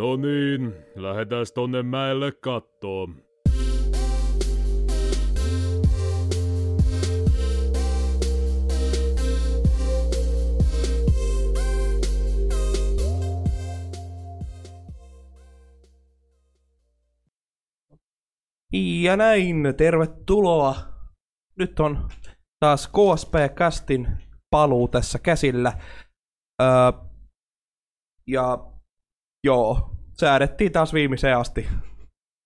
No niin, lähdetään tonne mäelle kattoo. Ja näin, tervetuloa. Nyt on taas KSP-kästin paluu tässä käsillä. Öö, ja joo, säädettiin taas viimeiseen asti.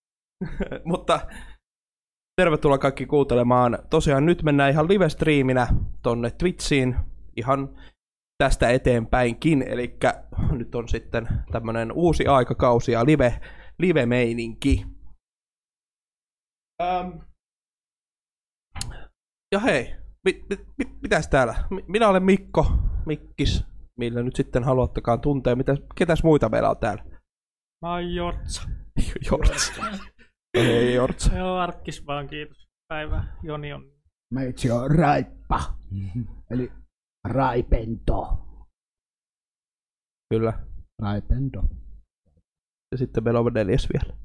Mutta tervetuloa kaikki kuuntelemaan. Tosiaan nyt mennään ihan live-striiminä tonne Twitchiin ihan tästä eteenpäinkin. Eli nyt on sitten tämmönen uusi aikakausi ja live, live-meininki. Ähm. Ja hei, mit, mit, mit, mitäs täällä? Mi- Minä olen Mikko, Mikkis, millä nyt sitten haluattakaan tuntea. Mitä, ketäs muita meillä on täällä? Mä oon Jortsa. Jorts. Ei Jorts. Joo, Arkkis vaan, kiitos. Päivä, Joni on. Meitsi on raippa. Eli raipento. Kyllä. Raipento. Ja sitten meillä on neljäs vielä.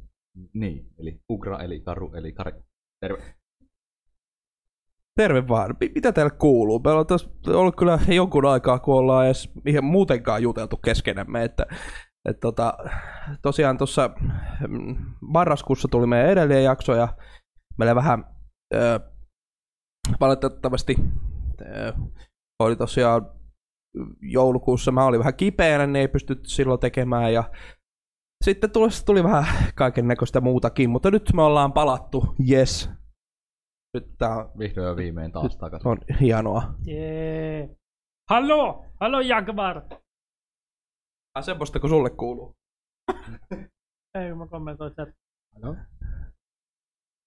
Niin, eli Ugra, eli Karu, eli Kari. Terve. Terve vaan. Mi- Mitä täällä kuuluu? Meillä on tässä ollut kyllä jonkun aikaa, kun ollaan edes ihan muutenkaan juteltu keskenämme. Että, et tota, tosiaan tuossa mm, marraskuussa tuli meidän edellinen jakso ja meillä vähän ö, valitettavasti ö, oli tosiaan joulukuussa mä olin vähän kipeänä, niin ei pystytty silloin tekemään ja sitten tuli, tuli vähän kaiken näköistä muutakin, mutta nyt me ollaan palattu, yes. Nyt tää on Vihdoin ja viimein taas takaisin. on hienoa. Jee. Hallo! Hallo Jagvar! Ah, semmoista kun sulle kuuluu. Ei, mä kommentoin chat. Halo?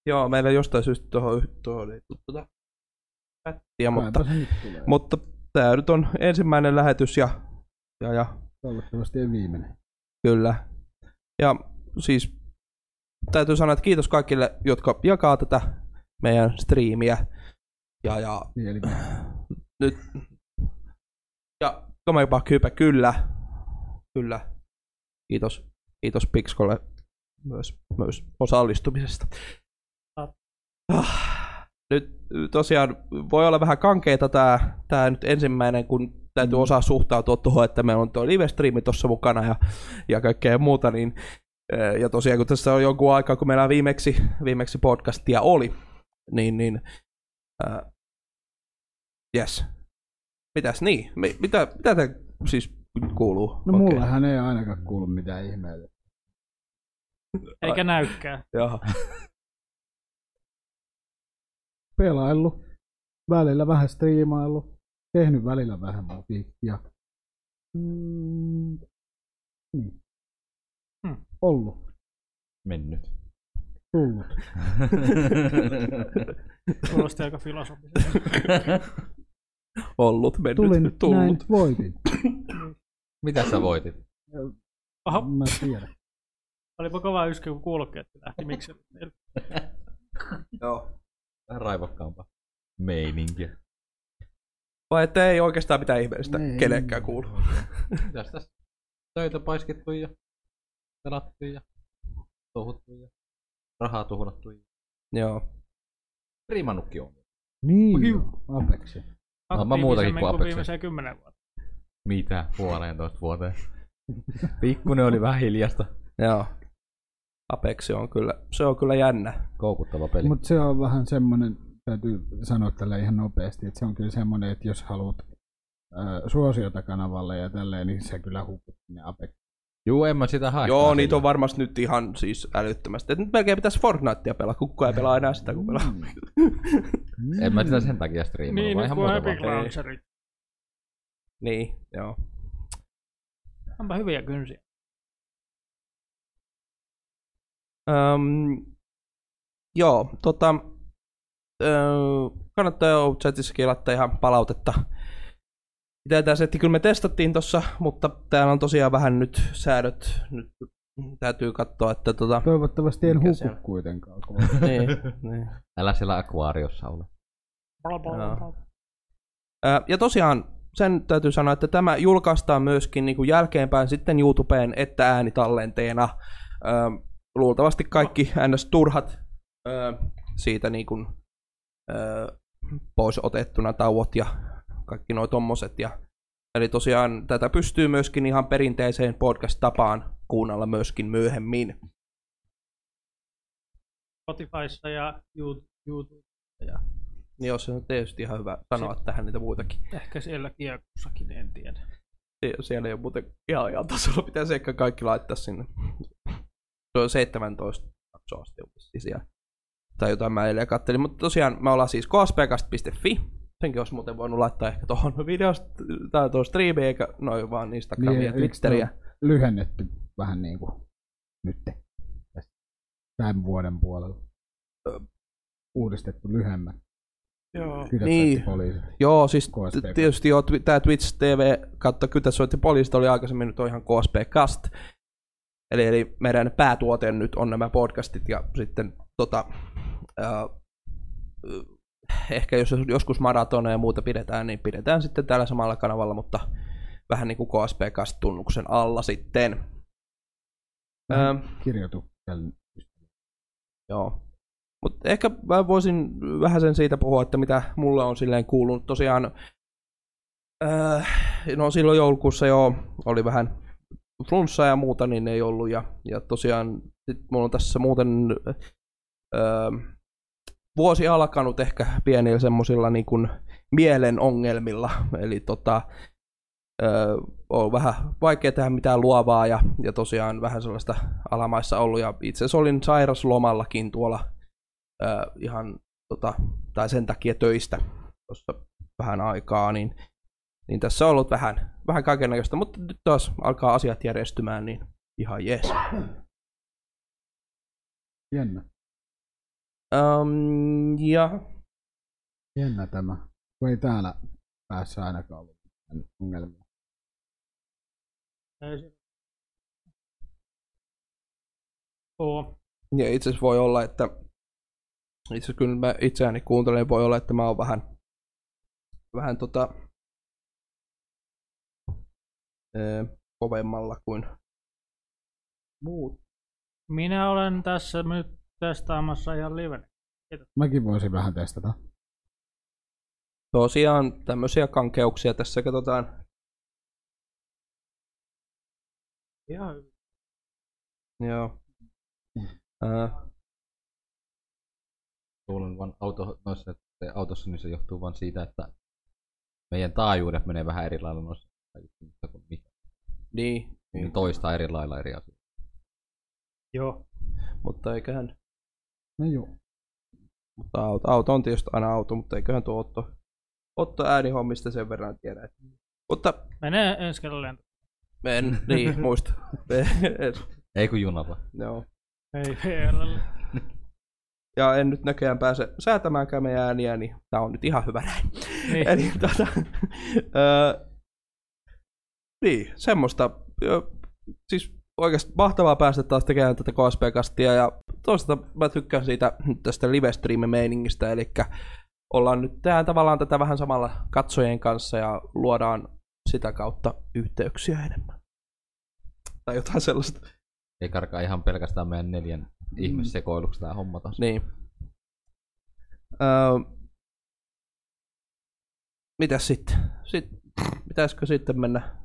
Joo, meillä jostain syystä tuohon, tuohon ei tuota chattia, mutta, Mutta, tää nyt on ensimmäinen lähetys ja, ja, ja Toivottavasti ei viimeinen. kyllä. Ja siis täytyy sanoa, että kiitos kaikille, jotka jakaa tätä meidän striimiä. Ja, ja Niin, eli nyt ja Komeba Kypä, kyllä. Kyllä. Kiitos. Kiitos Pixkolle myös, myös osallistumisesta. Ah, Nyt tosiaan voi olla vähän kankeita tää, tää nyt ensimmäinen, kun täytyy osaa suhtautua tuohon, että meillä on tuo live-striimi tuossa mukana ja, ja kaikkea muuta, niin eh, ja tosiaan kun tässä on jonkun aikaa, kun meillä viimeksi, viimeksi podcastia oli, niin, niin äh, yes. Mitäs niin? Mi- mitä, mitä te siis kuuluu? no oikein? mullehan ei ainakaan kuulu mitään ihmeitä. Eikä näykään. Jaha. Pelaillut. Välillä vähän striimaillut. Tehnyt välillä vähän musiikkia. Mm, niin. Hmm. Ollut. Mennyt. Tullut. Kuulosti aika filosofisesti. Ollut, mennyt, Tulin, näin, tullut. voitin. Mitä sä voitit? Oho, Mä tiedän. olipa kova yskä, kun kuulokkeet lähti. Miksi? Joo. Vähän raivokkaampaa. Meininkiä. Vai että ei oikeastaan mitään ihmeellistä Ei. kenellekään kuulu. Mitäs tässä? Töitä paiskittu ja pelattu ja touhuttu ja rahaa tuhlattu Joo. riimannutkin on. Niin, Apexi. No, mä muutakin kuin Apexia. viimeiseen kymmenen vuotta. Mitä? Puoleentoista vuoteen. Pikkunen oli vähän hiljasta. Joo. Apex on kyllä, se on kyllä jännä. Koukuttava peli. Mutta se on vähän semmoinen, täytyy sanoa tällä ihan nopeasti, että se on kyllä semmoinen, että jos haluat äh, suosiota kanavalle ja tälleen, niin se kyllä hukut sinne Apex. Juu, en mä sitä hae. Joo, niitä on varmasti nyt ihan siis älyttömästi. Et nyt melkein pitäisi Fortnitea pelaa, kun kukaan ei pelaa enää sitä, kun pelaa. Mm. En mä sitä sen takia striimannut, Niin, vaan nyt ihan muuta Epic. Launcherit. niin, joo. Onpa hyviä kynsiä. Öm, joo, tota, öö, kannattaa jo chatissakin laittaa ihan palautetta. Mitä tämä setti kyllä me testattiin tossa, mutta täällä on tosiaan vähän nyt säädöt. Nyt täytyy katsoa, että tota... Toivottavasti en huku siellä? kuitenkaan. niin, niin. Älä siellä akvaariossa ole. Ö, Ja tosiaan sen täytyy sanoa, että tämä julkaistaan myöskin niin kuin jälkeenpäin sitten YouTubeen että äänitallenteena. Luultavasti kaikki ns. turhat siitä niin kuin, pois otettuna tauot ja kaikki nuo tommoset. Ja, eli tosiaan tätä pystyy myöskin ihan perinteiseen podcast-tapaan kuunnella myöskin myöhemmin. Spotifyssa ja You- YouTube ja Niin jos se on tietysti ihan hyvä sanoa tähän niitä muitakin. ehkä siellä kiekussakin, en tiedä. Sie- Siellä ei ole muuten ihan ajan tasolla, pitäisi ehkä kaikki laittaa sinne. Se on 17 jaksoa asti siellä. Tai jotain mä eilen kattelin, mutta tosiaan me ollaan siis kspkast.fi. Senkin olisi muuten voinut laittaa ehkä tuohon videosta tai tuohon striimiin, eikä noin vaan Instagramia ja Niin, eikö Twitteriä. lyhennetty vähän niin kuin nyt tämän vuoden puolella. Uudistettu lyhemmät. Joo. Niin. poliisit. Joo, siis KSP. tietysti joo, tää Twitch TV kautta Kytäsoitti poliisit oli aikaisemmin nyt on ihan KSP Cast. Eli, eli meidän päätuote nyt on nämä podcastit ja sitten tota, ää, ehkä jos joskus maratoneja ja muuta pidetään, niin pidetään sitten tällä samalla kanavalla, mutta vähän niin kuin KSP Cast-tunnuksen alla sitten. Ää, Kirjoituksen. Joo. Mutta ehkä mä voisin vähän sen siitä puhua, että mitä mulle on silleen kuulunut. Tosiaan, äh, no silloin joulukuussa jo oli vähän flunssaa ja muuta, niin ei ollut. Ja, ja tosiaan sit mulla on tässä muuten äh, vuosi alkanut ehkä pienillä semmosilla niin mielen ongelmilla. Eli tota, Öö, on vähän vaikea tehdä mitään luovaa ja, ja tosiaan vähän sellaista alamaissa ollut. Ja itse asiassa olin sairaslomallakin tuolla öö, ihan, tota, tai sen takia töistä tuossa vähän aikaa, niin, niin tässä on ollut vähän, vähän kaikenlaista, mutta nyt taas alkaa asiat järjestymään, niin ihan jees. Jännä. Um, ja Jännä tämä. Kun ei täällä päässä ainakaan ollut ongelmia. Oo. Ja itse asiassa voi olla, että itse asiassa kyllä mä itseäni kuuntelen, niin voi olla, että mä oon vähän, vähän tota, ee, kovemmalla kuin muut. Minä olen tässä nyt testaamassa ihan liven. Mäkin voisin vähän testata. Tosiaan tämmöisiä kankeuksia tässä katsotaan. Ihan hyvin. Joo. Ää, Luulen vaan auto, noissa, että autossa niin se johtuu vaan siitä, että meidän taajuudet menee vähän eri lailla noissa juttuissa kuin mikä. niin, Niin toistaa eri lailla eri asioita. Joo. mutta eiköhän, No joo. mutta auto, auto on tietysti aina auto, mutta eiköhän tuo Otto, Otto äänihommista sen verran tiedä. että- Mutta Menee ensi kerralla lento. en, niin, muista. Ei kun junalla. Joo. Ei VRL. ja en nyt näköjään pääse säätämäänkään meidän ääniä, niin tää on nyt ihan hyvä näin. Niin. Eli tota, öö, niin, semmoista. Ö, siis oikeasti mahtavaa päästä taas tekemään tätä KSP-kastia ja toisaalta mä tykkään siitä tästä livestream-meiningistä, eli ollaan nyt tehdään tavallaan tätä vähän samalla katsojien kanssa ja luodaan sitä kautta yhteyksiä enemmän. Tai jotain sellaista. Ei karkaa ihan pelkästään meidän neljän ihmissekoiluksi tää homma taas. Niin. Öö, mitäs sitten? Sitten pitäisikö sitten mennä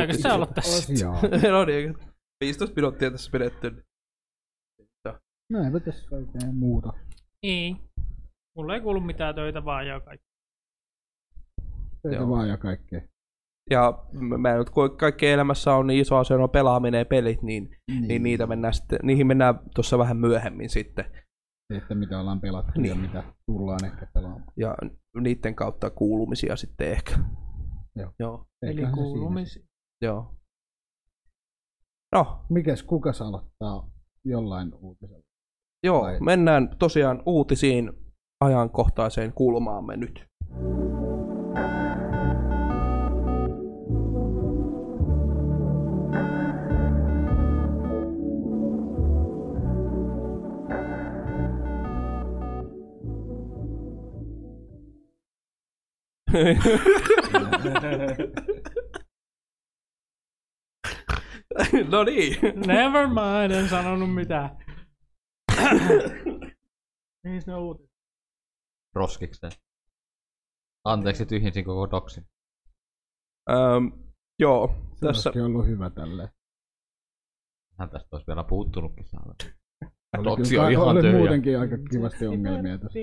Eikö se olla tässä? No niin, 15 minuuttia tässä pidetty. niin No eipä tässä oikein muuta. Niin. Mulla ei kuulu mitään töitä vaan ja kaikki. Töitä Joo. vaan ja kaikkea. Ja mä- nyt kun kaikki elämässä on niin iso asia, on pelaaminen ja pelit, niin, niin niitä mennään sitten, niihin mennään tuossa vähän myöhemmin sitten. Se, että mitä ollaan pelattu ja Niin. mitä tullaan ehkä pelaamaan. Ja niiden kautta kuulumisia sitten ehkä. Joo. Joo. Eli kuulumisia. Joo. No, Mikäs, kukas aloittaa jollain uutisella? Joo, Vai- mennään tosiaan uutisiin ajankohtaiseen kulmaamme nyt. no niin. Never mind, en sanonut mitään. Mihin ne uutiset? Roskikseen. Anteeksi, tyhjensin koko doksin. Öm, joo, Se tässä olisikin ollut hyvä tälleen. Hän tästä olisi vielä puuttunutkin saada. Doksi on ihan oli tyhjä. muutenkin aika kivasti ongelmia tässä.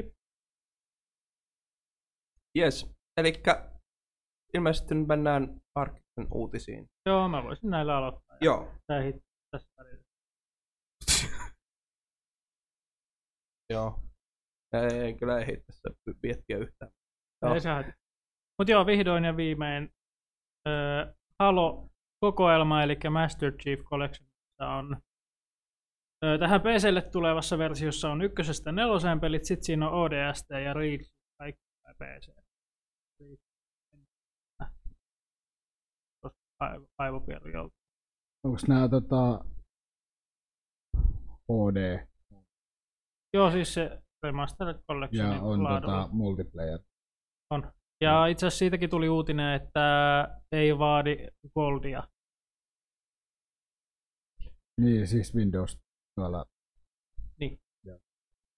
Yes. Elikkä ilmeisesti nyt mennään Arkisen uutisiin. Joo, mä voisin näillä aloittaa. Joo. Tää hit tässä välillä. Joo. Ei, kyllä ei tässä miettiä yhtään. Joo. Ei haittaa. Mut joo, vihdoin ja viimein öö, Halo-kokoelma, eli Master Chief Collection on öö, tähän PClle tulevassa versiossa on ykkösestä neloseen pelit, sit siinä on ODST ja Reach kaikki PC. Aivopierjolta. Onko nämä tota, HD Joo, siis se Remastered Collection. ja on laadulla. tota, multiplayer? Ja itse asiassa siitäkin tuli uutinen, että ei vaadi Goldia. Niin, siis Windows tuolla.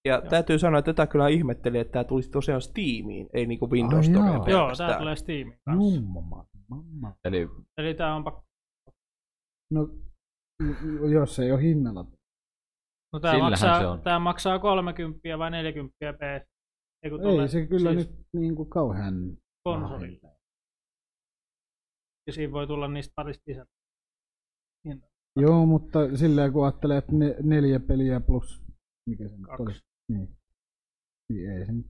Ja Joo. täytyy sanoa, että tätä kyllä ihmettelin, että tämä tulisi tosiaan Steamiin, ei niinku Windows Storeen. Joo, tää tulee Steamin kanssa. Jumma, mamma. Eli Eli tää on pakko. No, j- jos ei ole hinnalla. No tää Sillähän maksaa, se on. tää maksaa 30 vai 40 p. Ei, kun Ei se kyllä siis nyt niin kuin kauhean... konsolille. Ja siinä voi tulla niistä parista lisää. Joo, mutta silleen kun ajattelee, että ne, neljä peliä plus... Mikä se nyt Kaksi. olisi? Niin. Niin ei se nyt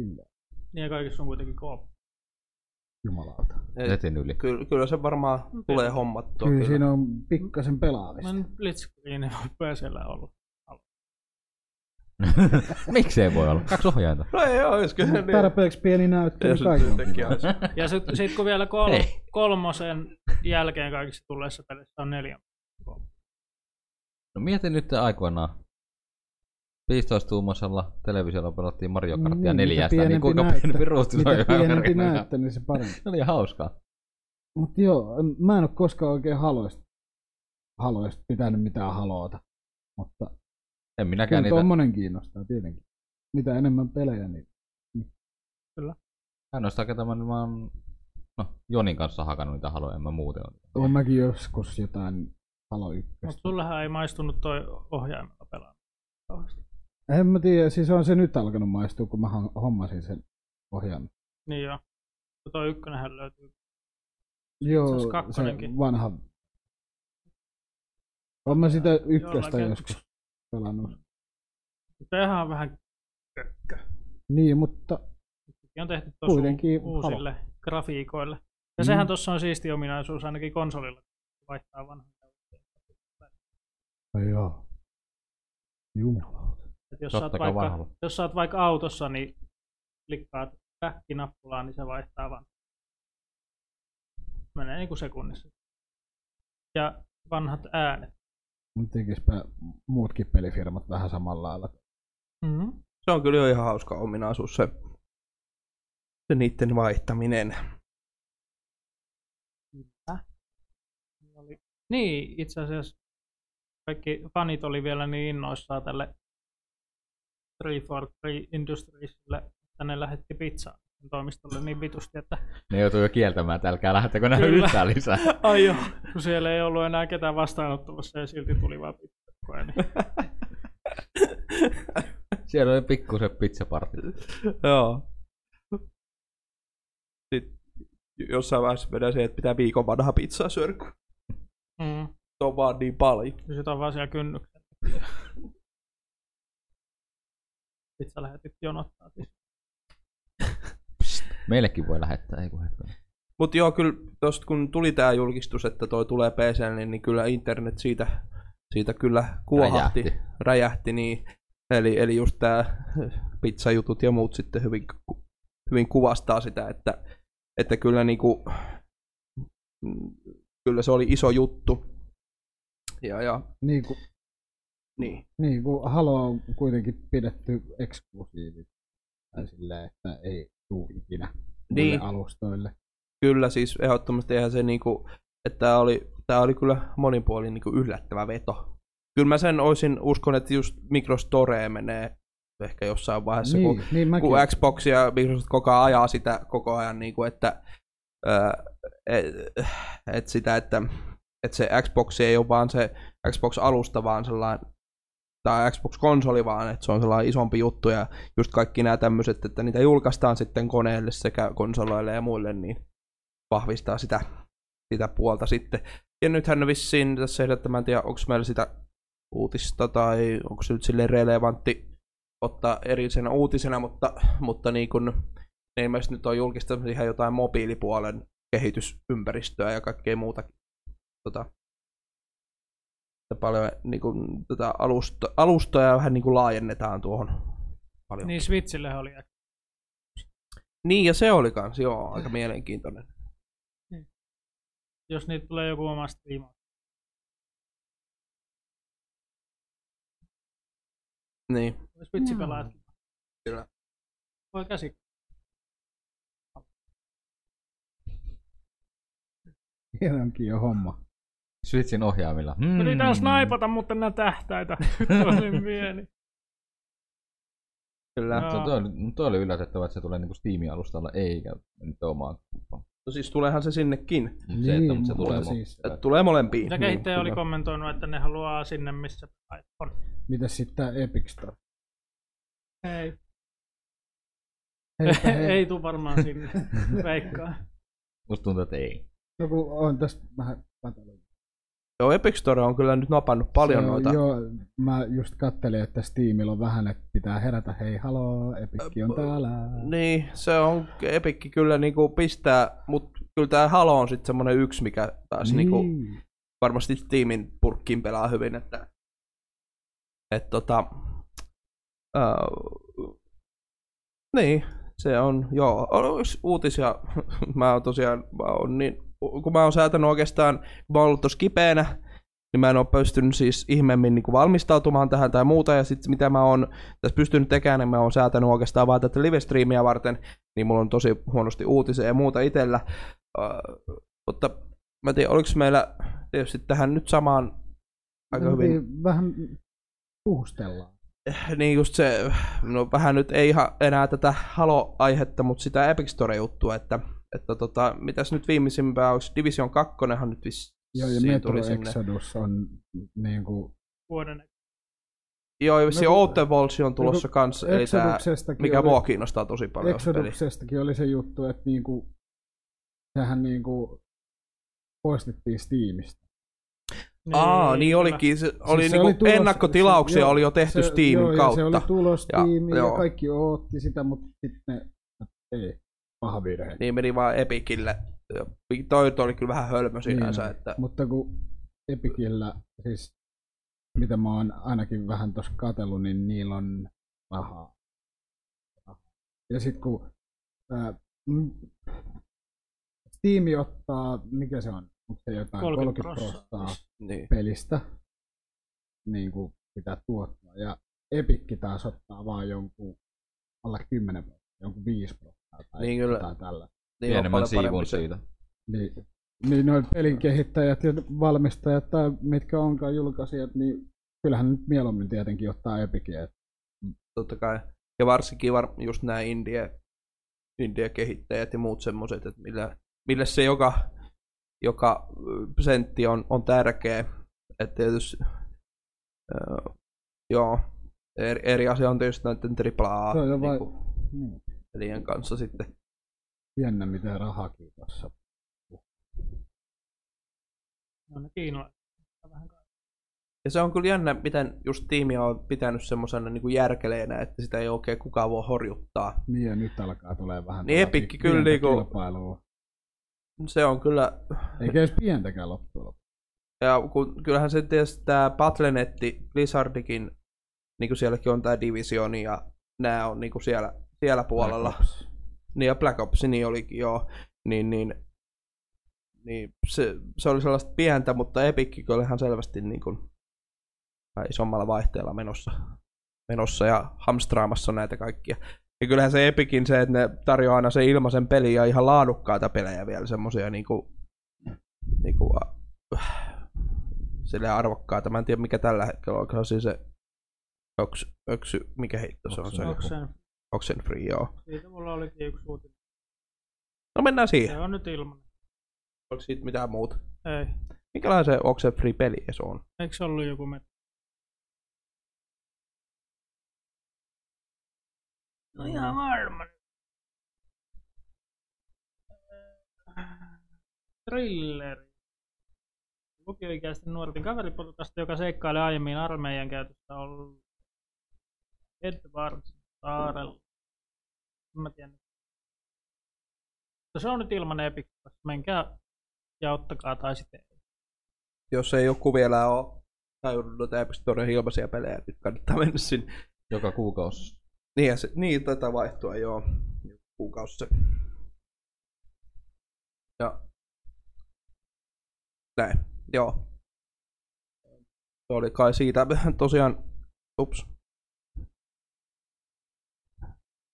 silleen. Niin ja kaikissa on kuitenkin koop. Jumalauta. Et netin yli. Kyllä, kyllä se varmaan tulee hommattua. Kyllä siinä on pikkasen pelaamista. Mä nyt Blitzscreen ei voi PCllä olla. Miksei voi olla? Kaksi ohjainta. No ei oo, jos kyllä niin. Tarpeeksi pieni näyttö, niin kaikki on. olisi. Ja sit, sit kun vielä kol, Ei. kolmosen jälkeen kaikissa tulleissa pelissä on neljä. No mieti nyt aikoinaan. 15-tuumaisella televisiolla pelattiin Mario Kartia Niin, neljästä, niin kuinka näyttö- pienempi ruutu se on pienempi näyttö, niin se parempi. Se oli hauskaa. Mutta joo, mä en ole koskaan oikein haloista, haloista pitänyt mitään haloota. Mutta En minäkään kyllä niitä, tommonen kiinnostaa tietenkin. Mitä enemmän pelejä, niin en ole sitä ketä mä, mä oon, no, Jonin kanssa hakannut niitä haloja, en mä muuten ole. olen mäkin joskus jotain Halo 1. Mutta sullehan ei maistunut toi ohjaimella pelaa. En mä tiedä, siis on se nyt alkanut maistua, kun mä hommasin sen ohjaimen. Niin joo. Toi ykkönenhän löytyy. Joo, se vanha. Olen mä sitä ykköstä joskus pelannut. Sehän on vähän kökkö. Niin, mutta Sekin on tehty tuossa Kuitenkin uusille grafiikoille. Ja Mm. sehän tuossa on siisti ominaisuus ainakin konsolilla, kun vaihtaa vanhan. ai joo. Jumalauta. Et jos, sä oot Totta kai vaikka, jos oot vaikka autossa, niin klikkaat back-nappulaan, niin se vaihtaa vaan. Menee niinku sekunnissa. Ja vanhat äänet. Tekispä muutkin pelifirmat vähän samalla lailla. Mm-hmm. Se on kyllä jo ihan hauska ominaisuus se, se niiden vaihtaminen. Niin, itse asiassa kaikki fanit oli vielä niin innoissaan tälle 343 Industriesille, että ne lähetti pizzaa toimistolle niin vitusti, että Ne joutuu jo kieltämään, että älkää lähettäkö näin yhtään lisää. ai joo, kun siellä ei ollut enää ketään vastaanottamassa ja silti tuli vaan pizza. Niin. Siellä oli pikkusen pizzaparti. Joo. Sitten jossain vaiheessa menee se, että pitää viikon vanha pizzaa syödä, kun Mm. se on vaan niin paljon. Ja sit on vaan siellä kynnyksellä. Pizza lähetit jonottaa. Siis. Meillekin voi lähettää, ei kun. Mutta joo, kyllä tosta kun tuli tämä julkistus, että toi tulee PC, niin, niin kyllä internet siitä, siitä kyllä kuohahti, räjähti, Räjähti. niin. Eli, eli just tämä pizzajutut ja muut sitten hyvin, hyvin kuvastaa sitä, että, että kyllä, niinku, mm, kyllä se oli iso juttu. Ja, ja Niin kuin, niin. niin kuin Halo on kuitenkin pidetty eksklusiivi. Tai silleen, että ei tuu ikinä. Niin. alustoille. Kyllä siis ehdottomasti eihän se niinku, että tää oli, tää oli kyllä monin puolin niinku yllättävä veto. Kyllä mä sen olisin, uskon, että just Microstoreen menee ehkä jossain vaiheessa, kun Niin, niin mäkin. kun Xbox ja Microsoft koko ajan ajaa sitä koko ajan, niin kuin, että, ää, et, et sitä, että, että se Xbox ei ole vaan se Xbox-alusta, vaan sellainen, tai Xbox-konsoli, vaan että se on sellainen isompi juttu, ja just kaikki nämä tämmöiset, että niitä julkaistaan sitten koneelle sekä konsoleille ja muille, niin vahvistaa sitä, sitä puolta sitten. Ja nythän vissiin tässä että mä en tiedä, onko meillä sitä uutista, tai onko se nyt sille relevantti ottaa erillisenä uutisena, mutta, mutta niin kun, ne ilmeisesti nyt on julkistanut ihan jotain mobiilipuolen kehitysympäristöä ja kaikkea muuta. Tota, paljon niin kun, tota alusta, alustoja vähän niin kun laajennetaan tuohon paljon. Niin Switchille oli. niin, ja se oli kans, joo, aika mielenkiintoinen. Jos niitä tulee joku oma striima. Niin, Switchi Joo. pelaat. Kyllä. Voi käsi. Siellä onkin jo homma. Switchin ohjaamilla. Mm. Yritän snaipata, mutta nää tähtäitä. Tosi pieni. kyllä. Joo. Tuo, tuo, oli, tuo oli yllätettävää, että se tulee niinku Steam-alustalla eikä nyt omaan. No siis tuleehan se sinnekin. Mut se, että, mutta se tulee mo- siis, Että tulee molempiin. Ja kehittäjä Niin, oli kyllä. kommentoinut, että ne haluaa sinne, missä on. Mitäs sitten tää Epic Store? Ei, Heipä hei. ei tuu varmaan sinne. Veikkaa. Musta tuntuu, että ei. Joku on tästä vähän. Joo, Epic Store on kyllä nyt napannut paljon Se on- noita. Joo, mä just kattelin, että Steamilla on vähän, että pitää herätä, hei haloo, Epic on täällä. Niin, se on Epikki kyllä niinku pistää, mutta kyllä tää Halo on sitten semmonen yksi, mikä taas niin. niinku varmasti Steamin purkkiin pelaa hyvin, että et tota, uh, niin, se on, joo, olisi uutisia, mä oon tosiaan, mä oon niin, kun mä oon säätänyt oikeastaan, kun mä oon ollut tossa kipeänä, niin mä en ole pystynyt siis ihmeemmin niin valmistautumaan tähän tai muuta, ja sitten mitä mä oon tässä pystynyt tekemään, niin mä oon säätänyt oikeastaan vaan tätä live-streamia varten, niin mulla on tosi huonosti uutisia ja muuta itsellä, uh, mutta mä en tiedä, oliko meillä tietysti tähän nyt samaan aika hyvin, Vähän puhustellaan. niin just se, no vähän nyt ei ihan enää tätä Halo-aihetta, mutta sitä Epic Store-juttua, että, että tota, mitäs nyt viimeisimpää, onko Division 2 nyt vissiin Joo, ja Metro tuli sinne. Exodus on niinku... Vuoden. Joo, ja vissiin No kun- Outer Worlds on tulossa no kanssa, eli tää, Exoduksestakin mikä oli, mua kiinnostaa tosi paljon. se peli. Exoduksestakin oli se juttu, että niinku, sehän niinku poistettiin Steamista. Aa, niin olikin. Se, oli Siis se niinku oli tulos- ennakkotilauksia se- joo, oli jo tehty se, Steamin joo, kautta. Ja se oli tulos Ja- ja, joo. kaikki ootti sitä, mutta sitten ne, ei, paha virhe. Niin meni vaan Epikille. Toi, toi oli kyllä vähän hölmö sinänsä, Niin, että Mutta kun Epicillä, siis mitä mä oon ainakin vähän tuossa katsellut, niin niillä on rahaa. Ja sitten kun ää, mm, Steam ottaa, mikä se on, onko se jotain 30 30 prosenttia niin. pelistä, niin kuin pitää tuottaa. Ja Epic taas ottaa vaan jonkun alle 10 prosenttia, jonkun 5 prosenttia Niin kyllä. jotain tällä. niin on Pienemmän siivun siitä. Niin, niin noin pelin kehittäjät ja valmistajat tai mitkä onkaan julkaisijat, niin kyllähän nyt mieluummin tietenkin ottaa Epicia. et totta kai. Ja varsinkin var, just nämä indie, indie-kehittäjät ja muut semmoiset, että millä, millä se joka, joka sentti on, on tärkeä. Että tietysti, öö, joo, eri, eri asia on tietysti näiden AAA Se on jo vai- niinku, Niin. Pelien kanssa sitten. Jännä miten rahakin tuossa. No ne kiinalaiset. Ja se on kyllä jännä, miten just tiimi on pitänyt semmoisena niin järkeleenä, että sitä ei oikein kukaan voi horjuttaa. Niin ja nyt alkaa tulee vähän Niin Epic kyllä pientä niinku- kilpailua. Se on kyllä, Eikä edes pientäkään loppujen lopuksi. ja kun, kyllähän se tietysti tämä Battlenetti, Blizzardikin, niin kuin sielläkin on tämä Division ja nämä on niin kuin siellä, siellä puolella. Black Ops. Niin ja Black Ops niin olikin joo. Niin, niin, niin se, se, oli sellaista pientä, mutta Epic kyllä ihan selvästi niin kuin, isommalla vaihteella menossa, menossa ja hamstraamassa näitä kaikkia. Ja kyllähän se Epicin se, että ne tarjoaa aina se ilmaisen peli ja ihan laadukkaita pelejä vielä, semmosia niinku, niinku äh, silleen arvokkaita. Mä en tiedä mikä tällä hetkellä on, onko se se Oks, öksy, mikä heitto se on se? Oxen. Oxenfree, joo. Siitä mulla olikin yksi uutinen. No mennään Se siihen. on nyt ilman. Onko siitä mitään muuta? Ei. Minkälainen se Oxenfree peli se on? Eikö se ollut joku met? No ihan varma. Thriller. Lukioikäisten nuorten kaveriporukasta, joka seikkailee aiemmin armeijan käytössä ollut Edwards saarella. En mä tiedä. Mutta Se on nyt ilman Epic. Menkää ja ottakaa tai sitten ei. Jos ei joku vielä ole tajunnut noita Epic Storen ilmaisia pelejä, niin kannattaa mennä sinne. Joka kuukausi. Niin, ja se, niin tätä vaihtua, joo. Kuukausi se. Ja näin, joo. Se oli kai siitä tosiaan, ups.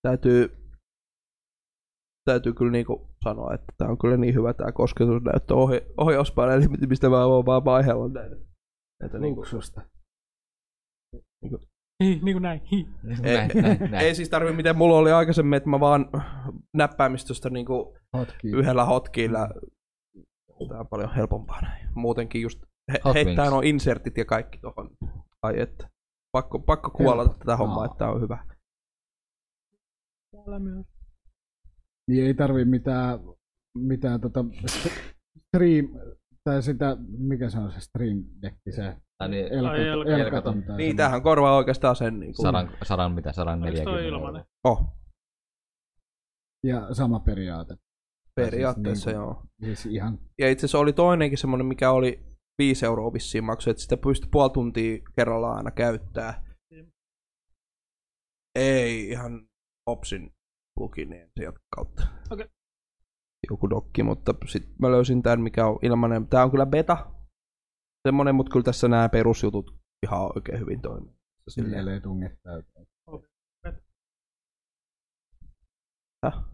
Täytyy, täytyy kyllä niinku sanoa, että tää on kyllä niin hyvä tää kosketusnäyttö ohi, ohjauspäälle, mistä mä voin vaan vaihella näitä. näitä niinku, Luksusta. Hi, niin kuin näin. Hi. ei, Näin, näin, näin. ei siis tarvi miten mulla oli aikaisemmin, että mä vaan näppäimistöstä niinku Hotkey. yhdellä hotkilla. Tää on paljon helpompaa näin. Muutenkin just he, Hot heittää nuo insertit ja kaikki tohon. Ai että. Pakko, pakko kuolla tätä hommaa, Aa. että tää on hyvä. Täällä myös. Niin ei tarvi mitään, mitään tota, st- stream, tai sitä, mikä se on se stream deck, se Ai niin, elkaton, elkaton. elkaton tai Niin, semmoinen. tämähän korvaa oikeastaan sen niinku. Sadan, sadan mitä, sadan Oliko neljäkymmentä ilmanen? Oh, Ja sama periaate. periaatteessa siis joo. Siis ihan, Ja itse asiassa oli toinenkin semmonen, mikä oli 5 euroa vissiin maksu, että sitä pystyi puoli tuntia kerrallaan aina käyttää. Niin. Ei, ihan Opsin pluginien sieltä kautta. Okei. Joku dokki, mutta sitten mä löysin tämän, mikä on ilmanen. Tää on kyllä beta. Semmonen, mutta kyllä tässä nämä perusjutut ihan oikein hyvin toimii. Silleen. silleen tunget täyteen. Häh?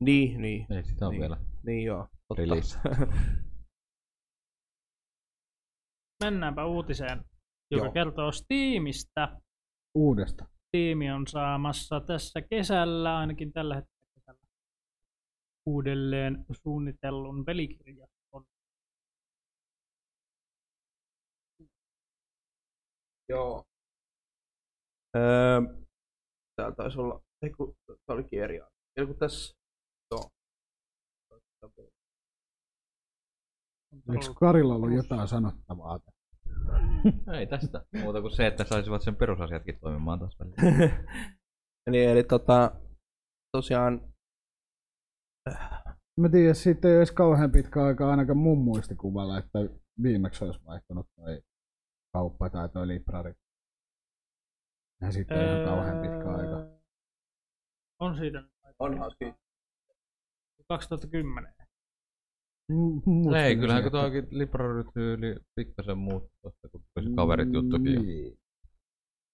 Niin, niin. Ei sitä on Niin. vielä. Niin joo. Totta. Release. Mennäänpä uutiseen, joka Joo. kertoo Steamista. Uudesta. Steam on saamassa tässä kesällä, ainakin tällä hetkellä kesällä, uudelleen suunnitellun pelikirjan. Joo. Öö, täällä taisi olla, ei kun, tää olikin eri. Eli kun tässä, joo. Eikö Karilla ollut jotain sanottavaa? Ei tästä muuta kuin se, että saisivat sen perusasiatkin toimimaan taas välillä. eli, eli tota, tosiaan, Mä tiedän, siitä ei ole edes kauhean pitkä aika ainakaan mun muistikuvalla, että viimeksi olisi vaihtunut toi kauppa tai toi librari. Ja sitten on ihan kauhean pitkä aika. Öö, On siitä onhan siinä. 2010. M- Ei, kyllähän kun tuokin Library-tyyli pikkasen muuttui tuosta, kun se kaverit juttukin. jo. Niin,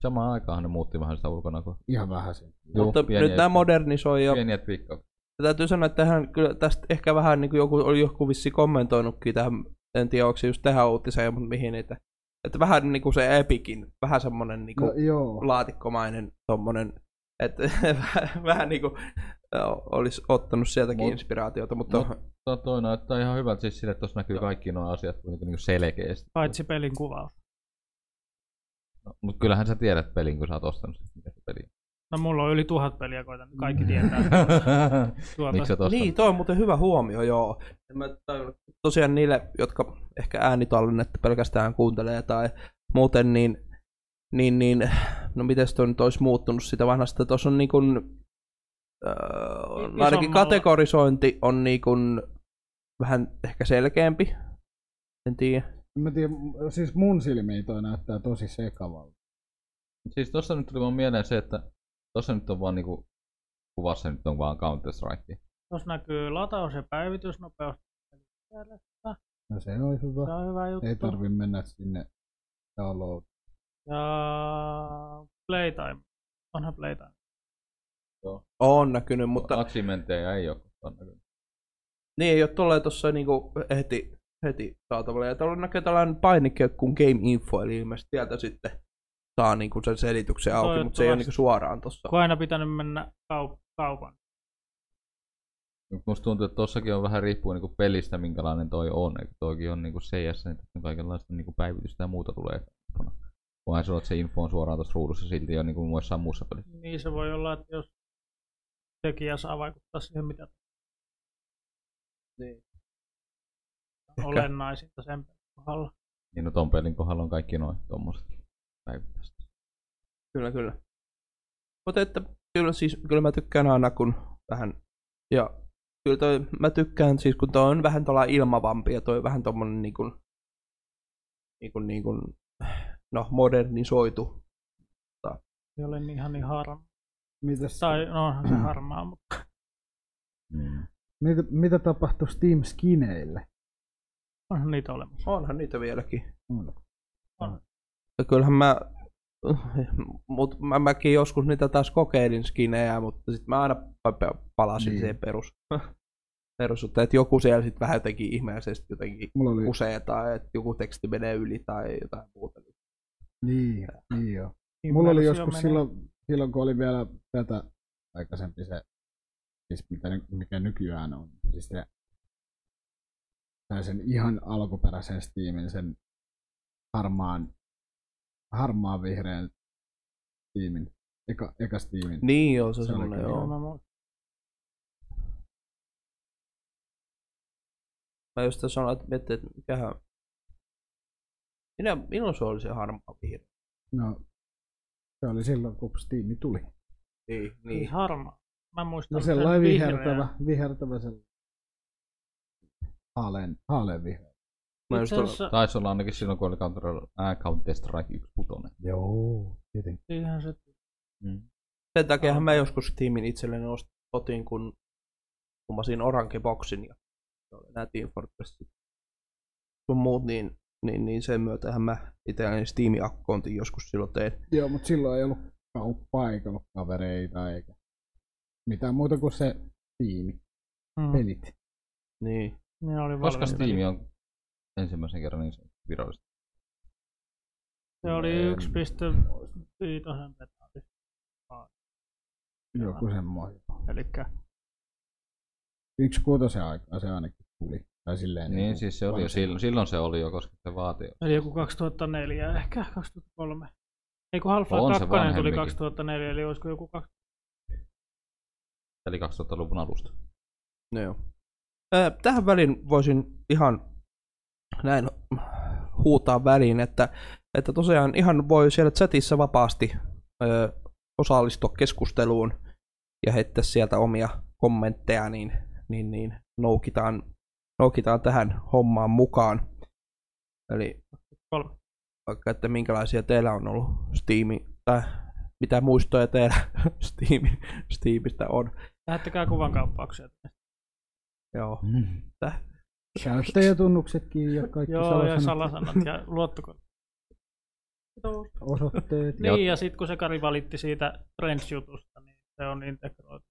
Samaan aikaan ne muutti vähän sitä ulkona, kun ihan vähän sen. Mutta pieniä- nyt nämä modernisoi ja pieniä twiikkauksia. Ja täytyy sanoa, että tähän, kyllä tästä ehkä vähän niin kuin joku oli joku vissi kommentoinutkin tähän, en tiedä onko se just tähän uutiseen, mutta mihin niitä. Että vähän niin kuin se Epikin, vähän semmonen niin kuin No, joo. laatikkomainen tommonen, että vähän, vähän niin kuin olisi ottanut sieltäkin Mut- inspiraatiota, mutta mut- Tuo toi näyttää ihan hyvältä siis sille, että tuossa näkyy kaikki nuo asiat niin, niin selkeästi. Paitsi pelin kuvaus. No, mutta kyllähän sä tiedät pelin, kun sä oot ostanut sen, mikä se peli on. No mulla on yli tuhat peliä, koitan. Kaikki tietää. Tuota, Miksi sä niin, toi on muuten hyvä huomio, joo. Mä tosiaan niille, jotka ehkä äänitallennetta pelkästään kuuntelee tai muuten, niin, niin, niin no miten toi nyt olisi muuttunut sitä vanhasta. Tuossa on niin kuin, äh, Isommalla- ainakin kategorisointi on niin kuin vähän ehkä selkeämpi. En tiedä. Mä tiedän, siis mun silmiin toi näyttää tosi sekavalta. Siis tossa nyt tuli vaan mieleen se, että tossa nyt on vaan niinku, kuvassa nyt on vaan Counter Strike. Tuossa näkyy lataus- ja päivitysnopeus. No se on Se hyvä. on hyvä juttu. Ei tarvi mennä sinne download. Ja playtime Onhan Playtime. On näkynyt, mutta Achievementteja ei ole koskaan näkynyt. Niin ei ole tolleen tuossa niinku heti, heti saatavilla. Ja tuolla näkee tällainen painike kuin Game Info, eli ilmeisesti sieltä sitten saa niinku sen selityksen auki, mutta se ei ole niinku suoraan tuossa. Kun aina pitänyt mennä kaup- kaupan. Musta tuntuu, että tossakin on vähän riippuu niinku pelistä, minkälainen toi on. Eikö toikin on niinku CS, niin tässä on kaikenlaista niinku päivitystä ja muuta tulee. Kunhan sanoo, että se info on suoraan tuossa ruudussa silti on niinku muissa muussa pelissä. Niin se voi olla, että jos tekijä saa vaikuttaa siihen, mitä Niin. on olennaisinta sen pelin kohdalla. Niin no ton pelin kohdalla on kaikki noin tommoset päivittäistä. Kyllä, kyllä. Mutta että kyllä siis, kyllä mä tykkään aina kun vähän, ja kyllä toi, mä tykkään siis kun toi on vähän tuolla ilmavampi ja toi vähän tommonen niin kuin, niin kuin, niin kuin, no modernisoitu. Ei ole niin ihan niin harmaa. Mitäs, Tai no onhan se harmaa, mutta Mm. Mitä, mitä tapahtui Steam Skineille? onhan niitä olemassa. Onhan niitä vieläkin. On. Ja kyllähän mä, mut mä, mäkin joskus niitä taas kokeilin skinejä, mutta sitten mä aina pa- pa- palasin Niin. niin. siihen perus. perus, että joku siellä sitten vähän jotenkin ihmeellisesti jotenkin Mulla oli, kusee tai että joku teksti menee yli tai jotain muuta. niin, niin joo. Mulla oli joskus menee. silloin, silloin, kun oli vielä tätä aikaisempi se, siis mitä, mikä nykyään on. Siis se, tai sen ihan alkuperäisen Steamin, sen harmaan, harmaan vihreän Steamin, eka, eka Steamin. Niin joo, se, Se semmoinen. Joo, joo. mä. Mä just sanoin, että miettii, että mikähän... Minä, milloin se oli se harmaa vihreä? No, se oli silloin, kun Steam tuli. Niin, Niin niin. Mä muistan No sen sellainen vihreän. vihertävä, vihertävä sellainen. Haaleen, haaleen vihreä. Mä just asiassa Taisi olla ainakin silloin, kun oli Counter, äh, Counter Strike 1 putonen. Joo, tietenkin. siihen se Mm. sen takiahan mä joskus Steamin itselleni otin, kun kummasin Orange Boxin ja se oli nää Team Fortressit sun muut, niin, niin, niin sen myötähän mä itselläni Steamin akkontin joskus silloin tein. Joo, mutta silloin ei ollut kauppaa eikä ollut kavereita eikä mitään muuta kuin se tiimi, mm. pelit. Niin. Niin oli Koska peli. on ensimmäisen kerran niin virallisesti. Se oli En 1.5 beta. Joku semmoinen. Elikkä Yksi kuutosen aikaa se ainakin tuli. Tai silleen Niin, niinku siis se oli jo, silloin, silloin se oli jo, koska se vaatii. Eli joku 2004, ehkä 2003. Ei kun Half-Life On se 2 tuli vanhempikin. 2004, eli olisiko joku 20... Eli 2000-luvun alusta. No joo. Tähän väliin voisin ihan näin huutaa väliin, että, että tosiaan ihan voi siellä chatissa vapaasti ö, osallistua keskusteluun ja heittää sieltä omia kommentteja, niin, niin, niin noukitaan, noukitaan tähän hommaan mukaan. Eli Kolme. vaikka, että minkälaisia teillä on ollut Steami, tai mitä muistoja teillä Steami, Steamista on. Lähettäkää kuvan kauppauksia. Joo. Käyttäjätunnuksetkin ja kaikki Joo, ja salasanat, salasanat ja luottokortti. osoitteet. Niin, ja sitten kun se Kari valitti siitä Trends-jutusta, niin se on integroitu.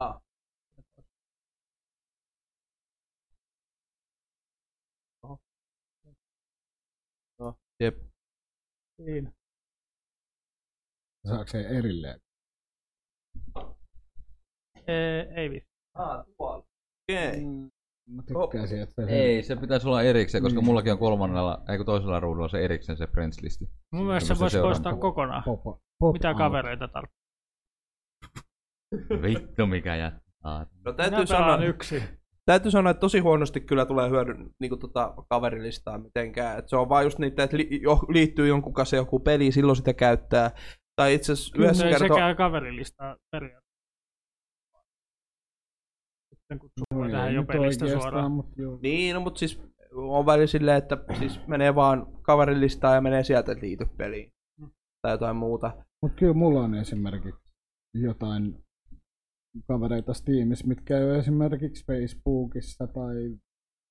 Ah. No, jep. Siinä. Saako se erilleen? Ei, ei vitsi. Ah, tuolla. Okei. Mä tykkäisin, että se Ei, se pitäisi olla erikseen, koska Niin. mullakin on kolmannella, ei kun toisella ruudulla se erikseen se Friends-listi. Mun mielestä se voisi poistaa kokonaan. pop, pop Mitä kavereita tarvitsee? Vittu mikä jättää. No Minä täytyy sanoa, yksi. täytyy sanoa, että tosi huonosti kyllä tulee hyödyn niin tota, kaverilistaa mitenkään. Et se on vaan just niitä, että li, jo, liittyy jonkun kanssa joku peli, silloin sitä käyttää. Tai itse asiassa Kyllä yhdessä se kertoo... sekä kaverilistaa periaatteessa. Sitten kutsuu No tähän jo nyt pelistä oikeastaan, suoraan. Mut joo. Niin, no, mutta siis on väli silleen, että siis menee vaan kaverilistaan ja menee sieltä liity peliin. Mm. Tai jotain muuta. Mut kyllä mulla on esimerkiksi jotain kavereita Steamissa, mitkä ei ole esimerkiksi Facebookissa tai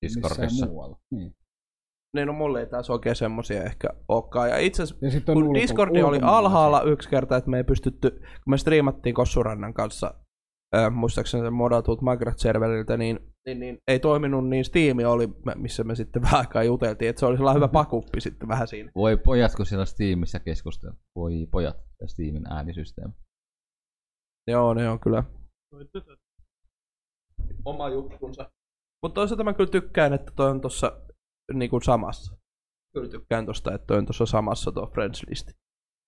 missään Discordissa. muualla. Niin. Niin no mulle ei taas oikein semmosia ehkä olekaan. Ja itse asiassa kun ulko- Discordi oli ulkomaalaisia. alhaalla yksi kerta, että me ei pystytty, kun me striimattiin Kossurannan kanssa, äh, muistaakseni se modatut Magrat-serveriltä, niin, niin, niin, ei toiminut, niin Steam oli, missä me sitten vähän aikaa juteltiin, että se oli sellainen hyvä pakuppi sitten vähän siinä. Voi pojat, kun siellä Steamissa keskustellaan. Voi pojat, ja Steamin äänisysteemi. Joo, ne on kyllä oma juttunsa. Mutta toisaalta mä kyllä tykkään, että toi on tossa niinku samassa. Kyllä tykkään tosta, että toi on tossa samassa tuo Friends listi.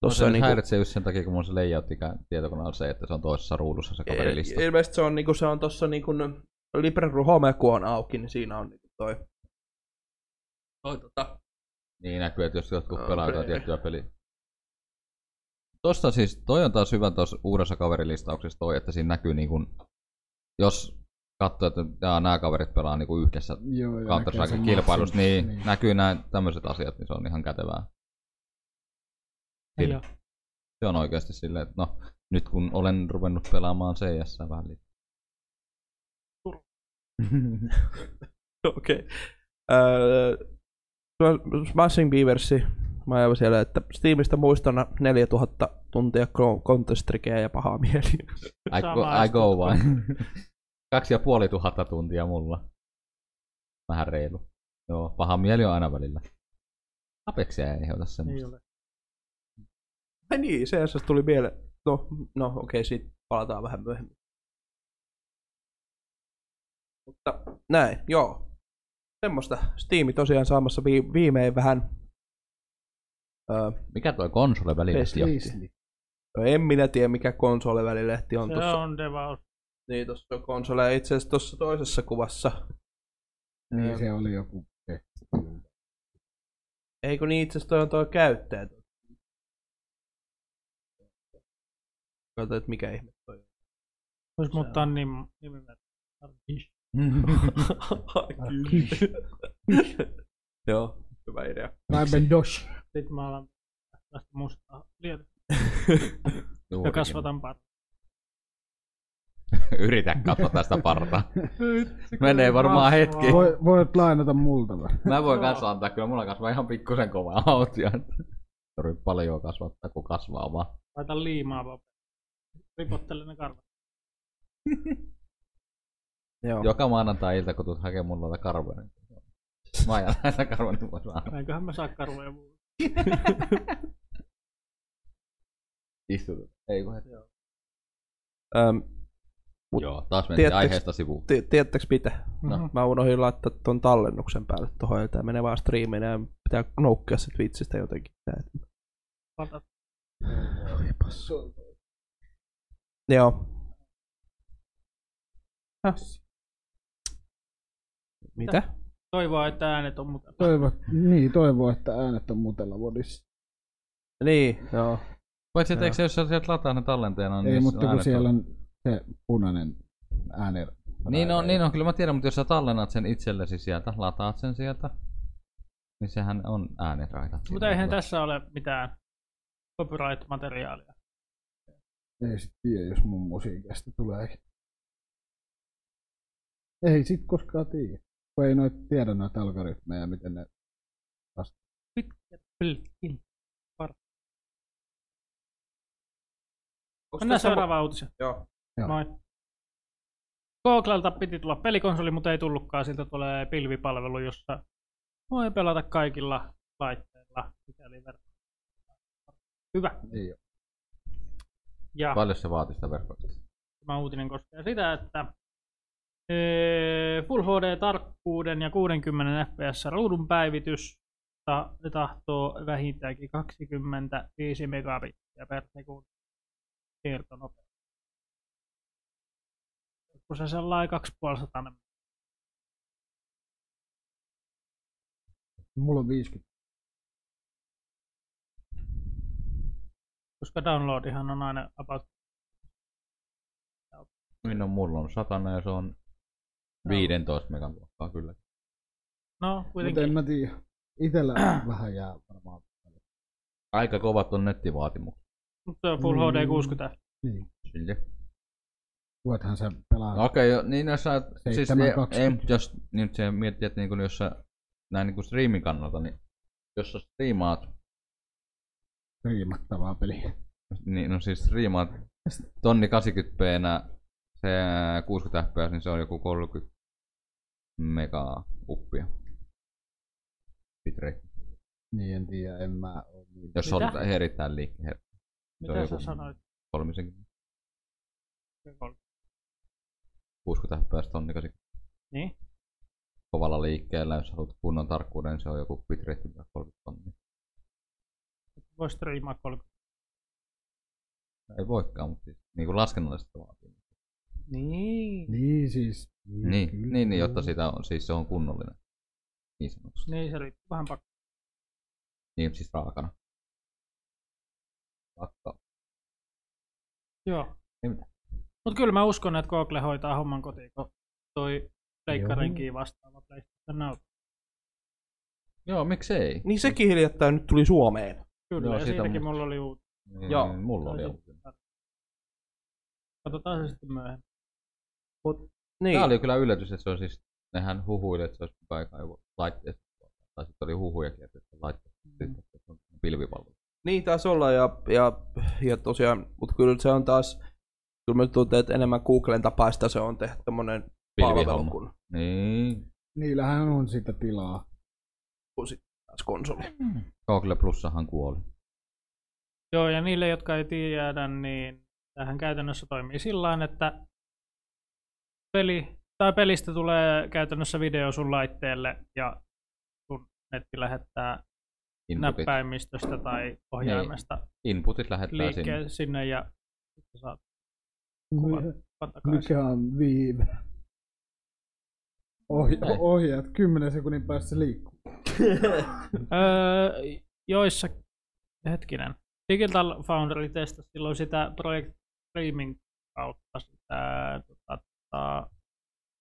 Tossa se niinku, häiritsee just sen takia, kun mun se layoutti tietokoneella se, että se on toisessa ruudussa se kaverilista. Il- Ilmeisesti se on, niinku, se on tossa niinku Library Home, kun on auki, niin siinä on niinku toi. Toi tota. Niin näkyy, että jos jotkut Joo, pelaa jotain tiettyä peliä. Tosta siis, toi on taas hyvä tuossa uudessa kaverilistauksessa toi, että siinä näkyy niin kun, jos katsoo, että jaa, nämä kaverit pelaa niin kuin yhdessä counter kilpailussa, matchin. niin, näkyy nämä tämmöiset asiat, niin se on ihan kätevää. Ei Kyllä. oo. Se on oikeasti silleen, että no, nyt kun olen ruvennut pelaamaan CS vähän. Okei. Öö, Smashing Beaversi. Mä ajan siellä, että Steamista muistana 4000 tuntia contest ja pahaa mieli. I go, I go vain. Kaksi ja puoli tuhatta tuntia mulla. Vähän reilu. Joo, paha mieli on aina välillä. Apexia ei Ei semmoista. ole. Ai niin, CSS tuli mieleen. No, no okei, okay, siitä palataan vähän myöhemmin. Mutta näin, joo. Semmoista. Steam tosiaan saamassa vi- viimein vähän öö, Mikä toi konsole välillehti johti? Leslie. no en minä tiedä mikä konsolivälilehti on Se tuossa. on Devaus. Niin, tuossa on konsole. Itse asiassa tuossa toisessa kuvassa. Niin se oli joku. Eikö niin itse asiassa toi on toi käyttäjä. Katsotaan, että mikä ihme toi on. Vois muuttaa nim, nimen. Joo, hyvä idea. Raiben Dosh. Sitten mä alan tästä mustaa lieta ja kasvatan par. Yritä kasvattaa sitä partaa. Menee varmaan hetki. Voi, voit lainata multa vai? Mä voin Joo. kasvattaa, kyllä mulla kasvaa ihan pikkusen kovaa autia. Tarvii paljon kasvattaa, kun kasvaa vaan. Laitan liimaa vaan. Ripottele ne karvat. Joo. Joka maanantai ilta, kun tulet hakemaan mulla noita karvoja. niin Mä ajan näitä karvoja, niin voi saada. Eiköhän mä saa karvoja muuta. Istutut. Ei kun hetki. Ähm, Mut Joo, taas mentiin aiheesta sivuun. ti- tiedättekö mitä? No. Mä unohdin laittaa ton tallennuksen päälle tuohon, tää menee vaan striimiin, ja pitää noukkia sit Twitchistä jotenkin. Tää, et- Latat. Joo. Häh? Mitä? Toivoa, että äänet on mukana. Toivo, niin, toivoo, että äänet on mutella vodissa. Niin, joo. Paitsi, että eikö se, jos sä sieltä lataa ne tallenteena, niin Ei, mutta kun siellä on se punainen ääni. Niin on, niin on, kyllä mä tiedän, mutta jos sä tallennat sen itsellesi sieltä, lataat sen sieltä, niin sehän on ääniraidat. Mutta eihän tässä ole mitään copyright-materiaalia. Ei sit tiedä, jos mun musiikista tulee. Ei sit koskaan tiedä. Kun ei noit tiedä noita algoritmeja, miten ne... Pilkki. Onks Mennään tässä mo- seuraavaan uutiseen. Joo. Joo. Moi. Googlelta piti tulla pelikonsoli, mutta ei tullutkaan. Siltä tulee pilvipalvelu, jossa voi pelata kaikilla laitteilla. Mikäli. Hyvä. Ei oo. Ja Paljon se vaatii sitä verkkoista? tämä uutinen koskee sitä, että Full HD-tarkkuuden ja 60 fps ruudun päivitys ta- se tahtoo vähintäänkin 25 megabittiä per sekunti siirtonopeus. Kun se sellainen 2500 Mulla on 50. koska downloadihan on aina about Minun mulla on satana ja se on 15 megan luokkaa kyllä. No, Mutta kuitenkin. en mä tiedä. Itellä vähän jää varmaan. Aika kovat on nettivaatimukset. Mutta Full Mm. HD 60 Niin. Silti. Voithan se pelaa. No okei, okay, niin jos sä, siis ei, 720. ei, jos nyt se miettii, että niin kun jos sä näin niinku striimin kannalta, niin jos sä striimaat, Riimattavaa peliä. niin no siis striimaat tonni 80 se 60 fps, niin se on joku 30 mega uppia. Bitrate. Niin en tiedä, en mä oo niin. Jos on erittäin liikkeelle. Mitä on sä joku- sanoit? 30 60 fps tonni 80 Niin? kovalla liikkeellä, jos haluat kunnon tarkkuuden, niin se on joku bitrate 30 tonnia. Voi striimaa 30. Ei voikaan, mutta siis niin kuin laskennallisesti vaatii. Niin. Niin siis. Niin, kyllä. niin, niin, jotta sitä on, siis se on kunnollinen. Niin sanotusti. Niin se riippuu vähän pakko. Niin, siis raakana. Rakka. Joo. Ei mitään. Mut kyllä mä uskon, että Google hoitaa homman kotiin, kun toi pleikkarinkin vastaava PlayStation Now. Joo, miksei? Niin sekin hiljattain nyt tuli Suomeen. Kyllä, Joo, ja siitä siitäkin mulla oli uut. Niin, Joo. Mulla oli uutinen. Katsotaan se sitten myöhemmin. Niin. Tämä oli kyllä yllätys, että se on siis, nehän huhuili, että se olisi kai laitteet, tai sitten oli huhujakin, että se laitteet, sitten että se on pilvipalvelu. Niin taisi olla ja, ja, ja tosiaan, mutta kyllä se on taas, kyllä me tuntuu, että enemmän Googlen tapaista se on tehdä tämmönen palvelu kuin, Niin. Niillähän on sitä tilaa. sit taas konsoli. Google Plussahan kuoli. Joo, ja niille, jotka ei tiedä, niin tähän käytännössä toimii sillä tavalla, että peli, tai pelistä tulee käytännössä video sun laitteelle ja sun netti lähettää Inputit, näppäimistöstä tai ohjaimesta inputit lähettää liikkeen sinne. sinne. ja sitten saat takaisin. Mikä on viive? Näin. ohjaat 10 sekunnin päästä se liikkuu. Öö, joissa, hetkinen, Digital Foundry testasi silloin sitä Project Streaming kautta sitä tota, tota,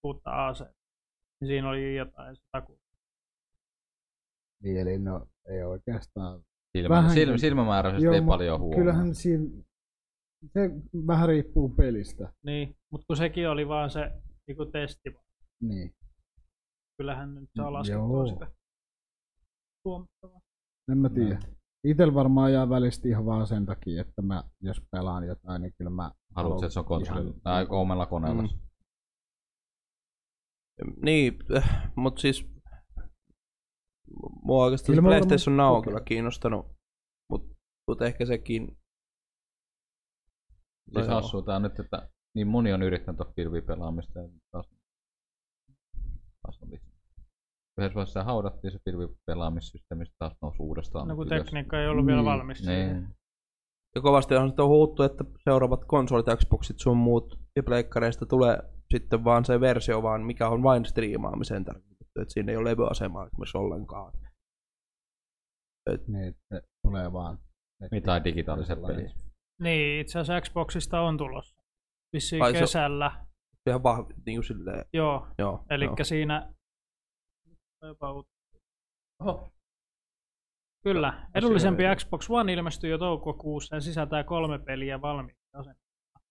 uutta AC. Siinä oli jotain sataku. Niin, eli no ei oikeastaan. Silmä, Vähän silmä, silmämääräisesti Joo, ei paljon huomaa. Kyllähän siinä, se vähän riippuu pelistä. Niin, mutta kun sekin oli vaan se niinku testi, Niin. kyllähän nyt Mm, saa laskettua joo. sitä huomattavasti. En mä tiedä. Itellä varmaan jää välistä ihan vaan sen takia, että mä, jos pelaan jotain, niin kyllä mä Haluatko, että se on konsolilla? ihan- Tai omalla koneella? Mm. Niin, mutta siis mua oikeastaan se Kyllä PlayStation Now on kyllä kiinnostanut, mutta mut ehkä sekin... Siis No hassua tää nyt, että niin moni on yrittänyt tuota pilvipelaamista ja taas, taas on vitsi. Yhdessä vaiheessa se haudattiin se pilvipelaamissysteemi, sitten taas nousi uudestaan. No kun ylös. tekniikka ei ollut vielä Niin, valmis. siihen. Niin. Ja kovasti on sitten huuttu, että seuraavat konsolit, Xboxit sun muut ja pleikkareista tulee sitten vaan se versio, vaan mikä on vain striimaamiseen tarkoitettu, että siinä ei ole levyasemaa esimerkiksi ollenkaan. Niin, että se tulee vaan. Niin, tai digitaaliset Sellainen. pelit. Niin, itse asiassa Xboxista on tulossa. Vissiin Ai se- kesällä. Ihan vahvi, niin kuin silleen, Joo, joo. eli joo. siinä... Jopa uut- Oho. Kyllä, edullisempi. Xbox One ilmestyy jo toukokuussa ja sisältää kolme peliä valmiiksi asennettuna.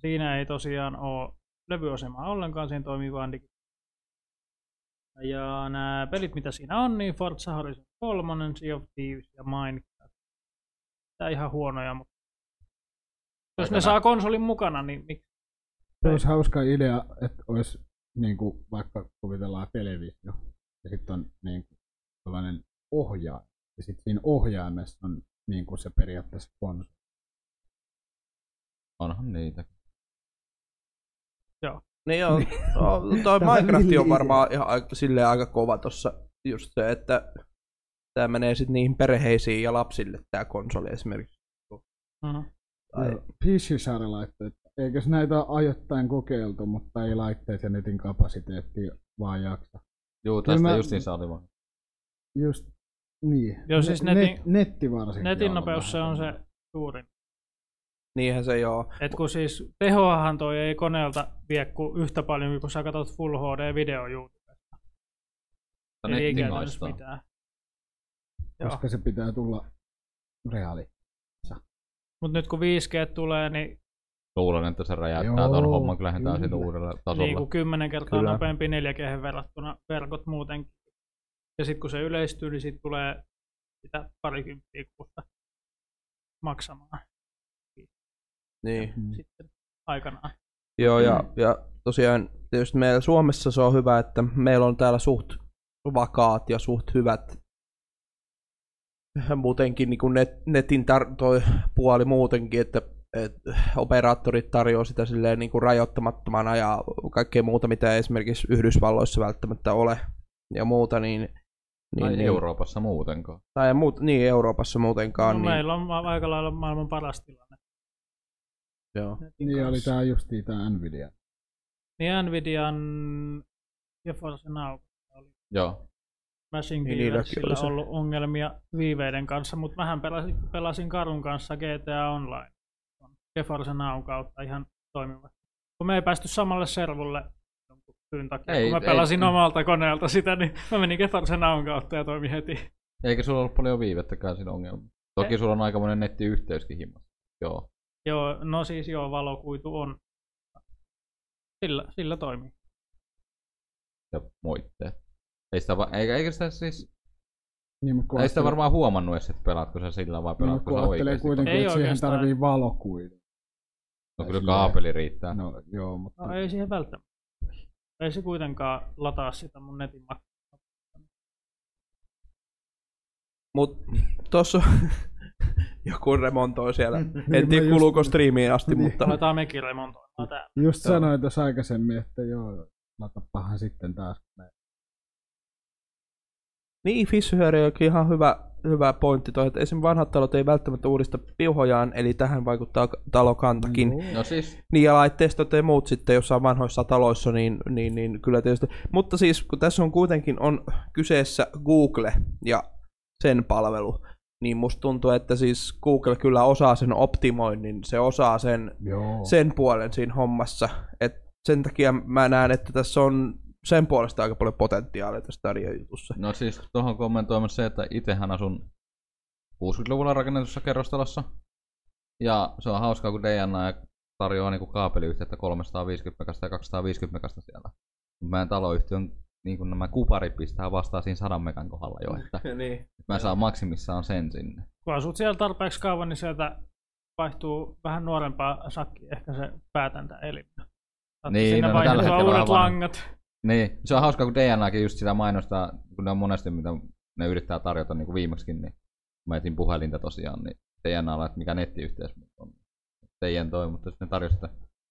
Siinä ei tosiaan ole levyasemaa ollenkaan, siinä toimii vaan digi. Ja nämä pelit, mitä siinä on, niin Forza Horizon 3, Sea of Thieves ja Minecraft. Tää ihan huonoja, mutta jos ne saa konsolin mukana, niin miksi? Se olisi hauska idea, että olisi niin kuin, vaikka kuvitellaan televisio, ja sitten on niin kuin, tällainen ohjaaja, ja sitten siinä ohjaimessa on niin kuin se periaatteessa konsoli. Onhan niitä. Niin joo, no, toi Minecraft on varmaan ihan aika, silleen aika kova tossa just se, että tämä menee sitten niihin perheisiin ja lapsille tämä konsoli esimerkiksi. Mm. Tai, Joo, PC-sarjalaitteet. Eikös näitä ole ajoittain kokeiltu, mutta ei laitteet ja netin kapasiteetti vaan jaksa. Juu, tästä mä- justiinsa oli vaan. Just niin. Joo, siis Ne- netin- net, netti varsinkin. Netin on nopeus se on se suurin. niinhän se joo. Et kun siis tehoahan toi ei koneelta vie kuin yhtä paljon, kun sä katsot Full HD-video YouTubesta. Ei käytännössä mitään. Joo. Koska se pitää tulla reaali. Mutta nyt kun 5G tulee, niin, Luulen, että se räjäyttää Joo, ton homman kyllä lähdetään kyllä. siitä uudelle tasolle. niin kuin 10 kertaa Kyllä. nopeampi 4G verrattuna verkot muutenkin. Ja sitten kun se yleistyy, niin sitten tulee sitä parikymppiä kuusta maksamaan Niin. Mm. sitten aikanaan. Joo, ja, ja tosiaan tietysti meillä Suomessa se on hyvä, että meillä on täällä suht vakaat ja suht hyvät muutenkin niin kuin net, netin tar- toi puoli muutenkin, että et operaattorit tarjoaa sitä silleen niin kuin rajoittamattomana ja kaikkea muuta, mitä esimerkiksi Yhdysvalloissa välttämättä ole ja muuta, niin, Tai niin, niin Euroopassa muutenkaan. tai muut, niin Euroopassa muutenkaan. No, niin, meillä on aika lailla maailman paras tilanne. joo. netin Niin oli kanssa. tää justiin tää Nvidia. Niin Nvidian GeForce Now oli Joo. Machine Niin, oli se. ollut ongelmia viiveiden kanssa, mutta mähän pelasin, pelasin Karun kanssa GTA Online GeForce Now kautta ihan toimivasti. Kun me ei päästy samalle servulle jonkun syyn takia, Ei, kun mä ei- pelasin ei. omalta koneelta sitä, niin mä menin GeForce Now kautta ja toimi heti. Eikä sulla ollut paljon viivettäkään siinä ongelma. Toki Ei. sulla on aikamoinen nettiyhteyskin himmassa. Joo. Joo, no siis joo, valokuitu on. Sillä, sillä toimii. Ja moitteet. Ei sitä, va- eikä, eikä sitä siis, Niin, ei sitä varmaan huomannut edes, että pelaatko sä sillä vai niin, pelaatko kun sä oikeasti. kuitenkin, Ei että siihen tarvii valokuitu. No kyllä kaapeli riittää. No joo, mutta... No ei siihen välttämättä. Ei se kuitenkaan lataa sitä mun netin mak- Mut tossa joku remontoi siellä. Niin, En mä tiedä just- kuluuko striimiin asti, Niin. mutta Aletaan mekin remontoimaan tää. Just sanoin tuossa aikaisemmin, että joo, latapahan sitten taas. Niin, Fisher onkin ihan hyvä, hyvä pointti toi, että esimerkiksi vanhat talot ei välttämättä uudista piuhojaan, eli tähän vaikuttaa talokantakin. No siis, Niin, ja laitteistot ja muut sitten jossain vanhoissa taloissa, niin, niin, niin kyllä tietysti. Mutta siis, kun tässä on kuitenkin on kyseessä Google ja sen palvelu, niin musta tuntuu, että siis Google kyllä osaa sen optimoinnin, se osaa sen, Joo. sen puolen siinä hommassa. Et sen takia mä näen, että tässä on sen puolesta aika paljon potentiaalia tässä tarjojutussa. no siis tuohon kommentoimassa se, että itsehän asun 60-luvulla rakennetussa kerrostalossa. Ja se on hauskaa, kun DNA tarjoaa niinku kaapeliyhteyttä 350 megasta ja 250 megasta siellä. Meidän taloyhtiön niin kun nämä kuparit pistää vastaan siinä 100 megan kohdalla jo, että niin. mä saan maksimissaan sen sinne. Kun asut siellä tarpeeksi kauan, niin sieltä vaihtuu vähän nuorempaa sakki, ehkä se päätäntäelin. Saattaa Niin, siinä no, no tällä hetkellä uudet langat. Niin, se on hauskaa, kun DNAkin just sitä mainostaa, kun ne on monesti, mitä ne yrittää tarjota niin kuin viimeksikin, niin mä etin puhelinta tosiaan, niin DNAlla, että mikä nettiyhteys on teidän toi, mutta sitten ne tarjosi, että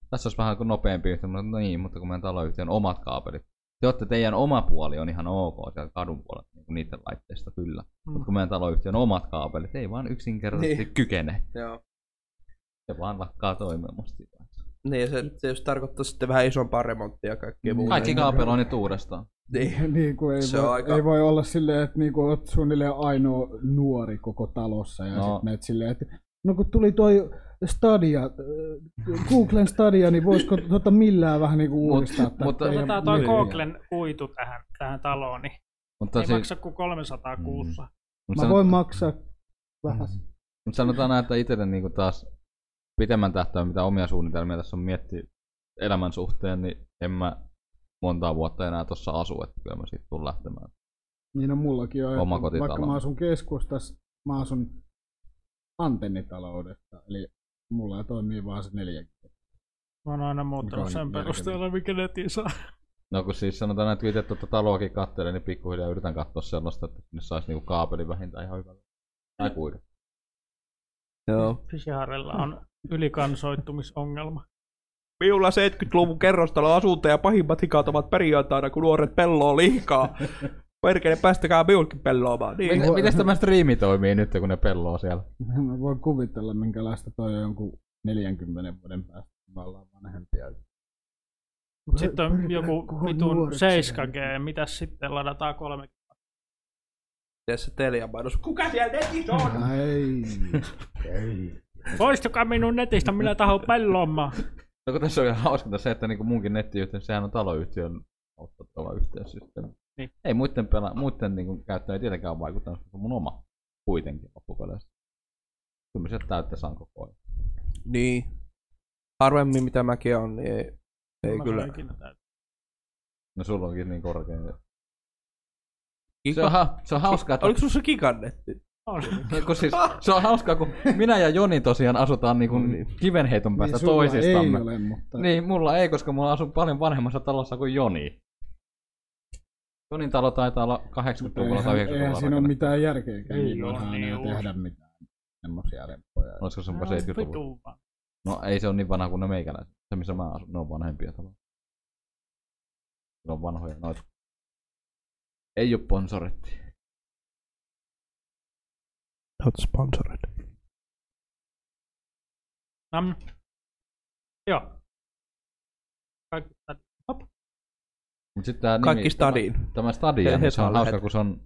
tässä olisi vähän kuin nopeampi yhteys, mutta no niin, mutta kun meidän taloyhtiön omat kaapelit, te olette teidän oma puoli on ihan ok siellä kadun puolella, niin niiden laitteista kyllä. Mm. Mutta kun meidän taloyhtiön omat kaapelit ei vaan yksinkertaisesti Niin. kykene. Joo. Se vaan lakkaa toimimasta. Niin, se tietysti tarkoittaa sitten vähän isompaa remonttia ja kaikkea muuta. Kaikki kaapeloinnit uudestaan. Niin. niin kuin ei, Se voi, aika- ei voi olla silleen, että niin kuin oot suunnilleen ainoa nuori koko talossa ja No. sitten meet silleen, että no kun tuli toi Stadia, äh, Googlen Stadia, niin voisiko tota millään vähän niin kuin Mut- uudistaa mutta- teidän Otetaan toi nettejä? Googlen kuitu tähän, tähän taloon, niin Mutta ei siis, maksa kuin 300 Mm. kuussa. mutta Mä voin maksaa vähän. Mutta sanotaan näin, että itselle niinku taas pitemmän tähtäimen, mitä omia suunnitelmia tässä on miettiä elämän suhteen, niin en mä montaa vuotta enää tuossa asu, että kyllä mä siitä tulen lähtemään. Niin on mullakin on, Oma että vaikka mä asun keskustassa, mä asun antennitaloudessa, eli mulla toimii vaan se neljä. Mä oon aina muuttanut sen perusteella, mikä netin saa. No kun siis sanotaan, näin, että kun itse tuota taloakin katselen, niin pikkuhiljaa yritän katsoa sellaista, että sinne saisi niinku kaapeli vähintään ihan hyvä. Tai kuidu. Joo. Fisharella on ylikansoittumisongelma. Minulla 70-luvun kerrostalo asunto ja pahimmat hikat ovat perjantaina, kun nuoret pelloo liikaa. Perkele, päästäkää minullekin pelloamaan. Niin. Miten, miten tämä striimi toimii nyt, kun ne pelloo siellä? Mä voin kuvitella, minkälaista toi on jonkun 40 vuoden päästä, kun me ollaan vanhempia. Sitten on joku vitun nuoreksi. 7G, mitäs sitten ladataan kolme. Tee se mainos. Kuka siellä netissä on? Ei, ei. Poistukaa minun netistä, minä tahdon pellomaan. No kun tässä on ihan hauskinta se, että niinku munkin nettiyhteys, sehän on taloyhtiön ottattava yhteyssysteemi. Niin. Ei muiden, pela, muiden niinku käyttöön ei tietenkään ole vaikuttanut, mutta mun oma kuitenkin loppupeleissä. Kyllä mä sieltä täyttä saan koko ajan. Niin. Harvemmin mitä mäkin on, niin ei, ei Mä kyllä. No sulla onkin niin korkea. Se on, ha- se on hauskaa, että Oliko sulla se gigannetti? On. kun siis, se on hauskaa, kun minä ja Joni tosiaan asutaan niin kuin Niin. kivenheiton päästä niin, toisistamme. ei ole, mutta... Niin, mulla ei, koska mulla asuu paljon vanhemmassa talossa kuin Joni. Jonin talo taitaa olla 80-luvulla tai eihän, 90-luvulla. eihän siinä ole mitään järkeäkään Ei niin oo vanhaa niin enää uusi. tehdä mitään semmosia lempoja. Olisiko se No, jopa 70-luvulla? vitu vaan. No ei se ole niin vanha kuin ne meikäläiset. Se missä mä asun, ne on vanhempia taloja. Ne on vanhoja noita. Ei oo sponsoretti. Not sponsored. Nam. Joo. Kaikki tätä. Hop. Mut sit tää Kaikki nimi, stadiin. Tämä, tämä stadion, He- niin se on hauska, kun se on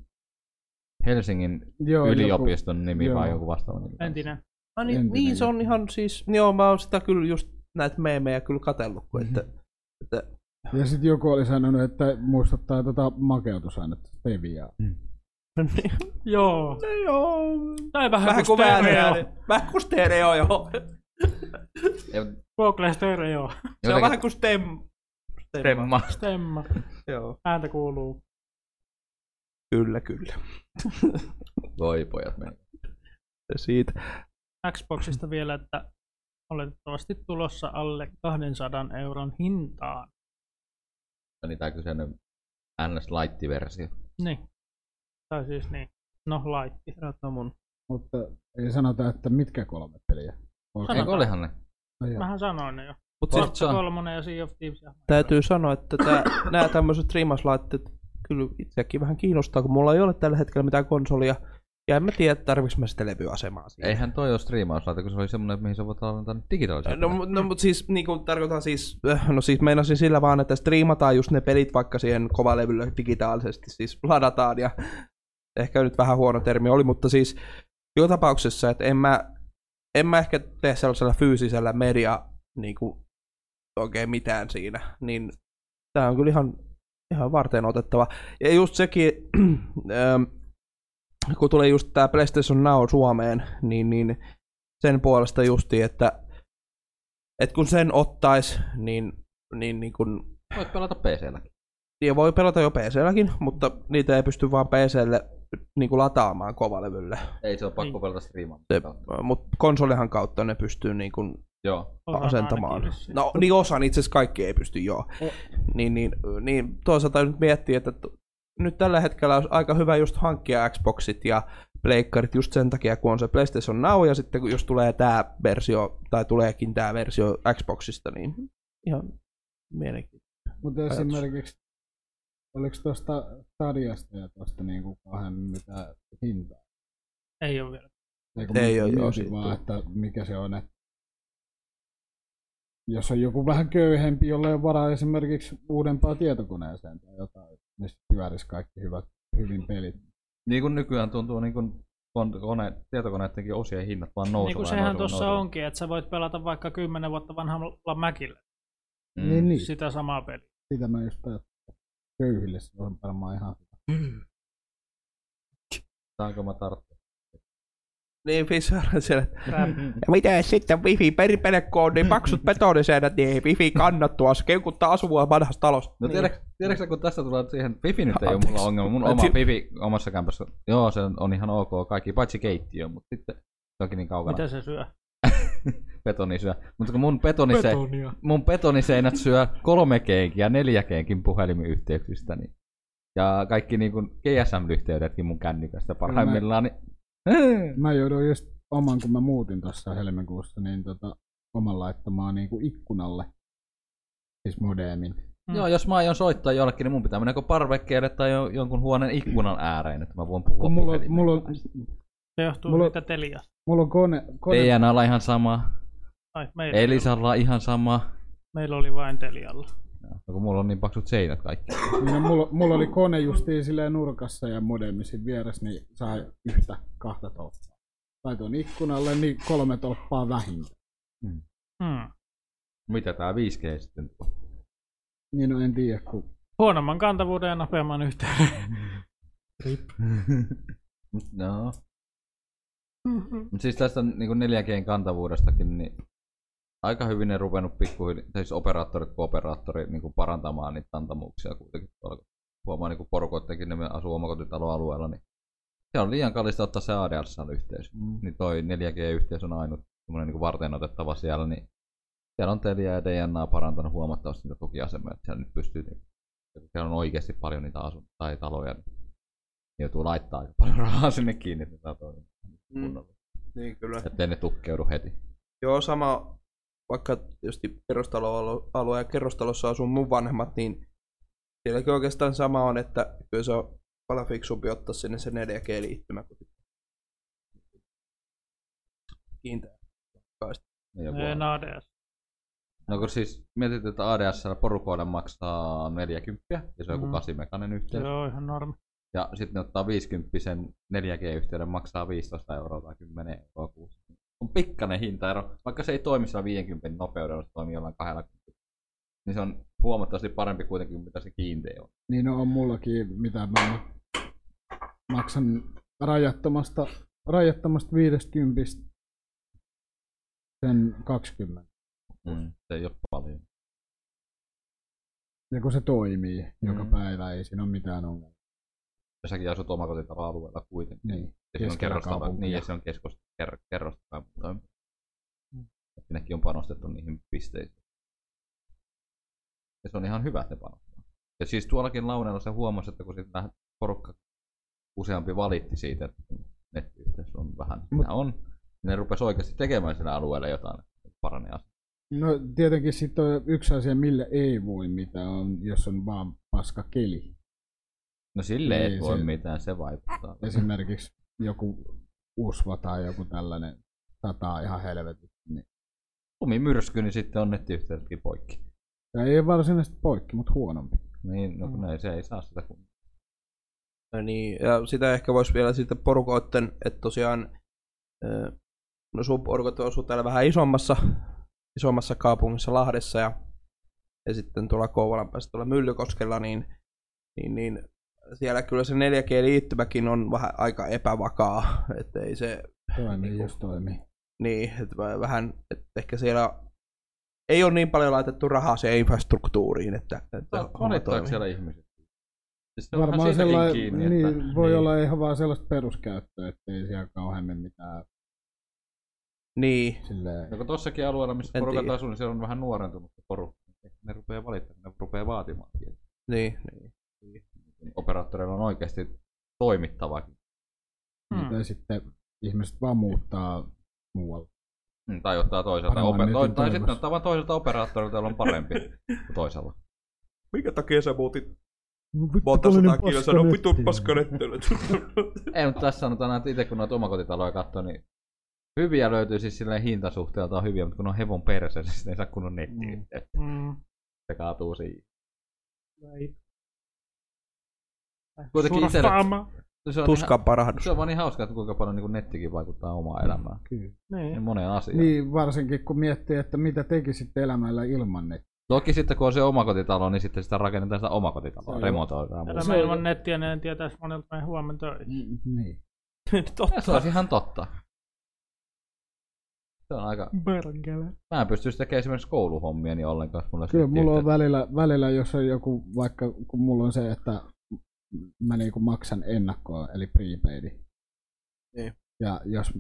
Helsingin Joo, yliopiston nimi joo. vai joku vastaava nimi. Entinen. Ah, niin, Entinen niin, se on ihan siis, joo mä oon sitä kyllä just näitä meemejä kyllä katsellut, kun että, että Joku, ja sitten joku oli sanonut, että muistuttaa tota makeutusainetta, Steviaa. niin, Joo. no joo, Tai vähän, vähän kuin stereo. vähän kuin stereo, joo. Google stereo. Se on vähän kuin stem. Stemma. Stemma. Joo. Ääntä kuuluu. Kyllä, kyllä. Voi pojat meni. Se siitä. Xboxista vielä, että oletettavasti tulossa alle 200 euron hintaan. Niin tää kyseinen NS Light-versio. Niin. Tai siis niin. No, laitti. Kerrotaan mun. Mutta ei sanota, että mitkä kolme peliä. Eikö olihan ne? No joo. Mähän sanoin ne jo. Mut siis Forza Forza. 3 ja Sea of Thieves. ja- täytyy sanoa, että tää, nämä tämmöiset striimauslaitteet kyllä itseäkin vähän kiinnostaa, kun mulla ei ole tällä hetkellä mitään konsolia. Ja en mä tiedä, tarviks mä sitä levyasemaa siihen. Eihän toi ole striimauslaite, kun se oli semmonen, mihin sä voit tallentaa digitaalisesti. No, mu- no mutta siis niin kuin tarkoitan siis, äh, no siis meinasin sillä vaan, että striimataan just ne pelit vaikka siihen kovalevylle digitaalisesti, siis ladataan ja ehkä nyt vähän huono termi oli, mutta siis joka tapauksessa, että en mä, en mä ehkä tee sellaisella fyysisellä media niin kuin, oikein mitään siinä, niin tää on kyllä ihan, ihan varten otettava. Ja just sekin, ähm, kun tulee just tää PlayStation Now Suomeen, niin, niin sen puolesta justi, että, että kun sen ottais, niin, niin, niin kun, Voit pelata PC-lläkin. ja voi pelata jo PC-lläkin, mutta niitä ei pysty vaan PClle niin kuin lataamaan kovalevylle. Ei se ole pakko Niin. pelata striimaan. Se, mutta konsolihan kautta ne pystyy niin kuin Joo. Asentamaan. No niin osan, itse asiassa kaikki ei pysty joo. O- Niin, niin, niin toisaalta nyt miettii, että t- nyt tällä hetkellä olisi aika hyvä just hankkia Xboxit ja pleikkarit just sen takia, kun on se PlayStation Now ja sitten kun jos tulee tämä versio, tai tuleekin tämä versio Xboxista, niin ihan mielenkiintoista. Mutta esimerkiksi, oliko tuosta Stadiasta ja tuosta niinku kahden mitä hintaa? Ei ole vielä. Eikö Ei oo, joo, vaan, että mikä se on, että jos on joku vähän köyhempi, jolle ei ole varaa esimerkiksi uudempaa tietokoneeseen tai jotain, missä pyörisi kaikki hyvät, hyvin pelit. Niin kuin nykyään tuntuu niin kuin kon- kone, tietokoneidenkin osien hinnat vaan nousevat. Niin kuin sehän tuossa onkin, että sä voit pelata vaikka 10 vuotta vanhalla Mäkillä Mm. Niin, niin. sitä samaa peliä. Sitä mä just ajattelin. Köyhille se on varmaan ihan Saanko mä tarttua? Niin, Fisher siellä. Ja mitä sitten wifi peripele, kun on niin paksut betoniseenät, niin wifi kannattua. Se keukuttaa asua vanhassa talossa. No tiedätkö, tiedätkö, kun tässä tulee siihen, Wifi nyt ei ole mulla ongelma. Mun oma Wifi omassa kämpässä, joo se on, on ihan ok kaikki, paitsi keittiö, mutta sitten se onkin niin kaukana. Mitä se syö? Betoni syö. Mutta kun mun, betonise, Betonia. mun betoniseinät syö 3G ja 4Gkin puhelimiyhteyksistä, niin ja kaikki niin kuin GSM-yhteydetkin mun kännykästä parhaimmillaan, niin Mä jouduin just oman, kun mä muutin tuossa helmikuussa, niin tota, oman laittamaan niinku ikkunalle. Siis modemin. Mm. Joo, jos mä aion soittaa jollekin, niin mun pitää mennä parvekkeelle tai jo, jonkun huoneen ikkunan ääreen, että mä voin puhua Kun mulla, mulla, Se johtuu Mulla- siitä teliasta. Mulla on kone, kone DNAlla ihan sama, Ai, meillä. Elisalla ihan sama. meillä oli vain telialla. No, kun mulla on niin paksut seinät kaikki. niin mulla, mulla, oli kone justiin silleen nurkassa ja modemi siinä vieressä, niin sai yhtä kahta tolppaa. Laitoin ikkunalle, niin kolme tolppaa vähintään. Hmm. Mitä tää 5G sitten tuo? Niin no en tiedä, kun Huonomman kantavuuden ja nopeamman yhteyden. no. Mut siis tästä niin 4Gn kantavuudestakin, niin aika hyvin ne ruvennut pikkuhiljaa, siis operaattorit kuin operaattori niin kuin parantamaan niitä kantamuuksia kuitenkin huomaa niin porukoittenkin, ne asuu omakotitaloalueella, niin se on liian kallista ottaa se ADSL-yhteys. Mm. Niin toi 4G-yhteys on ainut semmoinen niin varten otettava siellä, niin siellä on Telia ja DNA parantanut huomattavasti niitä tukiasemia, että siellä nyt pystyy, niin, että siellä on oikeasti paljon niitä asun tai taloja, niin joutuu laittaa aika paljon rahaa sinne kiinni, että Mm. kunnolla. Niin kyllä. Ettei ne tukkeudu heti. Joo, sama, vaikka tietysti kerrostaloalue ja kerrostalossa asuu mun vanhemmat, niin sielläkin oikeastaan sama on, että kyllä se on paljon fiksumpi ottaa sinne se 4G-liittymä kuin kiinteä. On. ADS. No kun siis mietit, että ADSL porukoille maksaa 40 ja se on joku Mm. 8 mekanen yhteys. Joo, ihan normi. Ja sitten ne ottaa 50 4G-yhteyden maksaa 15 euroa tai 10 euroa kuussa. On pikkainen hintaero, vaikka se ei toimi sillä 50 nopeudella, se toimii jollain 20. Niin se on huomattavasti parempi kuitenkin mitä se kiinteä on. Niin no, on mullakin, mitä mä ma- maksan rajattomasta, rajattomasta 50 sen 20. Mm. Se ei ole paljon. Ja kun se toimii mm. joka päivä, ei siinä ole mitään ongelmaa. Ja säkin asut omakotitaloalueella kuitenkin. Niin. Ja se on kerrostalo, kaupunkia. niin, ja se on keskos, ker, kerrostalo. Mutta sinnekin on panostettu niihin pisteisiin. Ja se on ihan hyvä, että ne panostaa. Ja siis tuollakin Launeella se huomasi, että kun sitten porukka useampi valitti siitä, että nettiyhteys on vähän, Mut- on, niin ne rupesi oikeasti tekemään sillä alueella jotain, paranee asia. No tietenkin sitten on yksi asia, millä ei voi mitään, on, jos on vaan paska keli. No sille ei Niin, voi se- mitään, se vaikuttaa. Esimerkiksi joku usva tai joku tällainen sataa ihan helvetisti. Niin. Lumimyrsky, niin sitten on nettiyhteydetkin poikki. Ja ei varsinaisesti poikki, mutta huonompi. Niin, no kun Mm. ei, se ei saa sitä kun... Ja Niin, ja sitä ehkä voisi vielä sitten porukoitten, että tosiaan no sun porukat asuu täällä vähän isommassa, isommassa kaupungissa Lahdessa ja, ja sitten tuolla Kouvolan päässä tuolla Myllykoskella, niin, niin, niin siellä kyllä se 4G-liittymäkin on vähän aika epävakaa, että ei se, Toimii, Niinku- jos toimii. niin, että vä- vähän, että ehkä siellä ei ole niin paljon laitettu rahaa siihen infrastruktuuriin, että, että Valittaako toimii. siellä ihmiset? Siis se on Varmaan sellainen, kiinni, niin, että... voi olla ihan vaan sellaista peruskäyttöä, ettei siellä kauheammin mitään Niin, silleen... No kun tossakin alueella, missä En porukat asuu, niin siellä on vähän nuorentunut porukka. Ne rupeaa valittamaan, ne rupeaa vaatimaan. niin, niin. Operaattoreilla on oikeasti toimittavakin. Hmm. Tai sitten ihmiset vaan muuttaa muualle. Mm, Tai ottaa toiselta, oper- toi, tai sitten ottaa vaan toiselta operaattorilta, jolla on parempi kuin toisella. Minkä takia sä muutit monta sataa kiloa, paska sano vittu netti. paskanettelyt. Ei, mutta tässä sanotaan, että itse kun noita omakotitaloja katsoo, niin hyviä löytyy siis silleen hintasuhteelta on hyviä, mutta kun on hevon perse, niin sitten ei saa kunnon nettiä. Mm. Mm. Se kaatuu siihen. Ei. Kuitenkin itselle- Surffaama. Se on, Tuskan ihan, parahdus. se on vaan niin hauskaa, että kuinka paljon niin nettikin vaikuttaa omaan elämään. Kyllä. Niin Niin. moneen asiaan. Niin, varsinkin kun miettii, että mitä tekisit elämällä ilman nettiä. Toki sitten kun on se omakotitalo, niin sitten sitä rakennetaan sitä omakotitaloa, on- remontoidaan. Me ilman nettiä, niin en tietäisi monelta meidän huomenna töihin. Niin. Totta. Se olisi ihan totta. Se on aika... Perkele. Mä en pystyisi tekemään esimerkiksi kouluhommia niin ollenkaan, mulla Kyllä mulla on välillä, välillä, jos on joku, vaikka kun mulla on se, että mä niinku maksan ennakkoa, eli prepaidi. Niin. Ja jos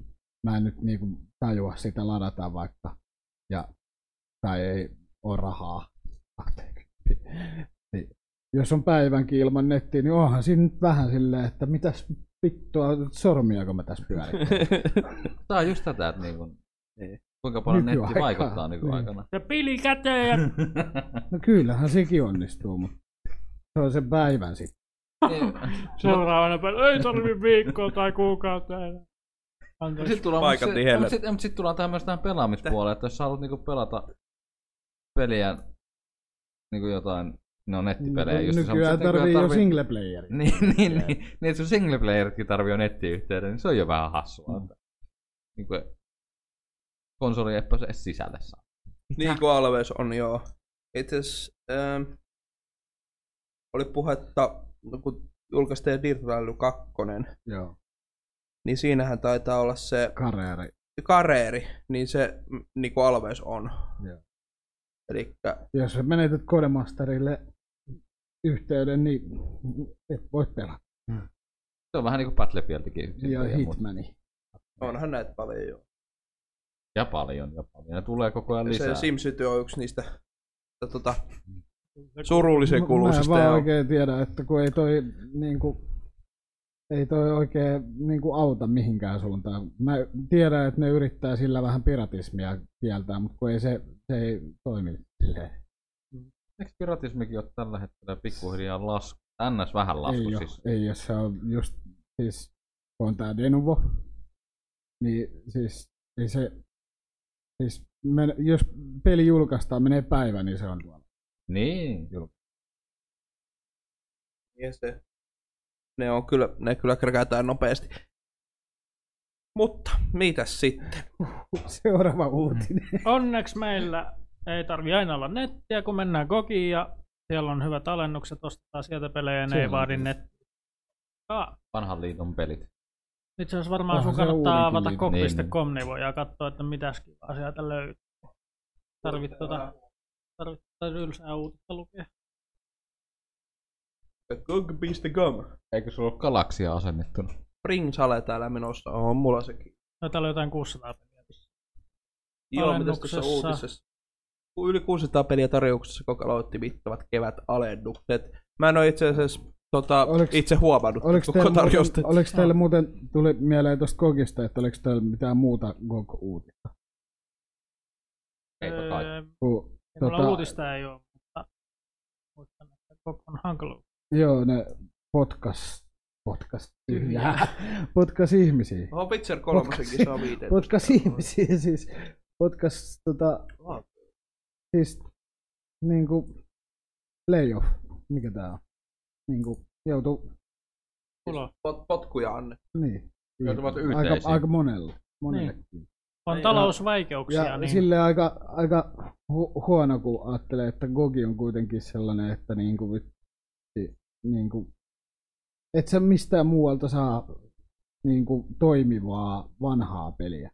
mä en nyt niinku tajua sitä ladata vaikka, ja, tai ei ole rahaa, 20, niin jos on päivänkin ilman nettiä, niin onhan siinä nyt vähän silleen, että mitäs vittua sormiako mä tässä pyörittelen. Tää on just tätä, että niin kun, Niin. kuinka paljon netti vaikuttaa nykyaikana. Ja pili käteen ja No kyllähän sekin onnistuu, mutta se on se päivän sitten. Niin. seuraavana päivänä ei tarvi viikkoa tai kuukautta enää. Anteeksi. Sit tullaan, Paikat mut niin helle. sit, mut sit tullaan tähän myös tähän pelaamispuoleen, että jos sä haluat niinku pelata peliä niinku jotain, no nettipelejä just. Nykyään tarvii jo single playeri. Niin, niin, niin, niin, että sun single playeritkin tarvii jo nettiyhteyden, niin se on jo vähän hassua. Mm. Että, niin kuin, konsoli ei pääse edes sisälle saa. niin kuin Alves on, joo. Itse asiassa ähm, oli puhetta, kun julkaistiin Dirt Rally 2, Joo, niin siinähän taitaa olla se kareeri. kareeri, niin se niin kuin Alves on. Joo. Eli Jos sä menetät Codemasterille yhteyden, niin et voi pelata. Se on vähän niinku Battlefieldikin. Ja silleen, mut- Hitmani. Onhan näitä paljon jo. Ja paljon, ja paljon. Ne tulee koko ajan lisää. Se SimCity on yksi niistä tota, surullisen Mä kuuluisista. en vaan ja- oikein tiedä, että kun ei toi niinku, ei toi oikein niinku auta mihinkään suuntaan. Mä tiedän, että ne yrittää sillä vähän piratismia kieltää, mutta kun ei se, se ei toimi silleen. Eikö piratismikin ole tällä hetkellä pikkuhiljaa lasku? NS vähän lasku ei, siis. ole, ei ole, se on just siis, kun on tää Denuvo, niin siis ei se, siis men, jos peli julkaistaan, menee päivä, niin se on tuolla. Niin, kyllä. Ja se, ne, on kyllä, ne kyllä kräkätään nopeasti. Mutta mitäs sitten? Seuraava uutinen. Onneksi meillä ei tarvi aina olla nettiä, kun mennään kokiin ja siellä on hyvät alennukset, ostetaan sieltä pelejä ja ne ei vaadi nettiä. Ah, Vanhan liiton pelit. itse asiassa varmaan Onhan sun se kannattaa avata kok.com, niin voidaan katsoa, että mitäs kivaa sieltä löytyy. Tarvit tota, tarvit tota ylsää uutista lukea. Gog.com. Eikö sulla ole galaksia asennettuna? Spring Sale täällä menossa. On mulla sekin. No täällä on jotain 600 peliä. Joo, mitäs Alennuksessa. uutisessa? Yli 600 peliä tarjouksessa, kun aloitti mittavat kevät alennukset. Mä en ole itse asiassa tota, Oliks- itse huomannut Oliko koko teillä, tarjousta. muuten, oliko teillä muuten, tuli mieleen tuosta Gogista, että oliko teillä mitään muuta Gog-uutista? Eipä kai. Öö, Kun, mulla tota, uutista ei ole, mutta muistan, että koko on hankala. Joo, ne potkas, potkas, tyhjää, potkas ihmisiä. Oho, Witcher 3 saa viiteen. Potkas ihmisiä siis, potkas tota, siis niinku layoff, mikä tää on? Niinku joutu, Ulo. Pot, potkuja anne. niin. Joutuvat aika, yhteisiin. aika monella, monellekin. On Ei, talousvaikeuksia, Ja niin sille aika, aika hu- huono, kun ajattelee, että Gogi on kuitenkin sellainen, että niinku, vitsi, niinku, et sä mistään muualta saa niinku, toimivaa vanhaa peliä.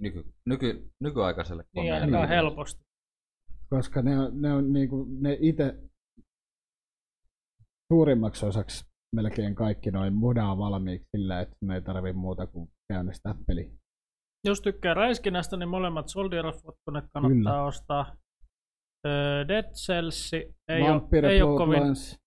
Nyky, nyky, nykyaikaiselle niin koneelle. ainakaan Niin. helposti. Koska ne on, ne on niinku, ne itse suurimmaksi osaksi melkein kaikki noin modaa valmiiksi sillä, että ne ei tarvi muuta kuin käynnistää peli. Jos tykkää räiskinnästä, niin molemmat Soldier of Fortune kannattaa Kyllä. ostaa. Öö, Dead Cells ei, ole, ei, ole kovin,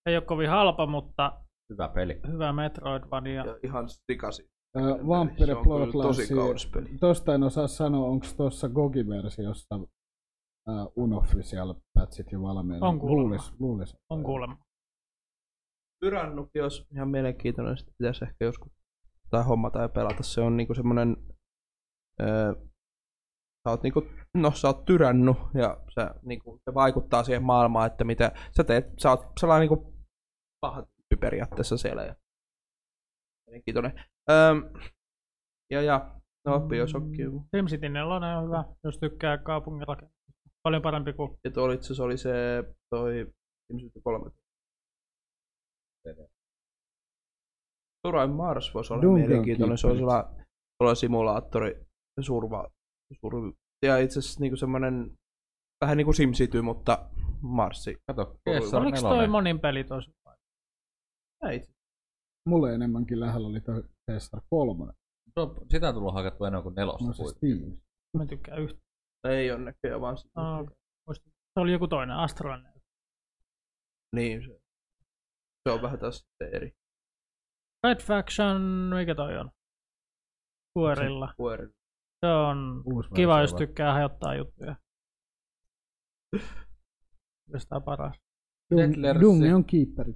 ei ole kovin halpa, mutta Hyvä peli. hyvä Metroidvania. Ja ihan sikasi. ää, Vampire Se on kyllä tosi Bloodlines, kaunis peli. Tosta en osaa sanoa, onko tuossa Gogi-versiossa uh, unofficial patchit jo valmiina. On kuulemma. Luulis, luulis. On kuulemma. Tyrannukin olisi ihan mielenkiintoinen, sitten pitäisi ehkä joskus tai hommata ja pelata. Se on niinku semmonen, öö, sä oot niinku, no sä oot tyrännyt ja sä, niinku, se vaikuttaa siihen maailmaan, että mitä sä teet, sä oot sellainen niinku paha tyyppi periaatteessa siellä. Ja, mielenkiintoinen. Öö, ja ja, no Bioshock SimCity 4 on hyvä, jos tykkää kaupungin rakennuksesta. Paljon parempi kuin ja tuo oli itse asiassa oli se toi SimCity 3. Turine Mars voisi olla Dungeon mielenkiintoinen. Se on sellainen simulaattori, surva, survi. Ja itse asiassa niinku semmoinen, vähän niinku SimCity, mutta Marsi. Kato, on Oliko toi nelonen. monin peli tosi? Ei itse Mulle enemmänkin lähellä oli toi Cesar 3. Se on- Sitä on tullut hakattua enemmän kuin nelosta. No kuitenkin. Steam. Mä en tykkää yhtä. ei ole näköjään vaan sitä. Ah, okay. Muistin. Se oli joku toinen, Astralinen. Niin, se, se on vähän taas sitten eri. Red Faction, mikä toi on? Kuorilla. Pueri. Se on Uusi kiva, jos tykkää hajottaa juttuja. Sitä paras. Settlers- Dungeon Keeper.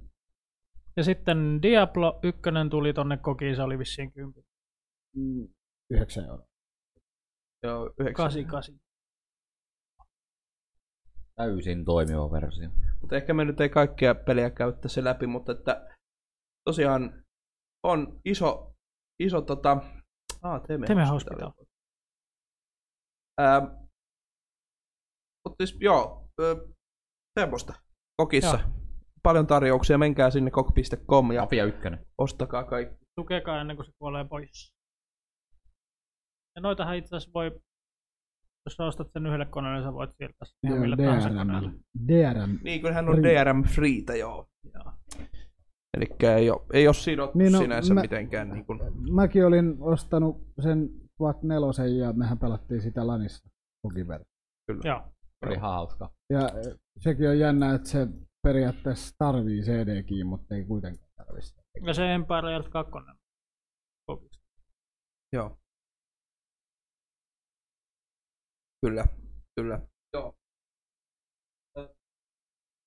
Ja sitten Diablo 1 tuli tonne kokiin, se oli vissiin 10. Mm, 9 euroa. Joo, yhdeksän. 88. Täysin toimiva versio. Mutta ehkä me nyt ei kaikkia pelejä käyttäisi läpi, mutta että tosiaan on iso, iso tota... Ah, Teme, Teme Hospital. Ää, mutta siis joo, ö, semmoista. Kokissa. Joo. Paljon tarjouksia, menkää sinne kok.com ja Mafia 1. ostakaa kaikki. Tukekaa ennen kuin se kuolee pois. Ja noitahan itse asiassa voi, jos sä ostat sen yhdelle koneelle, sä voit siirtää sen ihan mille tahansa koneelle. DRM. DRM. Niin, kyllähän on Free. DRM Freetä, joo. Joo. Eli ei ole, ei ole sidottu Niin niin no, sinänsä mä- mitenkään. Niin kuin, Mäkin olin ostanut sen SWAT 4 ja mehän pelattiin sitä Lanissa Hugiver. Joo. Oli hauska. Ja eh, sekin on jännä, että se periaatteessa tarvii CD-kin, mutta ei kuitenkaan tarvitse. sitä. Ja se Empire Earth 2. joo. Kyllä, kyllä. Joo.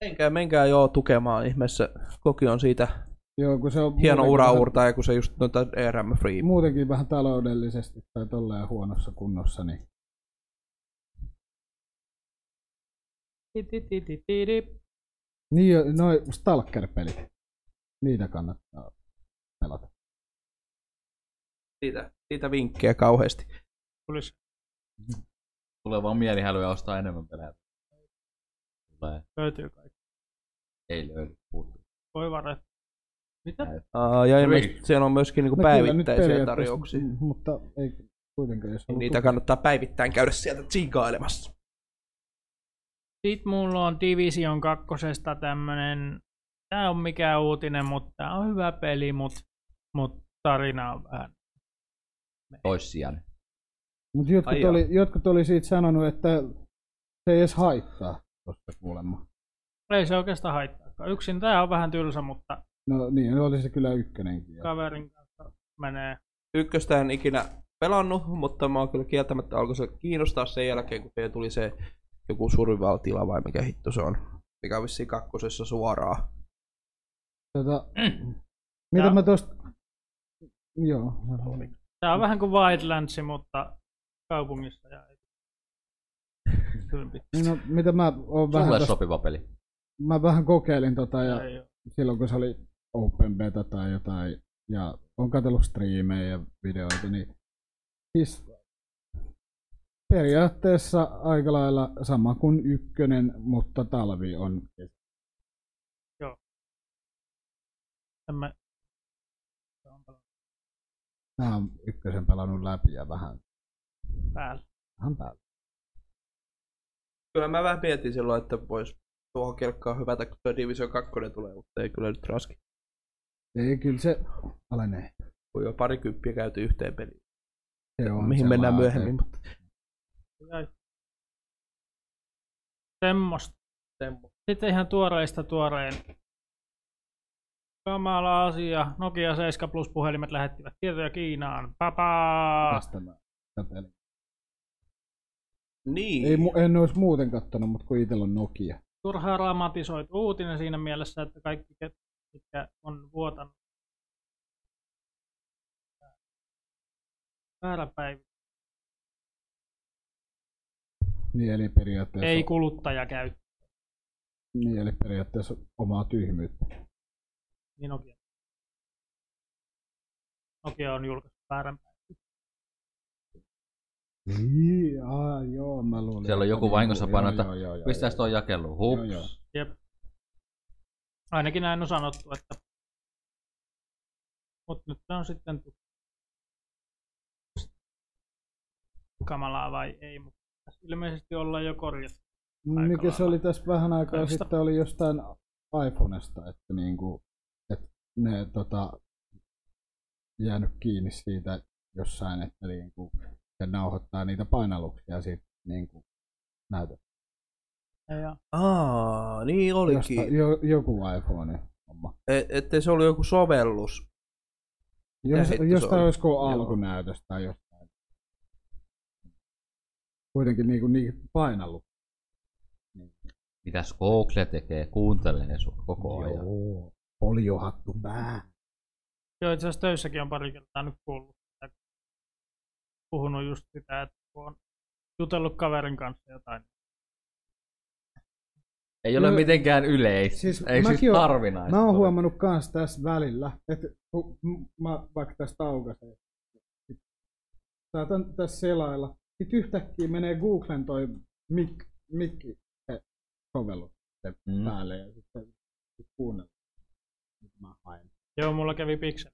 Menkää, menkää joo tukemaan ihmeessä. Koki on siitä Joo, kun se on hieno muutenkin ura vähän- uurtaa, kun se just noita ERM Free. muutenkin vähän taloudellisesti tai tolleen huonossa kunnossa, niin. Niin, jo- noi Stalker-pelit. Niitä kannattaa pelata. Siitä, siitä vinkkejä kauheasti. Tulis Tulee vaan mielihaluja ostaa enemmän pelejä. Tulee. löytyy kaikki. Ei löydy. Puuttuu. Voi varat. Mitä? Uh, ja ilmeisesti siellä on myöskin niinku No päivittäisiä tarjouksia. m- Mutta ei kuitenkaan, jos Niitä kannattaa päivittäin käydä sieltä tsiikailemassa. Sitten mulla on Division 2 tämmönen, tää on mikään uutinen, mutta tää on hyvä peli, mut, mut tarina on vähän. Toissijainen. Mut jotkut, Ai oli, jotkut oli siitä sanonut, että se ei edes haittaa tosta kuulemma. Ei se oikeastaan haittaa. Yksin tää on vähän tylsä, mutta No niin, oli se kyllä ykkönenkin. kaverin kanssa menee. Ykköstä en ikinä pelannut, mutta mä oon kyllä kieltämättä alkoi se kiinnostaa sen jälkeen, kun siihen tuli se joku survival-tila vai mikä hitto se on. Mikä on vissiin kakkosessa suoraan. Tota, mitä Tää- mä tosta... Joo. Tää on vähän kuin Wildlands, mutta kaupungissa ja. Niin No, mitä mä oon vähän, Sulle sopiva peli. mä vähän kokeilin tota ja silloin kun se oli open beta tai jotain ja on katsellut striimejä ja videoita, niin siis periaatteessa aika lailla sama kuin ykkönen, mutta talvi on En mä- Mä oon ykkösen pelannut läpi ja vähän, päällä. vähän päällä. Kyllä mä vähän mietin silloin, että vois tuohon kelkkaan hyvätä, kun tuo Division 2 tulee, mutta ei kyllä nyt raski. Ei, kyllä se alenee. Kun jo parikymppiä käyty yhteen peliin. Se on Mihin se mennään myöhemmin, mutta Jäi. Semmosta. semmo. Sitten ihan tuoreista tuoreen. Kamala asia. Nokia 7 Plus puhelimet lähettivät tietoja Kiinaan. Katselin. Niin. Ei, mu- en olisi muuten kattonut, mutta kun itsellä on Nokia. Turhaa dramatisoitu uutinen siinä mielessä, että kaikki, mitkä on vuotanut väärä päivä. Niin eli periaatteessa, Ei kuluttaja käy. niin, eli periaatteessa omaa tyhmyyttä. Niin Nokia. Nokia on julkaissut väärän päivän. Niin, aa, joo, mä luulin. Siellä on että joku niinku- vahingossa joo, joo, Pistäis joo. toi jakelu. Joo, joo. Hups. Jep. Ainakin näin on sanottu, että mutta nyt on sitten tu- kamalaa vai ei, mutta ilmeisesti ollaan jo korjattu. aika Mikä se oli tässä vähän aikaa Kaikista. sitten, oli jostain iPhonesta, että niinku, että ne tota, jäänyt kiinni siitä jossain, että niinku, se nauhoittaa niitä painalluksia siitä niinku, näytä. Ja Aa, niin olikin. Josta, jo, joku iPhone homma. Et, ettei se oli joku sovellus. Jos, jostain oli? olisiko alkunäytöstä tai jostain. Kuitenkin niinku niitä painalluksia. Mitäs Google tekee? Kuuntelee sua koko ajan. Joo. Foliohattu pää. Joo, itse asiassa töissäkin on pari kertaa nyt kuullut sitä. Puhunut just sitä, että kun on jutellut kaverin kanssa jotain. Ei ole Joo. mitenkään yleistä. Siis Ei siis harvinaista. Mä oon ole. huomannut kans tässä välillä, että kun mä vaikka tästä aukasen, saatan tässä selailla, sit yhtäkkiä menee Googlen toi mik, mik se sovellus se Mm. päälle ja sitten sit kuunnella, mitä mä haen. Joo, mulla kävi Pixel.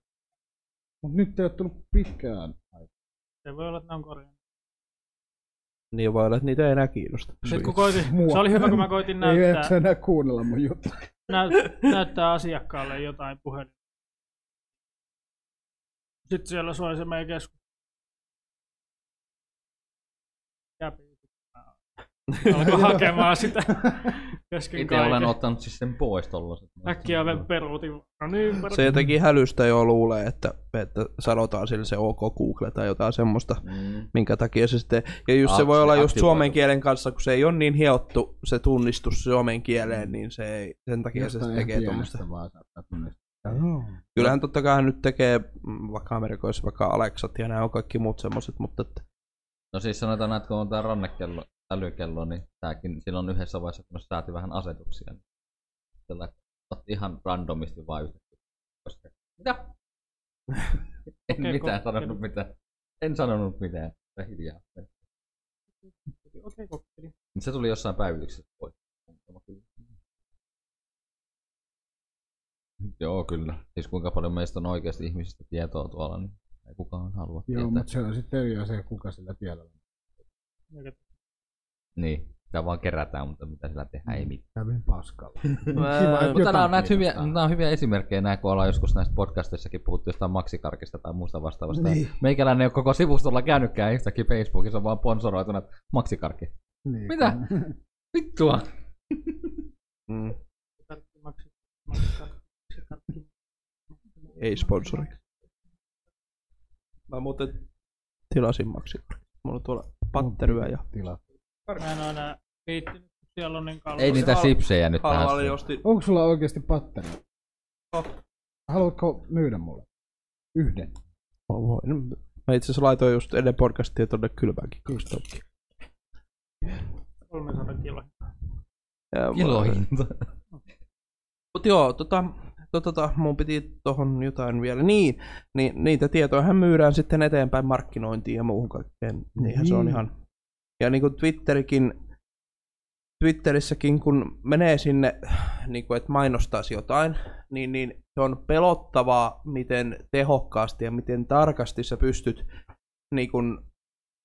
Mut nyt ei oo tullut pitkään aikaa. Se voi olla, että ne on korjannut. Niin voi olla, että niitä ei enää kiinnosta. Sitten kun koitin, Mua. se oli hyvä, kun mä koitin Ei näyttää. jaksa enää kuunnella mun juttuja. näyt, näyttää asiakkaalle jotain puhelin. Sitten siellä soi se meidän keskus. Jäpi. Alkoi hakemaan sitä kesken Itse olen kaiken. ottanut siis sen pois tollaset. Äkkiä me peruutin. No niin, Se jotenkin hälystä jo luulee, että, että sanotaan sille se OK Google tai jotain semmoista, Mm. minkä takia se sitten... Ja just se Akti- voi olla just suomen kielen kanssa, kun se ei ole niin hiottu se tunnistus suomen kieleen, niin se ei, sen takia se Jostain sitten ihan tekee tuommoista. Kyllähän totta kai nyt tekee mm, vaikka Amerikoissa vaikka Alexat ja nämä on kaikki muut semmoiset, mutta että, No siis sanotaan, että kun on tää rannekello, älykello, niin tääkin silloin yhdessä vaiheessa, kun sääti vähän asetuksia, niin sillä otti ihan randomisti vaan yhtäkkiä. Koska... Mitä? en Okei, mitään kokeilin. sanonut mitään. En sanonut mitään. Mä Hiljaa. Okei, kokeilin. Mut Se tuli jossain päivityksessä pois. Joo, kyllä. Siis kuinka paljon meistä on oikeasti ihmisistä tietoa tuolla, niin ei kukaan halua Joo, tietää. mutta se on sitten eri asia, kuka sillä tiedolla. Niin, sitä vaan kerätään, mutta mitä sillä tehdään, ei mitään. Kävin paskalla. Mutta nämä on, näitä hyviä, nämä on hyviä esimerkkejä, nämä kun ollaan joskus näistä podcasteissakin puhuttu jostain maksikarkista tai muusta vastaavasta. Niin. Meikäläinen ei ole koko sivustolla käynytkään yhtäkkiä Facebookissa, on vaan sponsoroituna maksikarkki. Niin, Mitä? Vittua! mm, ei sponsori. Mä muuten tilasin maksi. Mulla on tuolla patteryä ja Tila. Mä en enää viittinyt, kun siellä on niin kallis. Ei niitä hal- sipsejä nyt tähän. Onko sulla oikeasti patteri? Oh. Haluatko myydä mulle? Yhden. Voin. Mä itse asiassa laitoin just ennen podcastia tonne kylmäänkin kaksi tokkia. 300 kiloa. Kilohinta. Mut joo, tota, tota, tota, mun piti tohon jotain vielä. Niin, niin niitä tietoja myydään sitten eteenpäin markkinointiin ja muuhun kaikkeen. Niinhän se on Niin. ihan. Ja niin kuin Twitterikin, Twitterissäkin kun menee sinne, niin kuin, että mainostaisi jotain, niin, niin se on pelottavaa, miten tehokkaasti ja miten tarkasti sä pystyt niin kuin,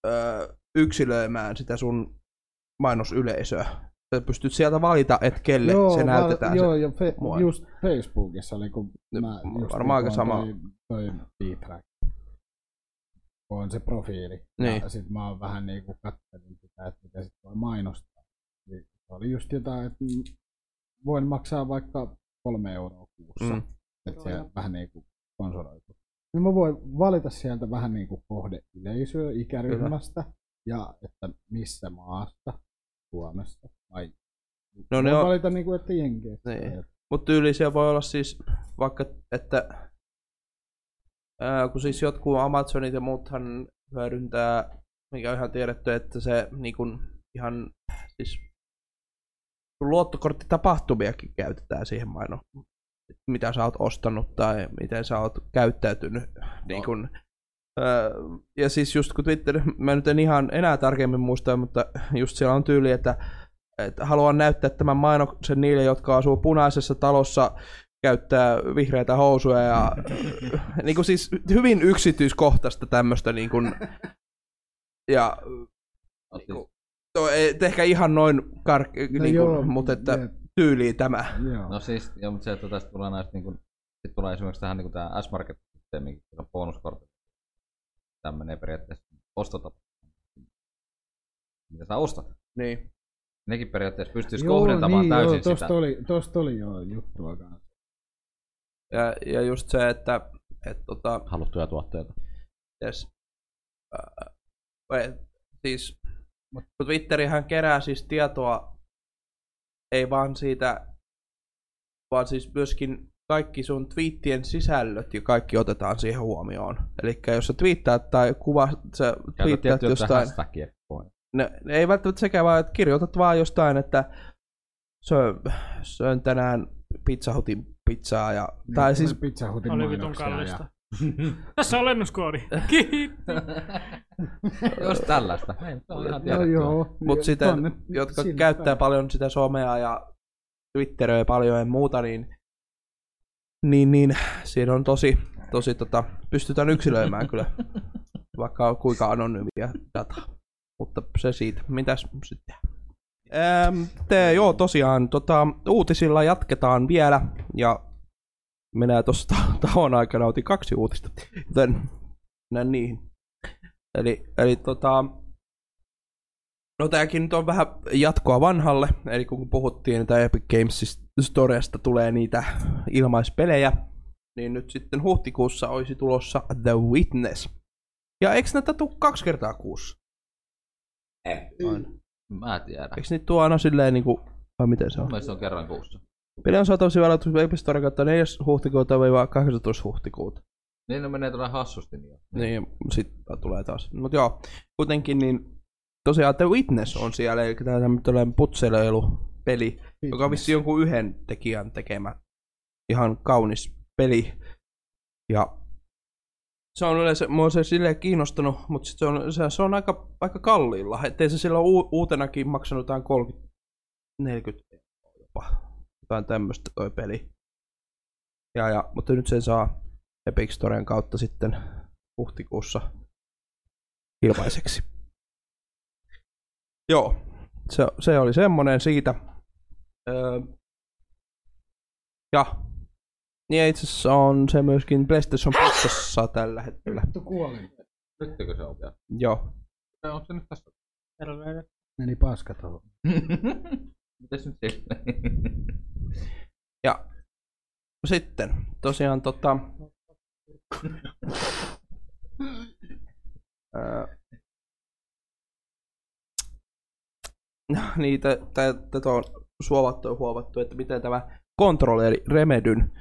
ö, yksilöimään sitä sun mainosyleisöä. Sä pystyt sieltä valita, että kelle se näytetään. val- se. joo, ja fe- just Facebookissa oli, kun No, mä just varmaan aika kun sama. Toi, toi. Kun on se profiili. Niin. Ja sit mä oon vähän niinku kattelin sitä, että mitä sit voi mainostaa. Niin se oli just jotain, että voin maksaa vaikka kolme euroa kuussa. Mm. Että se vähän niinku sponsoroitu. Niin mä voin valita sieltä vähän niinku kohdeyleisöä ikäryhmästä ja että missä maasta Suomessa vai No ne on- valita niinku, että jenkeissä. Niin. Mutta tyylisiä voi olla siis vaikka, että ää, kun siis jotkut Amazonit ja muuthan hyödyntää, mikä on ihan tiedetty, että se niin kun, ihan siis luottokorttitapahtumiakin käytetään siihen maino, mitä sä oot ostanut tai miten sä oot käyttäytynyt. Niin kun, ää, ja siis just kun Twitter, mä nyt en ihan enää tarkemmin muista, mutta just siellä on tyyli, että että haluan näyttää tämän mainoksen niille, jotka asuu punaisessa talossa, käyttää vihreitä housuja ja niin kuin siis hyvin yksityiskohtaista tämmöistä niin kuin, ja niin kuin, to, ei, ehkä ihan noin kar, No niin joo, kuin, mutta että ne- tyyliin tämä. Joo. No siis, joo, mutta se, että tästä tulee näistä niin kuin, sit tulee esimerkiksi tähän niin tämä S-Market-systeemi, joka on bonuskortti. Tämä menee periaatteessa ostotapa. Mitä sä ostat? Niin. Nekin periaatteessa pystyisi Joo, kohdentamaan niin, täysin joo, tosta sitä. Oli, tosta oli jo juttua kanssa. Ja, ja just se, että et, tota, Haluttuja tuotteita. Yes. Äh, siis, mutta Twitterihän kerää siis tietoa, ei vaan siitä, vaan siis myöskin kaikki sun twiittien sisällöt ja kaikki otetaan siihen huomioon. Eli jos sä twiittaat tai kuva, sä twiittaat jostain, ne, ne ei välttämättä sekään vaan, että kirjoitat vaan jostain, että söön, söön tänään Pizza Hutin pizzaa ja, tai siis pizzahutin Oli vitun kallista. Ja... Tässä on alennuskoodi. Kiitti. Jos tällaista. On ihan No joo. Mutta ja sitten, tonne jotka sinne käyttää päin. paljon sitä somea ja Twitteriä paljon ja muuta, niin, niin, niin siinä on tosi, tosi tota, pystytään yksilöimään kyllä, vaikka on kuinka anonyymiä dataa. Mutta se siitä. Mitäs sitten? Ähm, te, joo, tosiaan, tota, uutisilla jatketaan vielä, ja menee tuossa tauon aikana, otin kaksi uutista, joten mennään niihin. Eli, eli tota, no tääkin nyt on vähän jatkoa vanhalle, eli kun puhuttiin, että Epic Games Storesta tulee niitä ilmaispelejä, niin nyt sitten huhtikuussa olisi tulossa The Witness. Ja eikö näitä tule kaksi kertaa kuussa? Eh. Mä tiedän. Eikö niitä tule aina silleen niinku, vai miten se on? Se on kerran kuussa. Peli on saatavasti varattuna Epic Store kautta 4. huhtikuuta vai 18. huhtikuuta. Niin ne menee tuolla hassusti. Niin, Niin, sitten tulee taas. Mutta joo, kuitenkin niin tosiaan The Witness on siellä, eli tämä tämmöinen putseleilu-peli, joka on vissi jonkun yhden tekijän tekemä ihan kaunis peli. Ja se on yleensä, mua se silleen mutta sit se on, se, se on aika, aika kalliilla. Ettei se silloin u, uutenakin maksanut jotain 30, 40 euroa jopa. Jotain tämmöistä toi peli. Ja, ja, mutta nyt sen saa Epic Storen kautta sitten huhtikuussa ilmaiseksi. Joo, se, se oli semmonen siitä. Öö, ja niin itse asiassa on se myöskin PlayStation Plusassa tällä hetkellä. Vittu kuolin. Nyttekö se on vielä? Joo. Onko se nyt tässä? Terve. Meni paska tuohon. Mitäs nyt sille? Ja sitten tosiaan tota... No, niitä tätä on suovattu ja huovattu, että miten tämä kontrolleri Remedyn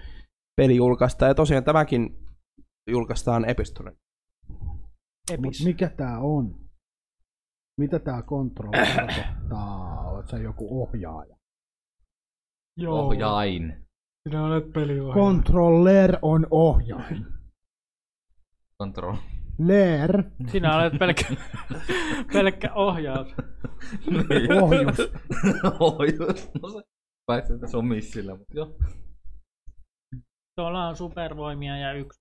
peli julkaistaan. Ja tosiaan tämäkin julkaistaan Epistoren. Mut mikä tää on? Mitä tää kontrolli tarkoittaa? Oot sä joku ohjaaja? Joo. Ohjain. Sinä olet peliohjaaja. Controller on ohjain. Control. Ler, Sinä olet pelkkä, pelkkä ohjaus. ohjus. Ohjus. No se. Paitsi että se on missillä, mutta joo. Tuolla on supervoimia ja yksi.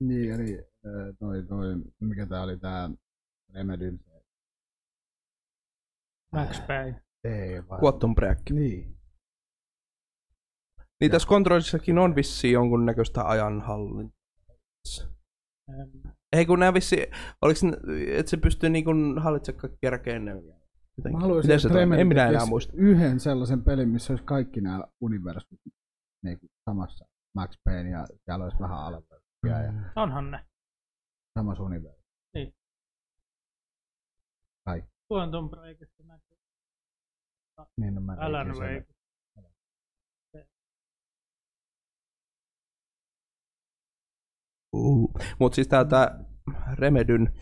Niin, eli toi, toi, mikä tää oli tää Remedyn se- Max Payne. Ei, vai? Quantum Break. Niin. Niin tässä kontrollissakin on vissiin jonkun näköistä ajanhallintaa. Ei kun nää vissi, oliks, ne- et se pystyy niinku hallitsemaan kaikkia rakenneja. Mä haluaisin, Miten se että? Remedy En minä enää tekisi muista. yhden sellaisen pelin, missä olisi kaikki nämä universumit niin kuin samassa Max Payne ja siellä olisi vähän alempia ja onhan ne. samassa universumissa. Quantum Breakista näkyy. Niin, no mä Alan. Wake. Uh. Mutta siis tää, tää Remedyn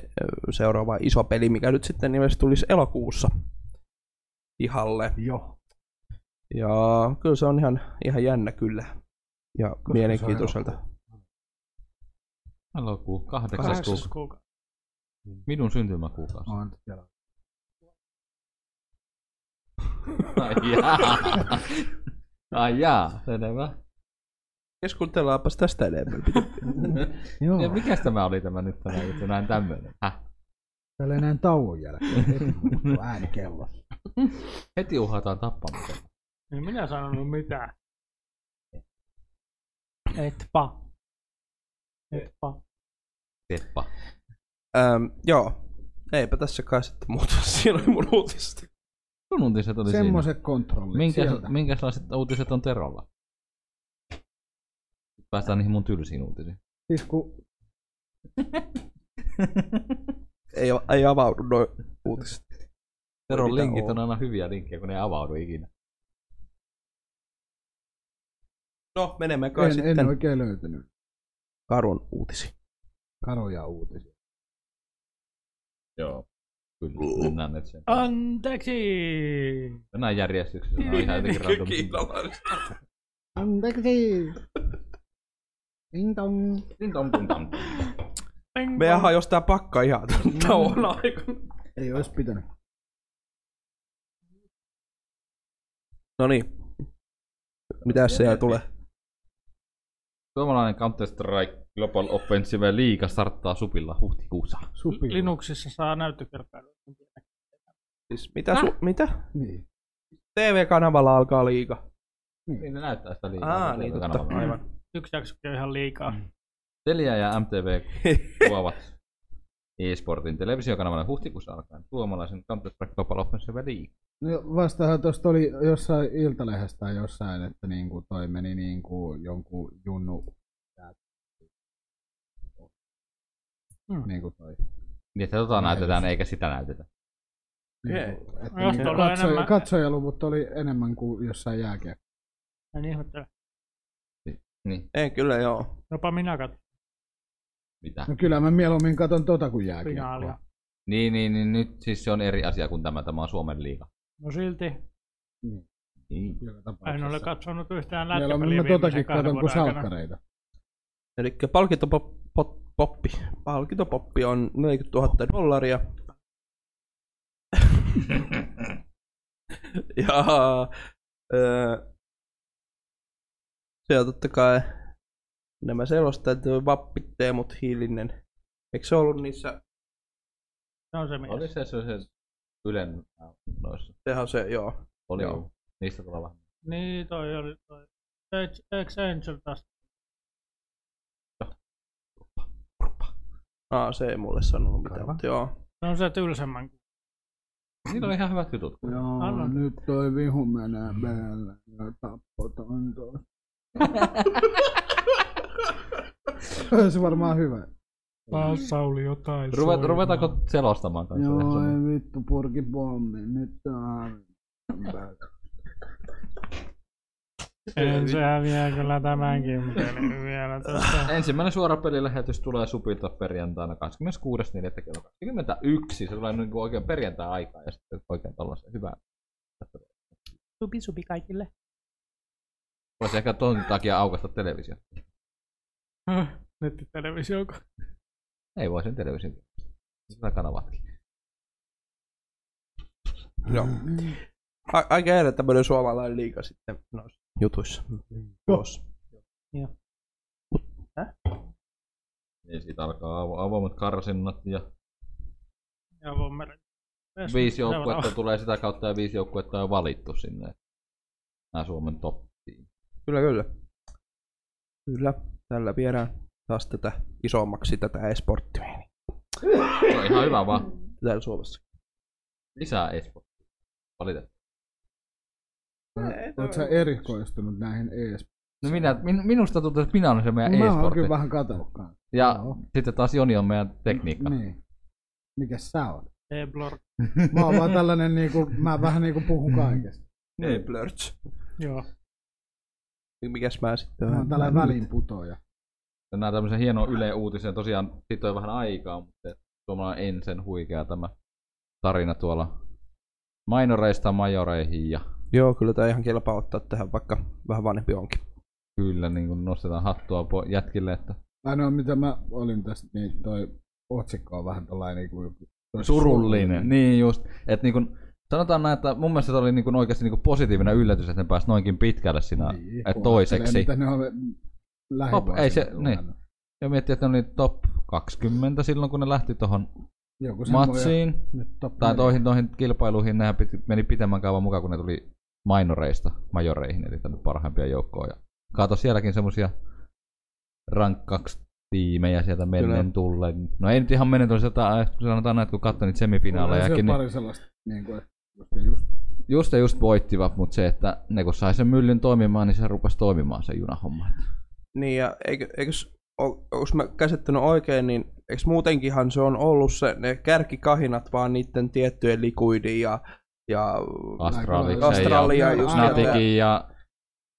ö, seuraava iso peli, mikä nyt sitten ilmeisesti tulisi elokuussa ihalle. Joo. Ja kyllä se on ihan, ihan jännä kyllä. Ja on mielenkiintoiselta. Elokuu. Kahdeksas Kahdeksas kuukausi. kuukausi. Minun syntymäkuukausi. On siellä. Ai jaa. Ai jaa, selvä. Keskustellaanpas tästä enemmän. Joo. Ja mikäs tämä oli tämä nyt tämä juttu, näin tämmöinen? Häh? Tällä näin tauon jälkeen heti ääni kellossa. Heti uhataan tappamiseen. Ei minä sanonut mitään. Etpa. Etpa. Teppa. ähm, joo. Eipä tässä kai sitten muuta. Siinä oli mun uutista. Sun uutiset oli siinä. Semmoiset kontrollit Minkä, sieltä. minkälaiset uutiset on Terolla? Päästään niihin mun tylsiin uutisiin. Siis kun Ei, ei avaudu noin uutiset. Teron linkit on? on aina hyviä linkkejä, kun ne ei avaudu ikinä. No, menemme kai en, sitten en oikein löytänyt Karun uutisiin. karoja uutisia. Joo. Kyllä, mennään nyt sen. Anteeksi! Mennään järjestyksessä, on ihan jotenkin random. Anteeksi! Ding dong. Ding dong, dong. Meidän pong. hajosi tää pakka ihan tauon aikana. Ei olisi pitänyt. No niin. Mitäs siellä tulee? Suomalainen Counter-Strike Global Offensive liiga starttaa supilla huhtikuussa. Supi. Linuxissa saa näyttökertailua. Siis mitä su- mitä? Niin. TV-kanavalla alkaa liiga. Niin ne näyttää sitä liikaa. Aa, niin totta, aivan. Yksi jakso on ihan liikaa. Telia ja MTV tuovat eSportin televisiokanavalle huhtikuussa alkaen suomalaisen Counter-Strike Global Offensive League. No, vastahan tuosta oli jossain iltalehdestä tai jossain, että niinku toi meni niinku jonkun junnu Hmm. niinku toi. Niin, että tota näytetään eikä sitä näytetä. Niinku, että Jos niinku tuolla on katsoja, enemmän- katsojaluvut oli enemmän kuin jossain jääkiekko. En ihmettele. Niin, En kyllä joo. Jopa minä katson mitä? No kyllä mä mieluummin katon tota kuin finaalia. jääkiekkoa. Niin, niin, niin, nyt siis se on eri asia kuin tämä, tämä on Suomen liiga. No silti. Niin. Joka En ole katsonut yhtään lätkäpeliä totakin viimeisen kahden katon kuin vuoden aikana. salkkareita. Eli palkintopoppi. Palkintopoppi on 40 000 dollaria. ja öö, se on totta kai nämä selostajat, Vappi, Teemut, Hiilinen. Eikö se ollut niissä, Se on se mies. Oli se, se, se Ylen äh, noissa. sehän on se, joo. Oli Joo. Niistä tulee vähän. Niin, toi oli toi. Ex Angel taas. Aa, se ei mulle sanonut mitään, mutta joo. Se on se tylsemmän. Niillä oli ihan hyvät jutut. Joo, Anna. nyt toi vihu menee päälle ja tappotaan tuossa. se varmaan hyvä. Passauli jotain Ruvet, ruvetaanko selostamaan kanssa? Joo, ei vittu purki pommi. Nyt on En se häviää kyllä tämänkin pelin vielä tässä. Ensimmäinen suora pelilähetys tulee Supilta perjantaina 26.4. kello 21. Se tulee niin kuin oikein perjantai-aikaa ja sitten oikein tollasen hyvää. Supi supi kaikille. Voisi ehkä ton takia aukasta televisio. Nettitelevisio. Ei voi sen television. Sitä kanavatkin. joo. A- aika eri tämmönen suomalainen liiga sitten noissa jutuissa. Tuossa. Niin siitä alkaa avo- avoimet karsinnat ja Ja Vommeri. viisi joukkuetta tulee sitä kautta ja viisi joukkuetta on valittu sinne. Nämä Suomen top. Kyllä, kyllä. Kyllä, tällä viedään taas tätä isommaksi tätä esporttia Se on ihan hyvä vaan. täällä Suomessa. Lisää esporttia. Valitettavasti. Oletko sä erikoistunut näihin ees? No minä, min, minusta tuntuu, että minä olen se meidän Mä oon e-sportti. kyllä vähän kanssa. Ja Joo. sitten taas Joni on meidän tekniikka. Niin. Mikäs sä oot? E-Blor. Mä oon vaan tällainen niinku, mä vähän niinku puhun kaikesta. Niin, Blurch. Joo. Mikäs mä sitten Mä oon tällainen välinputoja. Nämä tämmöisen hienon Yle Uutisen, tosiaan siitä on vähän aikaa, mutta suomalainen ensin huikea tämä tarina tuolla mainoreista majoreihin ja Joo, kyllä tää ihan kelpaa ottaa tähän, vaikka vähän vanhempi onkin. kyllä niin kuin nostetaan hattua po- jätkille, että Ainoa mitä mä olin tästä, niin toi otsikko on vähän tällainen niinku joku- toi surullinen. Niin just, että niin kuin, sanotaan näin, että mun mielestä se oli niin kuin oikeasti niin kuin positiivinen yllätys, että ne pääsi noinkin pitkälle siinä Niin, toiseksi. Mitä ne on Top, ei se- tullut. Ja miettii, että ne oli top 20 silloin, kun ne lähti tuohon matsiin. Tai toihin, toihin kilpailuihin nehän piti, meni pitemmän kauan mukaan, kun ne tuli mainoreista majoreihin, eli tänne parhaimpia joukkoja. Kaato sielläkin semmosia rank 2 tiimejä sieltä menneen tulleen. No ei nyt ihan menen tulleen, sieltä, sanotaan näin, että kun katsoin niitä semifinaalejakin, niin pari sellaista, niin kuin, just ja just. just ja just voittivat, mutta se, että ne kun sai sen myllyn toimimaan, niin se rupesi toimimaan se junahomma. Niin ja eikö, eikös, onko mä käsittänyt oikein, niin eikö muutenkinhan se on ollut se, ne kärkikahinat vaan niiden tiettyjen likuidin ja, ja Astraliksen Australia ja just Snatikin ja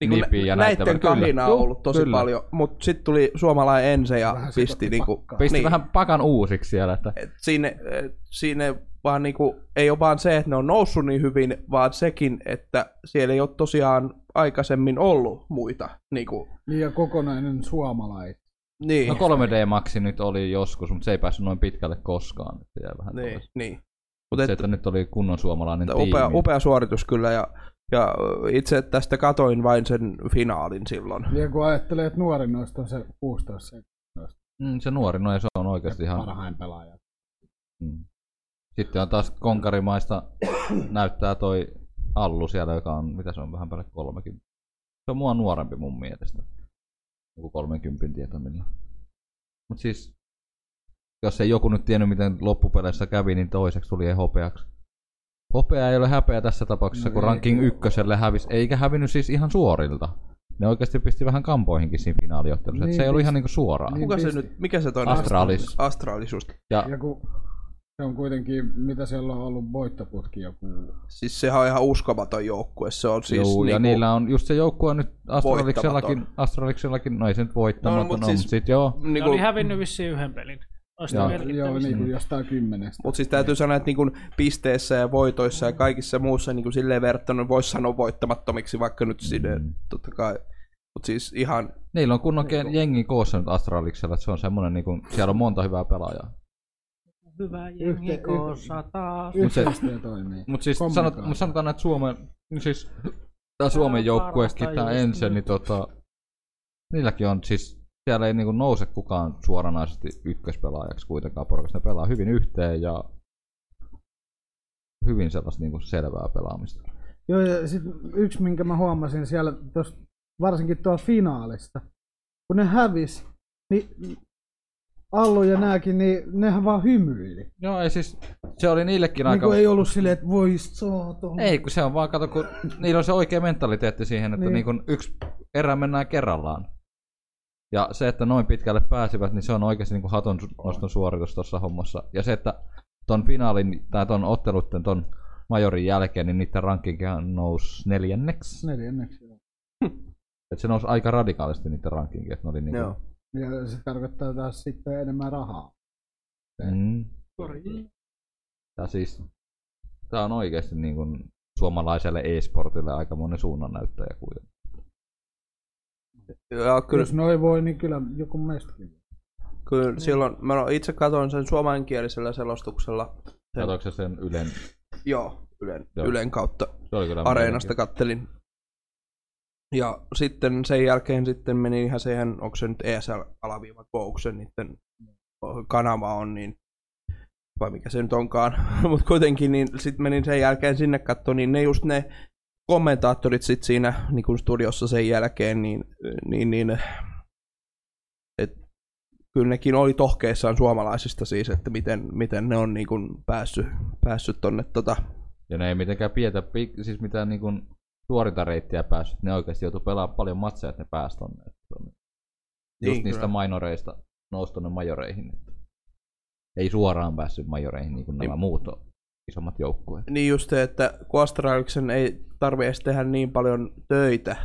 niinku Nipin ja näitten näiden välillä. kahina on ollut tosi kyllä. paljon, mutta sitten tuli suomalainen ense ja Vähän pisti niinku, pakkaa. pisti Niin. vähän pakan uusiksi siellä, että et siinä, et siinä vaan niinku, ei ole vaan se, että ne on noussut niin hyvin, vaan sekin, että siellä ei ole tosiaan aikaisemmin ollut muita. Niinku, Niin ja kokonainen suomalais. niin, no 3D Maxi nyt oli joskus, mutta se ei päässyt noin pitkälle koskaan. Jäi vähän niin, niin. Mut se, että nyt oli kunnon suomalainen tiimi. upea, upea suoritus kyllä ja, ja itse tästä katoin vain sen finaalin silloin. Ja kun ajattelee, että nuorin noista on se 16 Mm, se nuori, no ja se on oikeasti ihan... parhain pelaaja. Mm. Sitten on taas konkarimaista näyttää toi Allu siellä, joka on, mitä se on, vähän päälle 30. Se on mua nuorempi mun mielestä. Joku 30 tietämillä. Mut siis, jos ei joku nyt tiennyt, miten loppupeleissä kävi, niin toiseksi tuli hopeaksi. Hopea ei ole häpeä tässä tapauksessa, No kun ei, ranking ei. ykköselle hävisi, eikä hävinnyt siis ihan suorilta. Ne oikeasti pisti vähän kampoihinkin siinä finaaliottelussa. Niin se ei ollut ihan niinku suoraan. Niin Kuka se pisti. nyt, mikä se toinen? Astralis. Astralis just. Ja Ja kun se on kuitenkin, mitä siellä on ollut voittoputki joku. Siis sehän on ihan uskomaton joukkue. Se on siis Joo, ja niinku, niillä on just se joukkue on nyt Astraliksellakin, Voittamaton. Astraliksellakin, no ei se nyt voittamaton, No, no, mut mutta siis- siis, sit joo. Ne niinku, oli hävinnyt vissiin yhden pelin. Olisi Joo. Joo, niin kuin jostain kymmenestä. Mutta siis täytyy sanoa, että niinku pisteissä ja voitoissa ja kaikissa muussa niinku silleen verrattuna voisi sanoa voittamattomiksi, vaikka nyt sinne Mm. totta kai. Mutta siis ihan, Niillä on kunnon ke- jengi koossa nyt Astraliksella, että se on semmonen niinku, siellä on monta hyvää pelaajaa. Hyvä jengi yhte- koossa taas. Mut se- Yhteistyö toimii. Mut siis sanot, mut sanotaan, että Suomen, niin siis tää Suomen parasta tää nyt. niin tota, niilläkin on siis, siellä ei niinku nouse kukaan suoranaisesti ykköspelaajaksi kuitenkaan porukasta. Ne pelaa hyvin yhteen ja hyvin sellaista niinku selvää pelaamista. Joo, ja sit yksi, minkä mä huomasin siellä, tosta, varsinkin tuolla finaalista, kun ne hävis, niin Allu ja nääkin, niin nehän vaan hymyili. Joo, ei siis, se oli niillekin Niin aika... kuin ei ollut silleen, että voi saatana. Ei, kun se on vaan, kato, kun niillä on se oikea mentaliteetti siihen, että Niin. niin. Niin yksi erä mennään kerrallaan. Ja se, että noin pitkälle pääsivät, niin se on oikeasti niin haton noston suoritus tuossa hommassa. Ja se, että ton finaalin tai ton ottelutten ton majorin jälkeen, niin niiden rankinkihan nousi neljänneksi. Neljänneksi. joo. Et se nousi aika radikaalisti niiden rankinkin, että ne oli niinku... joo. Ja se tarkoittaa taas sitten enemmän rahaa. Mm. Ja siis, tää on oikeasti niin kuin suomalaiselle e-sportille aika monen suunnannäyttäjä kuitenkin. Ja kyllä, Jos noin voi, niin kyllä joku meistäkin. kyllä silloin, mä itse katsoin sen suomenkielisellä selostuksella. Sen, Katoiko sä sen Ylen? joo, Ylen, Joo. Ylen kautta Se oli kyllä Areenasta kattelin. Ja sitten sen jälkeen sitten meni ihan siihen, onko se nyt ESL alaviiva Gouksen niiden kanava on, niin vai mikä se nyt onkaan, mutta kuitenkin niin sitten menin sen jälkeen sinne katsomaan, niin ne just ne kommentaattorit sit siinä niin kuin studiossa sen jälkeen, niin, niin, niin et, kyllä nekin oli tohkeissaan suomalaisista siis, että miten, miten ne on niin kuin päässyt, päässyt tonne tota, Ja ne ei mitenkään pietä, siis mitään niinku suorita reittiä päässyt. Ne oikeasti joutuu pelaamaan paljon matseja, että ne pääsi tonne. On Just Niin, niistä kyllä. minoreista nousi tonne majoreihin. Et Ei suoraan päässyt majoreihin niin kuin nämä Niin. muut on isommat joukkueet. Niin just se, että kun Astraliksen ei tarvi edes tehdä niin paljon töitä.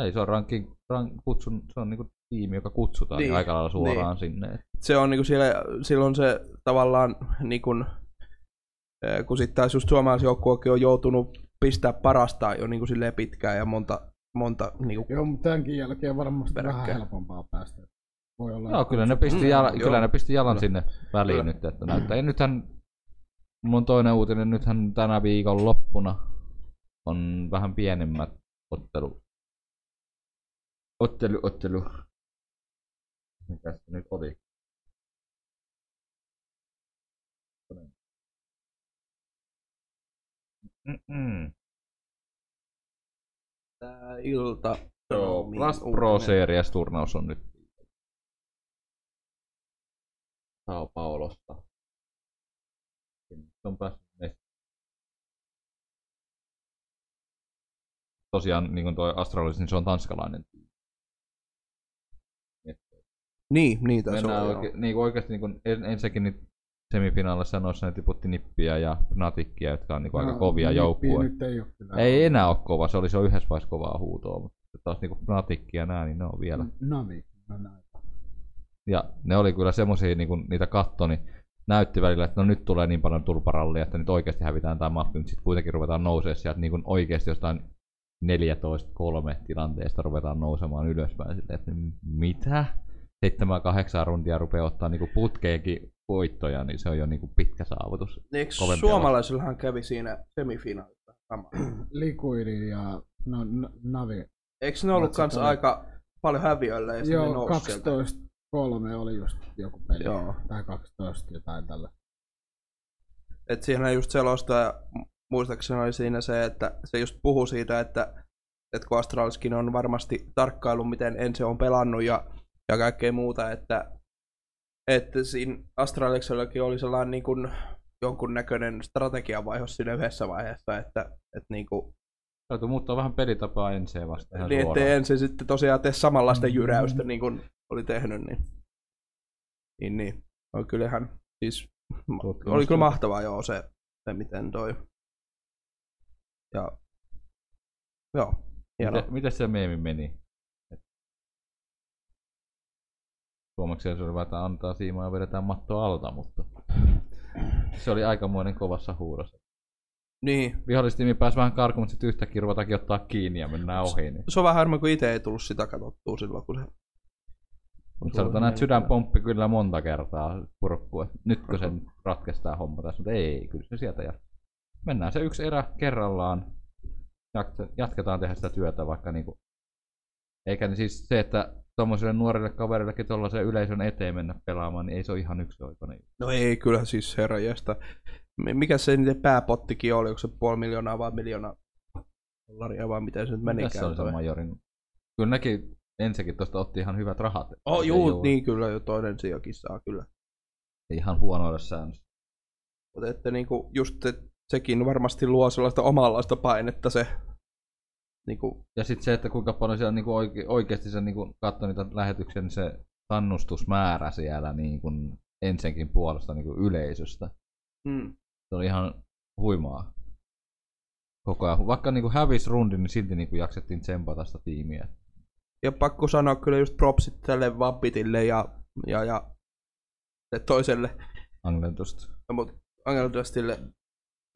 Ei, se on rankin, rank, kutsun, se on niinku tiimi, joka kutsutaan Niin, niin, aika lailla suoraan sinne. Et Se on niinku siellä, silloin se tavallaan niin kun, eh, kun sitten taas just suomalaisjoukkuekin on joutunut pistää parastaan jo niinku silleen pitkään ja monta, monta niinku, Joo, mutta tämänkin jälkeen varmasti vähän Peräkkäin. helpompaa päästä. Voi olla. Joo, kyllä ne pisti, Mm, jala, joo. kyllä ne pisti jalan Kyllä. sinne väliin Kyllä. nyt, että näyttää. Ja nythän, on toinen uutinen, nythän tänä viikon loppuna on vähän pienemmät ottelu. Ottelu, ottelu. Mikä se nyt oli? Mm-mm. tää ilta. Joo, uutinen. Pro Series turnaus on nyt Sao Paulosta. Se on päässyt Tosiaan niin kuin toi Astralis, niin se on tanskalainen. Niin, niin tässä on. oike- niin kuin oikeasti niin kuin en, ensinnäkin niin semifinaaleissa noissa ne tiputti Nippiä ja Fnatickia, jotka on niin kuin aika kovia Nippiä joukkueita. Nyt ei ole kyllä. Ei enää ole kova, se oli se yhdessä vaiheessa kovaa huutoa, mutta taas niinku Fnatic ja nää, niin ne on vielä. Navi. No näin. Ja ne oli kyllä semmosia, niinku, niitä katto, niin näytti välillä, että no nyt tulee niin paljon tulparallia, että nyt oikeasti hävitään tämä mappi, mutta sitten kuitenkin ruvetaan nousemaan sieltä niin oikeasti jostain 14-3 tilanteesta ruvetaan nousemaan ylöspäin silleen, että mitä? 7-8 rundia rupeaa ottaa niinku putkeenkin voittoja, niin se on jo niinku pitkä saavutus. Eikö kovempi suomalaisillahan kävi siinä semifinaalissa sama? Likuidi ja no, n- Navi. Eikö ne ollut kans oli- aika paljon häviöillä ja Joo, nousi sieltä? 12 3 oli just joku peli. Joo. Tai 12 jotain tällä. että siihen just selostaa, ja muistaakseni oli siinä se, että se just puhuu siitä, että, että kun Astraliskin on varmasti tarkkailu, miten Ense on pelannut ja, ja kaikkea muuta, että, että siinä Astraliksellakin oli sellainen niin kuin jonkunnäköinen strategiavaihos siinä yhdessä vaiheessa, että, että niin kuin, Täytyy muuttaa vähän pelitapaa ensin vasta ihan niin, suoraan. ettei ensin sitten tosiaan tee samanlaista jyräystä niin kuin oli tehnyt, niin, niin, niin. Oli kyllä ihan, siis, Tutkimusta. oli kyllä mahtavaa joo se, se miten toi. Ja, joo, hieno. Miten, miten se meemi meni? Et- Suomeksi vaan, että antaa siimaa ja vedetään matto alta, mutta se oli aikamoinen kovassa huudossa. Niin, Vihollistiimi pääsi vähän karkuun, mutta sitten yhtäkkiä ruvetaankin ottaa kiinni ja mennään ohi. Niin. se on vähän harmi, kun itse ei tullut sitä katsottua silloin, kun se... Mutta sanotaan, että sydän pomppi kyllä monta kertaa purkkua. Nytkö sen ratkaisi tää homma tässä, mutta ei, kyllä se sieltä jatkaa. Mennään se yksi erä kerrallaan. Jat- Jatketaan tehdä sitä työtä vaikka niinku... Eikä niin siis se, että tuommoiselle nuorille kaverillekin tuollaisen yleisön eteen mennä pelaamaan, niin ei se ole ihan yksioikoinen. No ei, kyllä siis herra jästä. M- Mikä se niiden pääpottikin oli, onko se puoli miljoonaa vai miljoonaa dollaria vai miten se nyt menikään? Tässä oli se majorin. Kyllä nekin ensinnäkin tuosta otti ihan hyvät rahat. Oh, juu, oo niin kyllä jo toinen sijakin saa kyllä. Ihan huonoille säännössä. Mutta että niinku just et, sekin varmasti luo sellaista omanlaista painetta se niinku, Ja sitten se, että kuinka paljon siellä niinku oike- oikeasti se niinku katsoi niitä lähetyksiä, niin se kannustusmäärä siellä niinku ensinkin puolesta niinku yleisöstä. mm, Se oli ihan huimaa. Koko ajan. Vaikka niinku hävisi rundin, niin silti niinku jaksettiin tsempata sitä tiimiä. ja pakko sanoa kyllä just propsit tälle Vabbitille ja, ja, ja toiselle, Anglentusta. mutta Angeldustille,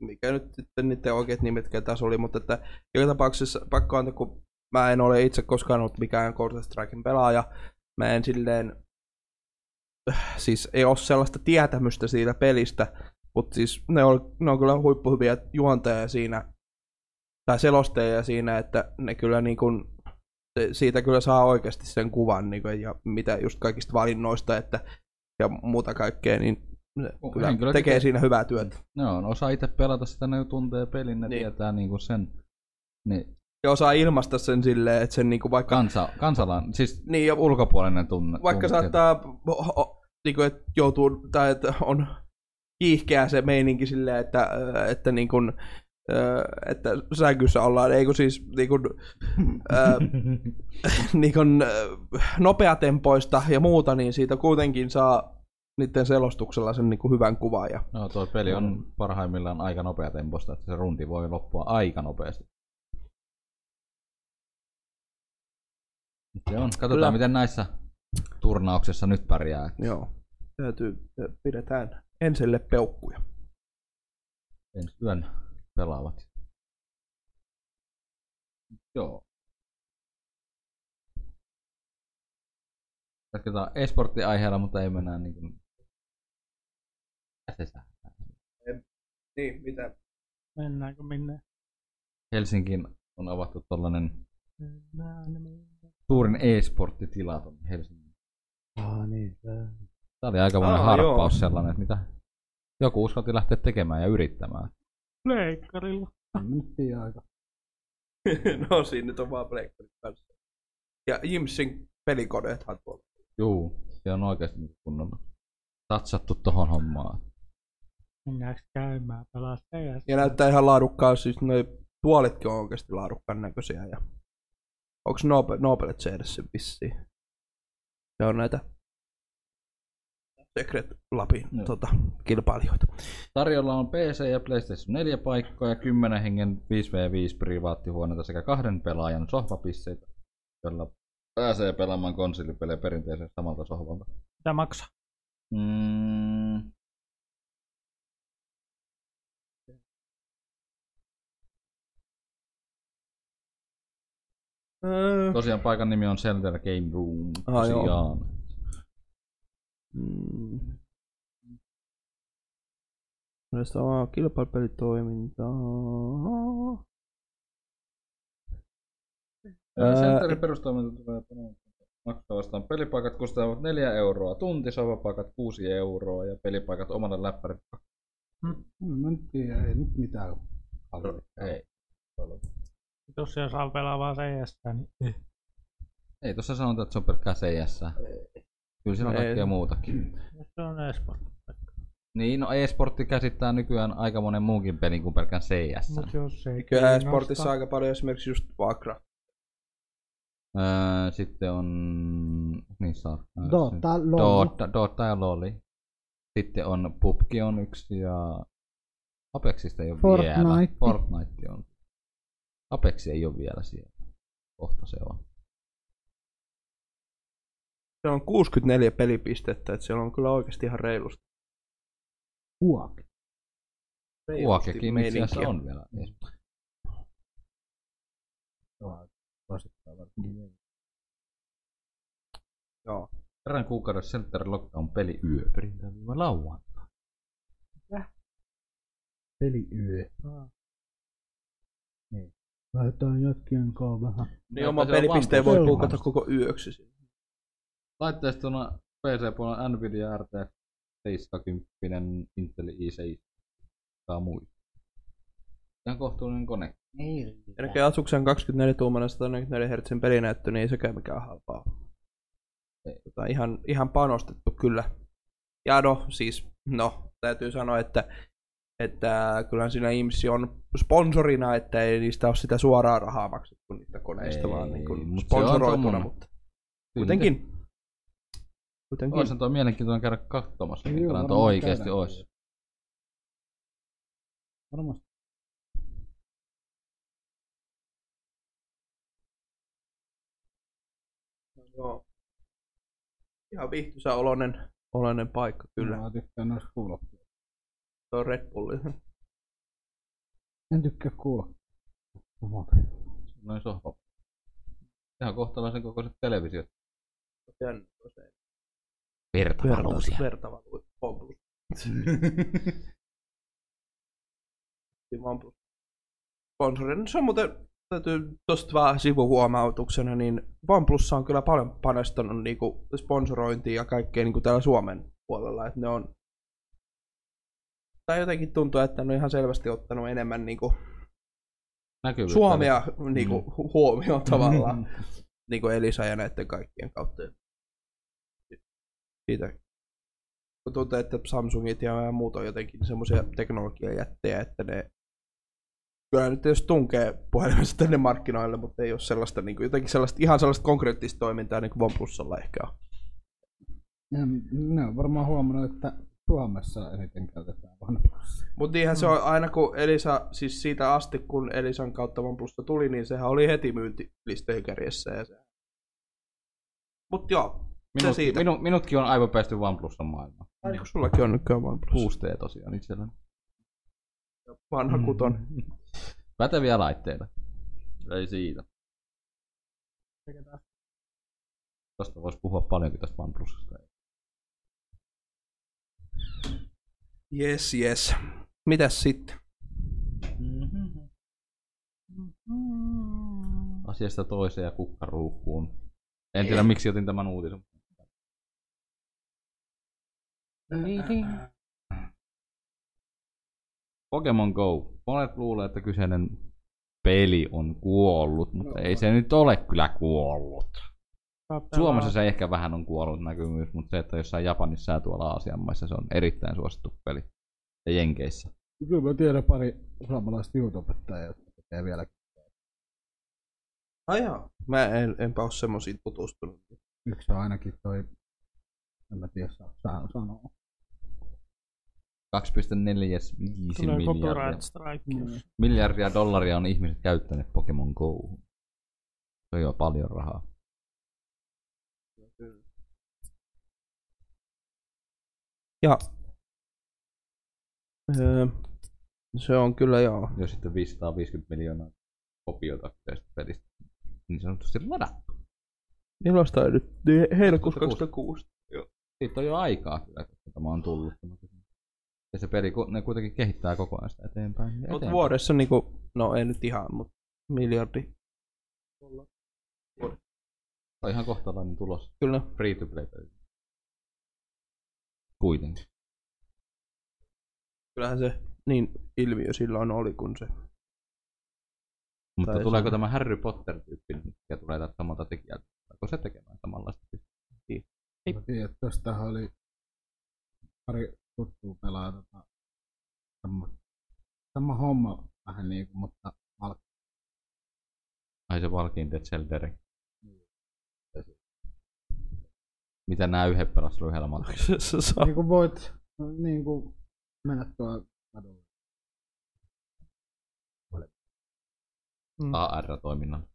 mikä nyt sitten niiden oikeat nimet ketäs oli, mutta että joka tapauksessa pakko antaa, kun mä en ole itse koskaan ollut mikään Counter-Strikein pelaaja, mä en silleen, siis ei ole sellaista tietämystä siitä pelistä, mutta siis ne on, ne on kyllä huippuhyviä juonteja siinä, tai selostajia siinä, että ne kyllä niin kuin, siitä kyllä saa oikeasti sen kuvan, niin kuin, ja mitä just kaikista valinnoista, että, ja muuta kaikkea, niin kyllä henkilö tekee tekee- siinä hyvää työtä. Ne on osa itse pelata sitä, ne tuntee pelin, ne Niin. niin. tietää niinku sen. Niin Ja osaa ilmaista sen silleen, että sen niinku vaikka, kansa, kansalan, siis niin, ja ulkopuolinen tunne. vaikka tunne- saattaa o- o- niinku, että joutuu, tai että on kiihkeä se meininki silleen, että, ö, että niin kuin, että sängyssä ollaan, ei kun siis niin kuin, ää, niin kuin, nopeatempoista ja muuta, niin siitä kuitenkin saa niiden selostuksella sen niin kuin hyvän kuvan. Ja, No tuo peli on parhaimmillaan aika nopea temposta, että se runti voi loppua aika nopeasti. Se on. Katsotaan Kyllä. miten näissä turnauksissa nyt pärjää. joo, täytyy, pidetään enselle peukkuja. Ensi yön pelaavat. Joo. Jatketaan esportti-aiheella, mutta ei mennään niin kuin... Niin, mitä? Mennäänkö minne? Helsinkiin on avattu tollanen suurin e-sporttitila tuonne Helsingiin. Ah, niin. Tämä oli aikamoinen Aa, harppaus joo. sellainen, että mitä joku uskalti lähteä tekemään ja yrittämään. Pleikkarilla. Nyt aika. no siinä nyt on vaan Blakerin kanssa. Ja Jimsin pelikoneethan tuolla. Juu, se on oikeasti kunnon satsattu tohon hommaan. Mennäänkö käymään pelaa CS? Ja näyttää ihan laadukkaan, siis noi tuolitkin on oikeasti laadukkaan näköisiä. Ja... Onks Nobel, Nobelet CS vissiin? Se on näitä Secret Labin Joo. tota, kilpailijoita. Tarjolla on PC ja PlayStation 4 paikkoja, 10 hengen 5v5 privaattihuoneita sekä kahden pelaajan sohvapisseitä, joilla pääsee pelaamaan konsolipelejä perinteisen samalta sohvalta. Mitä maksaa? Mm, Öö, tosiaan paikan nimi on Zelda Game Room. Ah, joo. Tosiaan. mm. Näistä on kilpailupelitoimintaa. Ää, Centerin perustoiminta tulee tänään maksaa vastaan pelipaikat kustavat 4 euroa tunti, sohvapaikat 6 euroa ja pelipaikat omalle läppärin Mm, Mä en tiedä, ei nyt mitään. Ei. Jos siellä saa pelaa vaan CS, niin Ei tuossa sanota, että se on pelkkää CS. Kyllä siinä on kaikkea muutakin. se on esport. Niin, no e-sportti käsittää nykyään aika monen muunkin pelin kuin pelkän CS. Mut jos se ei Kyllä kiinnosta- sportissa aika paljon esimerkiksi just Vakra. Öö, sitten on... Niissä on... öö, Dota, LOL. Dota, Dota ja LOLi. Sitten on PUBG on yksi ja... Apexista ei ole Fortnite. vielä. Fortnite on. Apex ei ole vielä siellä. Kohta se on. Se on 64 pelipistettä, että siellä on kyllä oikeasti ihan reilusti. Huok. reilusti Uakekin itse asiassa on vielä. Joo. Kerran kuukaudessa Center Lockdown peli yö. Perintään lauantai. Peliyö. Niin. Lähdetään jätkien kanssa vähän. Niin oma pelipisteen voi puukata koko yöksi. siinä. Laitteistona PC-puolella Nvidia RTX 70 Intel i7 saa muista. Ihan kohtuullinen kone. Ainakin Asus'en 24-tuumainen 144 Hz pelinäyttö, niin ei sekään mikään halpaa. Ei. Tota, ihan, ihan panostettu kyllä. Ja no, siis, no, täytyy sanoa, että, että kyllähän siinä IMSI on sponsorina, että ei niistä ole sitä suoraa rahaa maksettu niistä koneista, Ei, vaan niin kuin mut se on sponsoroituna, mutta kuitenkin. Kuitenkin. Olisi tuo mielenkiintoinen käydä katsomassa, Joo, minkälainen tuo oikeasti käydään. olisi. Varmasti. Joo. Ihan viihtyisä oloinen, oloinen paikka kyllä. Mä tykkään noista kuulokkeista. On Red Bulli. En tykkää kuulla. Noin sohva. Ihan kohtalaisen kokoiset televisiot. Se Vertavaluusia. Vertavaluusia. Sponsorina. Se on muuten, täytyy tosta vähän sivuhuomautuksena, niin OnePlus on kyllä paljon panostanut niinku sponsorointiin ja kaikkea niinku täällä Suomen puolella, että ne on tai jotenkin tuntuu, että ne on ihan selvästi ottanut enemmän niinku Näkyvyyttä. Suomea niinku hu- huomioon tavallaan niinku Elisa ja näiden kaikkien kautta. Siitä tuntuu, että Samsungit ja muut on jotenkin semmoisia teknologiajättejä, että ne kyllä nyt jos tunkee puhelimessa tänne markkinoille, mutta ei ole sellaista, niin kuin, jotenkin sellaista, ihan sellaista konkreettista toimintaa niin kuin OnePlusalla ehkä on. Ja ne on varmaan huomannut, että Suomessa eniten käytetään OnePlusia. Mutta niinhän se on aina kun Elisa, siis siitä asti kun Elisan kautta OnePlusta tuli, niin sehän oli heti myyntilistojen kärjessä. Ja se... Mut joo, se Minut, siitä. minu, minutkin on aivan päästy OnePlusan maailmaan. Ai niin kuin sullakin on nykyään OnePlus. 6T tosiaan itselläni. Vanha kuton. Päteviä laitteita. Ei siitä. Tosta voisi puhua paljonkin tästä OnePlusasta. Yes, yes. Mitäs sitten? Asiasta toiseen ja kukkaruukkuun. En tiedä miksi otin tämän uutisen. Pokemon Go. Monet luulee, että kyseinen peli on kuollut, mutta ei se nyt ole kyllä kuollut. Suomessa se ehkä vähän on kuollut näkymys, mutta se, että jossain Japanissa ja tuolla Aasian maissa se on erittäin suosittu peli. Ja Jenkeissä. Kyllä mä tiedän pari suomalaista YouTubettajaa, jotka tekee vielä. Ai joo. Mä en, enpä oo semmosiin tutustunut. Yksi on ainakin toi, en mä tiedä saa sanoa. 2,45 Tulee miljardia. jos- miljardia dollaria on ihmiset käyttäneet Pokemon Go. Se on jo paljon rahaa. Ja öö, se on kyllä joo. Jos sitten 550 miljoonaa kopiota tästä pelistä niin sanotusti ladattu. Milloin tämä nyt? Niin, Heinäkuussa 2006. 2006. Siitä on jo aikaa kyllä, kun tämä on tullut. Ja se peli, ne kuitenkin kehittää koko ajan sitä eteenpäin. ja Mutta eteenpäin. vuodessa niinku, no ei nyt ihan, mutta miljardi. On ihan kohtalainen tulos. Kyllä. Free to play peli. Kuitenkin. Kyllähän se niin ilmiö silloin oli, kun se... Mutta Tai tuleeko se- tämä Harry Potter-tyyppi, mikä tulee tältä samalta tekijältä? Tuleeko se tekemään samanlaista? Mä tiedän, että tostahan oli pari tuttua pelaa tota, sama, sama homma vähän niinku, mutta al- Ai se Walking Dead Zelda. Mitä nämä yhden pelas yhdellä matkalla? se, saa. niinku voit niinku mennä tuolla kadulla. Mm. AR-toiminnan.